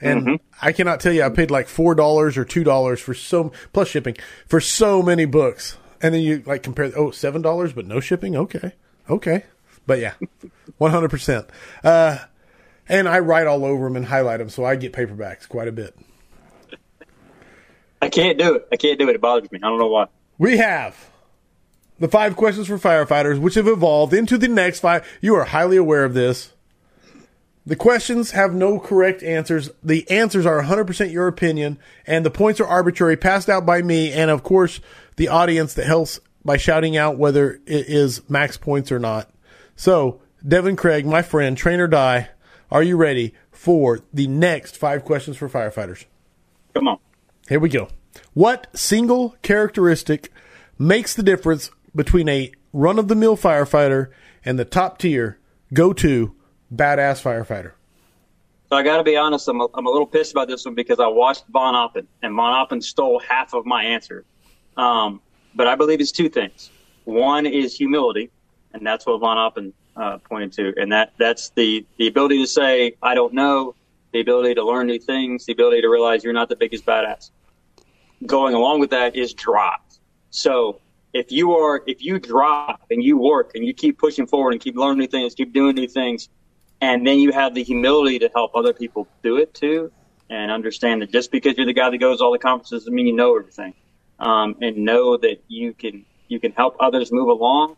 S3: And
S1: Mm-hmm.
S3: I cannot tell you, I paid like $4 or $2 for so, plus shipping, for so many books. And then you like compare, oh, $7, but no shipping? Okay. Okay. But yeah, 100%. Uh, and I write all over them and highlight them, so I get paperbacks quite a bit.
S1: I can't do it. I can't do it. It bothers me. I don't know why.
S3: We have the five questions for firefighters, which have evolved into the next five. You are highly aware of this. The questions have no correct answers. The answers are 100% your opinion, and the points are arbitrary, passed out by me, and of course, the audience that helps by shouting out whether it is max points or not. So, Devin Craig, my friend, train or die, are you ready for the next five questions for firefighters?
S1: Come on.
S3: Here we go. What single characteristic makes the difference between a run of the mill firefighter and the top tier, go to, badass firefighter?
S1: So I got to be honest. I'm a, I'm a little pissed about this one because I watched vonAppen, and vonAppen stole half of my answer. Um, but I believe it's two things. One is humility, and that's what vonAppen uh, pointed to, and that that's the the ability to say I don't know, the ability to learn new things, the ability to realize you're not the biggest badass. Going along with that is drive. So if you are if you drive and you work and you keep pushing forward and keep learning new things, keep doing new things, and then you have the humility to help other people do it too, and understand that just because you're the guy that goes all the conferences doesn't mean you know everything, um, and know that you can you can help others move along.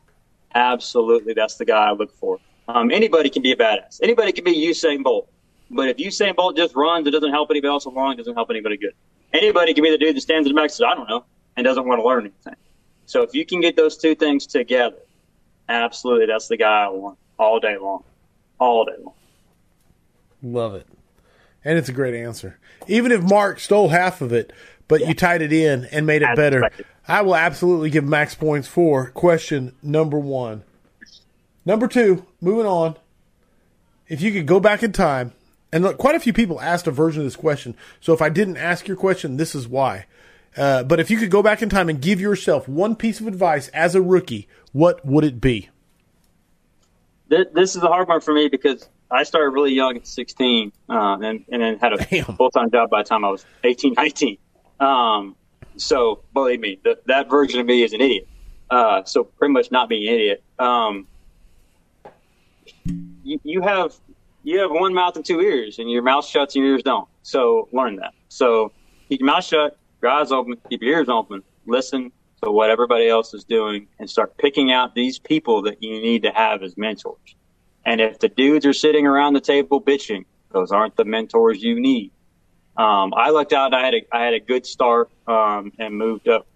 S1: Absolutely, that's the guy I look for. Um, anybody can be a badass. Anybody can be Usain Bolt. But if Usain Bolt just runs, it doesn't help anybody else along. It doesn't help anybody good. Anybody can be the dude that stands in the back and says, "I don't know," and doesn't want to learn anything. So if you can get those two things together, absolutely, that's the guy I want all day long, all day long.
S3: Love it, and it's a great answer. Even if Mark stole half of it, but yeah. you tied it in and made it As better, expected. I will absolutely give max points for question number one. Number two, moving on. If you could go back in time, and look, quite a few people asked a version of this question. So if I didn't ask your question, this is why. Uh, but if you could go back in time and give yourself one piece of advice as a rookie, what would it be?
S1: This is a hard one for me because I started really young at 16 uh, and, and then had a full time job by the time I was 18, 19. Um, so believe me, that version of me is an idiot. Uh, so pretty much not being an idiot. Um, you, you have you have one mouth and two ears, and your mouth shuts and your ears don't. So learn that. So keep your mouth shut, your eyes open, keep your ears open, listen to what everybody else is doing, and start picking out these people that you need to have as mentors. And if the dudes are sitting around the table bitching, those aren't the mentors you need. Um, I looked out. I had a I had a good start um, and moved up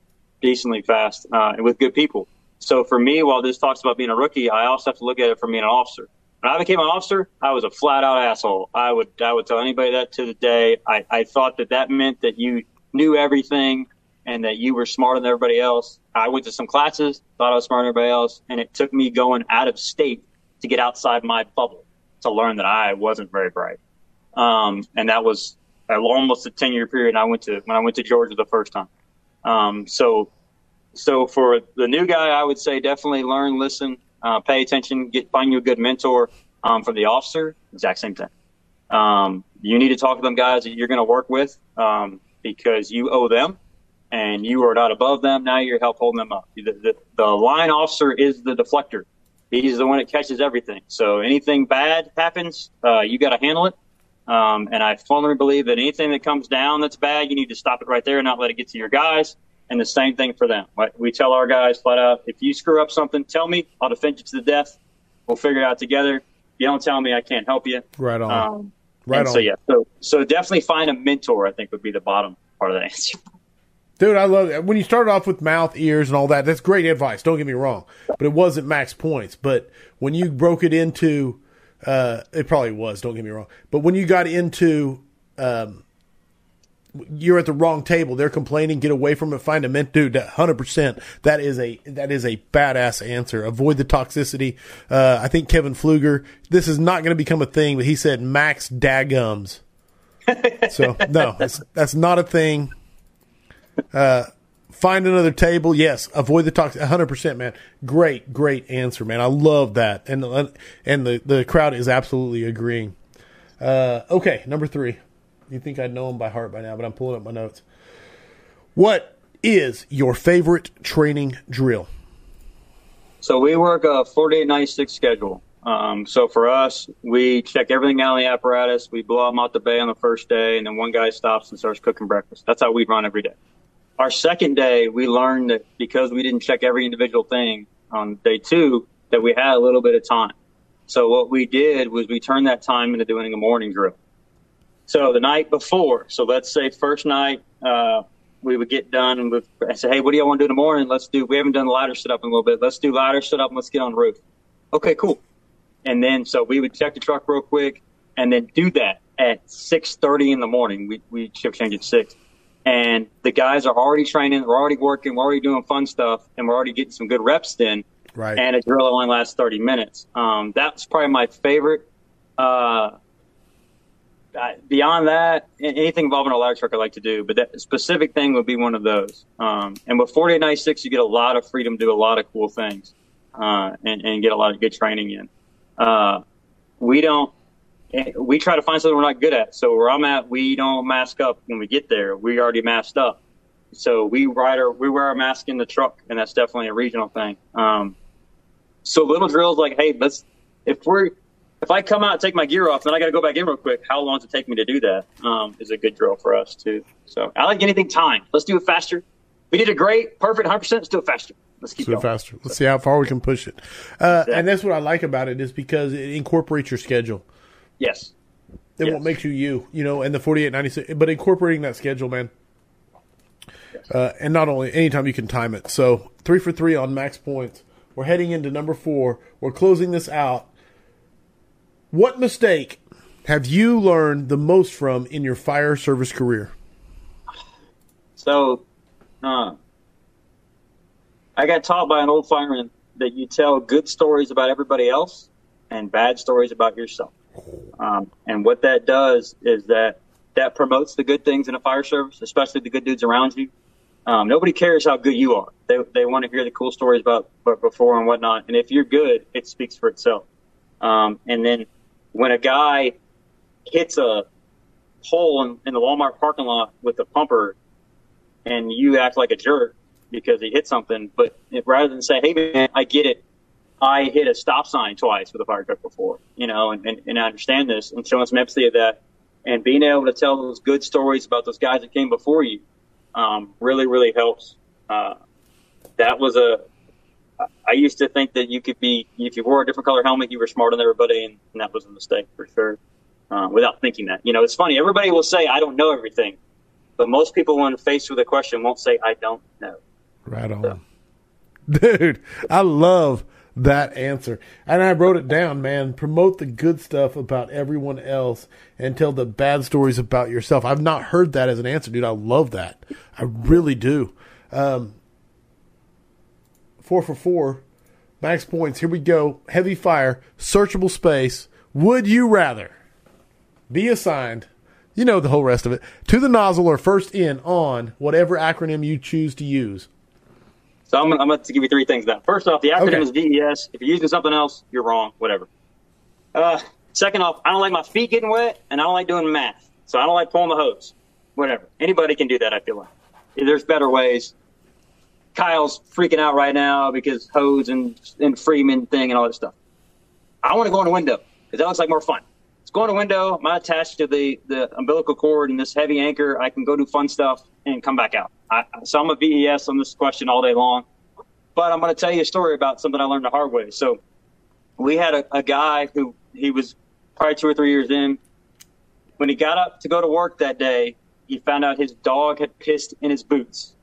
S1: decently fast uh, and with good people. So for me, while this talks about being a rookie, I also have to look at it from being an officer. When I became an officer, I was a flat out asshole. I would I would tell anybody that to the day. I, I thought that that meant that you knew everything and that you were smarter than everybody else. I went to some classes, thought I was smarter than everybody else, and it took me going out of state to get outside my bubble to learn that I wasn't very bright. Um, and that was almost a 10 year period. I went to, when I went to Georgia the first time. Um, so, so for the new guy, I would say definitely learn, listen, uh, pay attention, get find you a good mentor. Um, for the officer, exact same thing. Um, you need to talk to them guys that you're going to work with um, because you owe them, and you are not above them. Now you're help holding them up. The, the, the line officer is the deflector. He's the one that catches everything. So anything bad happens, uh, you got to handle it. Um, and I firmly believe that anything that comes down that's bad, you need to stop it right there and not let it get to your guys. And the same thing for them. We tell our guys flat out, if you screw up something, tell me. I'll defend you to the death. We'll figure it out together. If you don't tell me, I can't help you.
S3: Right on. Um,
S1: right on. So yeah, so so definitely find a mentor. I think would be the bottom part of the answer.
S3: Dude, I love it. When you started off with mouth, ears, and all that, that's great advice. Don't get me wrong, but it wasn't max points. But when you broke it into, uh, it probably was. Don't get me wrong. But when you got into um, you're at the wrong table. They're complaining. Get away from it. Find a ment, dude. Hundred percent. That is a that is a badass answer. Avoid the toxicity. Uh, I think Kevin Fluger. This is not going to become a thing, but he said max dagums. so no, that's that's not a thing. Uh, find another table. Yes, avoid the toxic. Hundred percent, man. Great, great answer, man. I love that, and and the the crowd is absolutely agreeing. Uh, okay, number three. You think I'd know them by heart by now, but I'm pulling up my notes. What is your favorite training drill?
S1: So we work a 48 96 schedule. Um, so for us, we check everything out in the apparatus. We blow them out the bay on the first day, and then one guy stops and starts cooking breakfast. That's how we run every day. Our second day, we learned that because we didn't check every individual thing on day two, that we had a little bit of time. So what we did was we turned that time into doing a morning drill. So the night before, so let's say first night, uh, we would get done and we'd say, hey, what do y'all want to do in the morning? Let's do, we haven't done the ladder sit up in a little bit. Let's do ladder sit up and let's get on the roof. Okay, cool. And then, so we would check the truck real quick and then do that at 6.30 in the morning. We, we shift change at 6. And the guys are already training, we're already working, we're already doing fun stuff, and we're already getting some good reps in.
S3: Right.
S1: And a drill only lasts 30 minutes. Um, that's probably my favorite. Uh, beyond that, anything involving a ladder truck I like to do, but that specific thing would be one of those. Um, and with 4896, you get a lot of freedom to do a lot of cool things uh, and, and, get a lot of good training in. Uh, we don't. We try to find something we're not good at. So where I'm at, we don't mask up when we get there. We already masked up. So we ride our, we wear our mask in the truck, and that's definitely a regional thing. Um, so little drills like, hey, let's if we're if I come out and take my gear off, then I got to go back in real quick. How long does it take me to do that? Um, is a good drill for us too. So I like anything time. Let's do it faster. We did a great, perfect, 100. percent Let's do it faster. Let's keep
S3: do
S1: going.
S3: faster. Let's see how far we can push it. Uh, And that's what I like about it is because it incorporates your schedule.
S1: Yes.
S3: It
S1: Yes.
S3: won't make you you, you know, and the forty eight ninety six, but incorporating that schedule, man. Uh, and not only anytime you can time it. So three for three on max points. We're heading into number four. We're closing this out. What mistake have you learned the most from in your fire service career?
S1: So, uh, I got taught by an old fireman that you tell good stories about everybody else and bad stories about yourself. Um, and what that does is that that promotes the good things in a fire service, especially the good dudes around you. Um, nobody cares how good you are. They, they want to hear the cool stories about but before and whatnot. And if you're good, it speaks for itself. Um, and then when a guy hits a hole in, in the Walmart parking lot with a pumper and you act like a jerk because he hit something, but rather than say, "Hey man, I get it," I hit a stop sign twice with a fire truck before, you know, and, and, and I understand this, and showing some empathy of that, and being able to tell those good stories about those guys that came before you, um, really, really helps. Uh, that was a. I used to think that you could be if you wore a different color helmet, you were smarter than everybody, and, and that was a mistake for sure. Uh, without thinking that, you know, it's funny. Everybody will say, "I don't know everything," but most people, when faced with a question, won't say, "I don't know."
S3: Right on. Dude, I love that answer. And I wrote it down, man. Promote the good stuff about everyone else and tell the bad stories about yourself. I've not heard that as an answer, dude. I love that. I really do. Um, four for four. Max points. Here we go. Heavy fire. Searchable space. Would you rather be assigned, you know the whole rest of it, to the nozzle or first in on whatever acronym you choose to use?
S1: So I'm, I'm going to give you three things now. First off, the acronym
S3: Okay.
S1: is VES. If you're using something else, you're wrong. Whatever. Uh, second off, I don't like my feet getting wet, and I don't like doing math. So I don't like pulling the hose. Whatever. Anybody can do that. I feel like there's better ways. Kyle's freaking out right now because hose and and Freeman thing and all that stuff. I want to go in a window because that looks like more fun. It's going go in a window. I'm attached to the, the umbilical cord and this heavy anchor. I can go do fun stuff and come back out. I, so I'm a VES on this question all day long. But I'm going to tell you a story about something I learned the hard way. So we had a, a guy who he was probably two or three years in. When he got up to go to work that day, he found out his dog had pissed in his boots.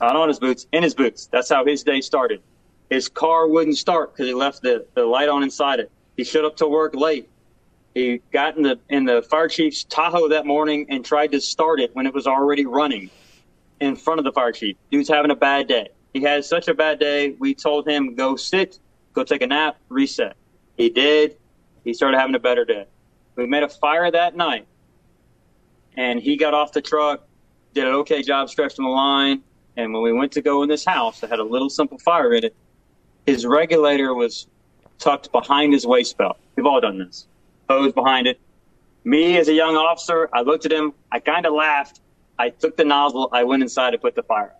S1: Not on his boots, in his boots. That's how his day started. His car wouldn't start because he left the, the light on inside it. He showed up to work late. He got in the in the fire chief's Tahoe that morning and tried to start it when it was already running in front of the fire chief. Dude's having a bad day. He had such a bad day. We told him go sit, go take a nap, reset. He did. He started having a better day. We made a fire that night, and he got off the truck, did an okay job stretching the line. And when we went to go in this house that had a little simple fire in it, his regulator was tucked behind his waist belt. We've all done this. Hose behind it. Me as a young officer, I looked at him. I kind of laughed. I took the nozzle. I went inside to put the fire.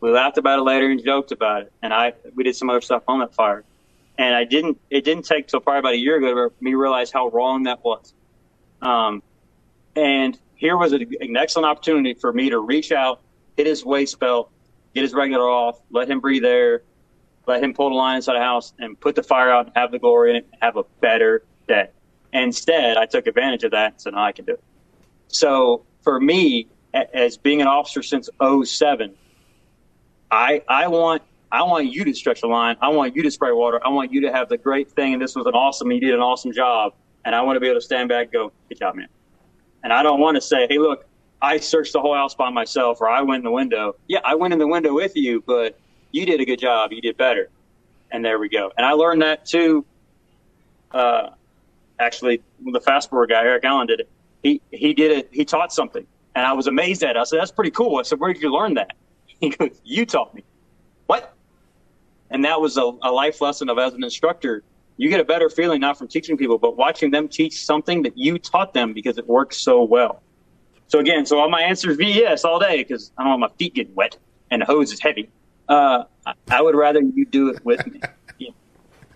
S1: We laughed about it later and joked about it. And I we did some other stuff on that fire. And I didn't. It didn't take till probably about a year ago for me realize how wrong that was. Um, and here was a, an excellent opportunity for me to reach out, hit his waist belt, get his regulator off, let him breathe air, let him pull the line inside the house, and put the fire out and have the glory in it, have a better day. Instead, I took advantage of that so now I can do it. So for me, as being an officer since 07, I, I want I want you to stretch the line. I want you to spray water. I want you to have the great thing. And this was an awesome. You did an awesome job. And I want to be able to stand back go, good job, man. And I don't want to say, hey, look, I searched the whole house by myself or I went in the window. Yeah, I went in the window with you, but you did a good job. You did better. And there we go. And I learned that too. Uh, actually, the fast forward guy, Eric Allen, did it. He, he did it. He taught something. And I was amazed at it. I said, that's pretty cool. I said, where did you learn that? He goes, you taught me. What? And that was a, a life lesson of as an instructor, you get a better feeling not from teaching people, but watching them teach something that you taught them because it works so well. So again, so all my answers be yes all day because I don't want my feet get wet and the hose is heavy. Uh, I would rather you do it with me.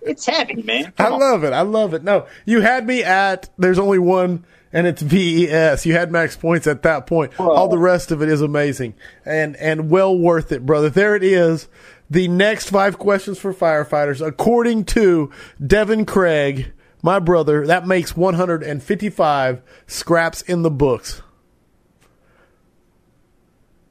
S1: It's heavy, man.
S3: Come I on. love it. I love it. No, you had me at there's only one and it's VES. You had max points at that point. All the rest of it is amazing and and well worth it, brother. There it is. The next five questions for firefighters, according to Devin Craig, my brother. That makes 155 scraps in the books.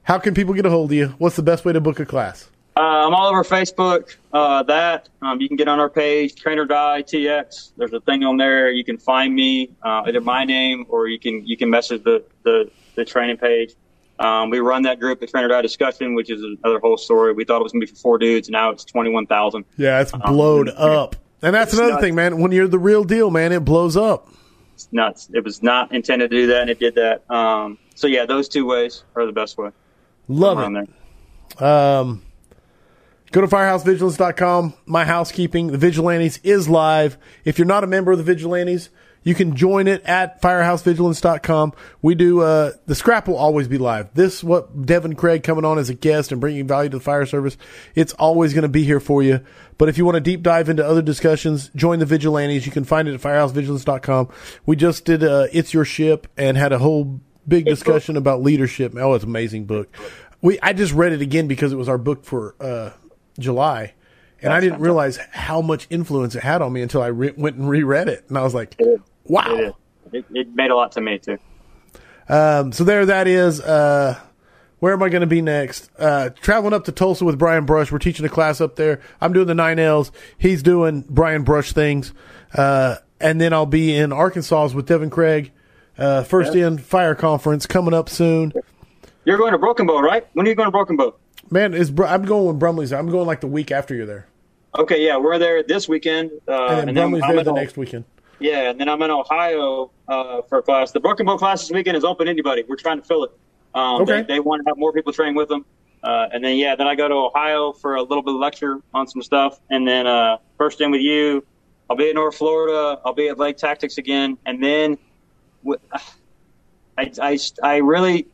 S3: How can people get a hold of you? What's the best way to book a class?
S1: Uh, I'm all over Facebook. Uh, that um, you can get on our page, Train or Die TX. There's a thing on there. You can find me, uh, either my name or you can you can message the the, the training page. Um, we run that group, the Train or Die Discussion, which is another whole story. We thought it was going to be for four dudes, and now it's twenty one thousand.
S3: Yeah, it's blowed um, up, and that's another nuts. thing, man. When you're the real deal, man, it blows up.
S1: It's nuts. It was not intended to do that, and it did that. Um, so yeah, those two ways are the best way.
S3: Love it. Um, go to firehousevigilance.com. My housekeeping, the Vigilantes is live. If you're not a member of the Vigilantes, you can join it at firehousevigilance.com. We do, uh, the scrap will always be live. This, what Devin Craig coming on as a guest and bringing value to the fire service, it's always going to be here for you. But if you want to deep dive into other discussions, join the Vigilantes. You can find it at firehousevigilance.com. We just did, uh, It's Your Ship and had a whole big discussion about leadership. Oh, it's an amazing book. We I just read it again because it was our book for uh, July, and That's I didn't realize how much influence it had on me until I re- went and reread it, and I was like, "Wow!"
S1: It, it, it, made a lot to me too.
S3: Um, so there, that is. Uh, where am I going to be next? Uh, traveling up to Tulsa with Brian Brush. We're teaching a class up there. I'm doing the nine L's. He's doing Brian Brush things. Uh, and then I'll be in Arkansas with Devin Craig uh, first yeah. in fire conference coming up soon.
S1: You're going to Broken Bow, right? When are you going to Broken Bow?
S3: Man, is I'm going with Brumley's. I'm going like the week after you're there.
S1: Okay, yeah, we're there this weekend.
S3: Uh, and then and Brumley's then there the next weekend.
S1: Yeah, and then I'm in Ohio uh, for a class. The Broken Bow class this weekend is open to anybody. We're trying to fill it. Um, okay. They, they, want to have more people train with them. Uh, and then, yeah, then I go to Ohio for a little bit of lecture on some stuff. And then uh, first in with you, I'll be in North Florida. I'll be at Lake Tactics again. And then I, I, I really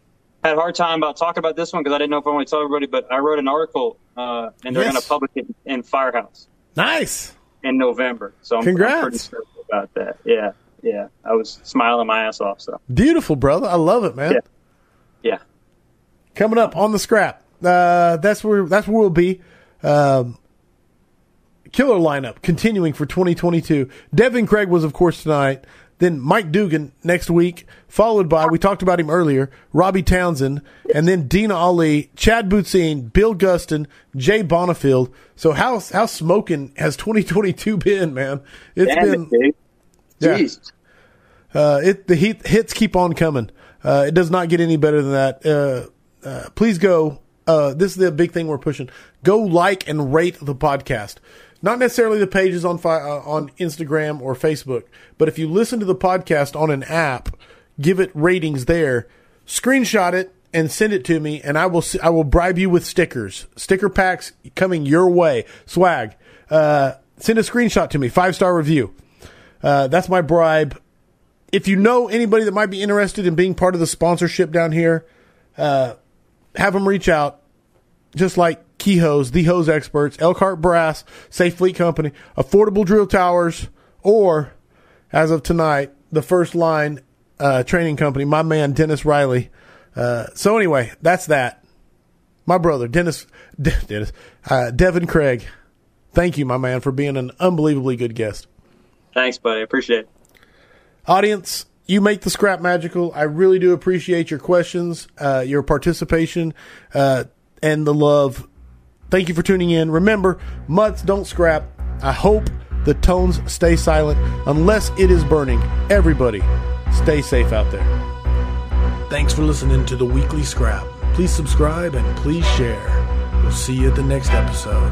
S1: had a hard time about talking about this one because I didn't know if I want to tell everybody, but I wrote an article uh, and they're yes. going to publish it in Firehouse.
S3: Nice.
S1: In November. So I'm,
S3: Congrats.
S1: I'm pretty sure about that. Yeah. Yeah. I was smiling my ass off. So
S3: beautiful, brother. I love it, man.
S1: Yeah. Yeah.
S3: Coming up on the scrap. Uh, that's where that's where we'll be. Um, killer lineup continuing for 2022. Devin Craig was, of course, tonight. Then Mike Dugan next week, followed by, we talked about him earlier, Robbie Townsend, and then Dena Ali, Chad Bootsine, Bill Gustin, Jay Bonifield. So how, how smoking has 2022 been, man? It's Damn been,
S1: it, yeah.
S3: Uh, it, the heat, hits keep on coming. Uh, it does not get any better than that. Uh, uh please go. Uh, this is the big thing we're pushing. Go like and rate the podcast. Not necessarily the pages on uh, on Instagram or Facebook, but if you listen to the podcast on an app, give it ratings there. Screenshot it and send it to me, and I will I will bribe you with stickers, sticker packs coming your way, swag. Uh, send a screenshot to me, five star review. Uh, that's my bribe. If you know anybody that might be interested in being part of the sponsorship down here, uh, have them reach out. Just like Key Hose, the hose experts, Elkhart Brass, Safe Fleet Company, Affordable Drill Towers, or as of tonight, the First Line uh, Training Company, my man Dennis Riley. Uh, so anyway, that's that. My brother Dennis, De- Dennis, uh, Devin Craig. Thank you, my man, for being an unbelievably good guest.
S1: Thanks, buddy. Appreciate it.
S3: Audience, you make the scrap magical. I really do appreciate your questions, uh, your participation, uh, and the love Thank you for tuning in. Remember, mutts don't scrap. I hope the tones stay silent unless it is burning. Everybody, stay safe out there.
S2: Thanks for listening to the weekly scrap. Please subscribe and please share. We'll see you at the next episode.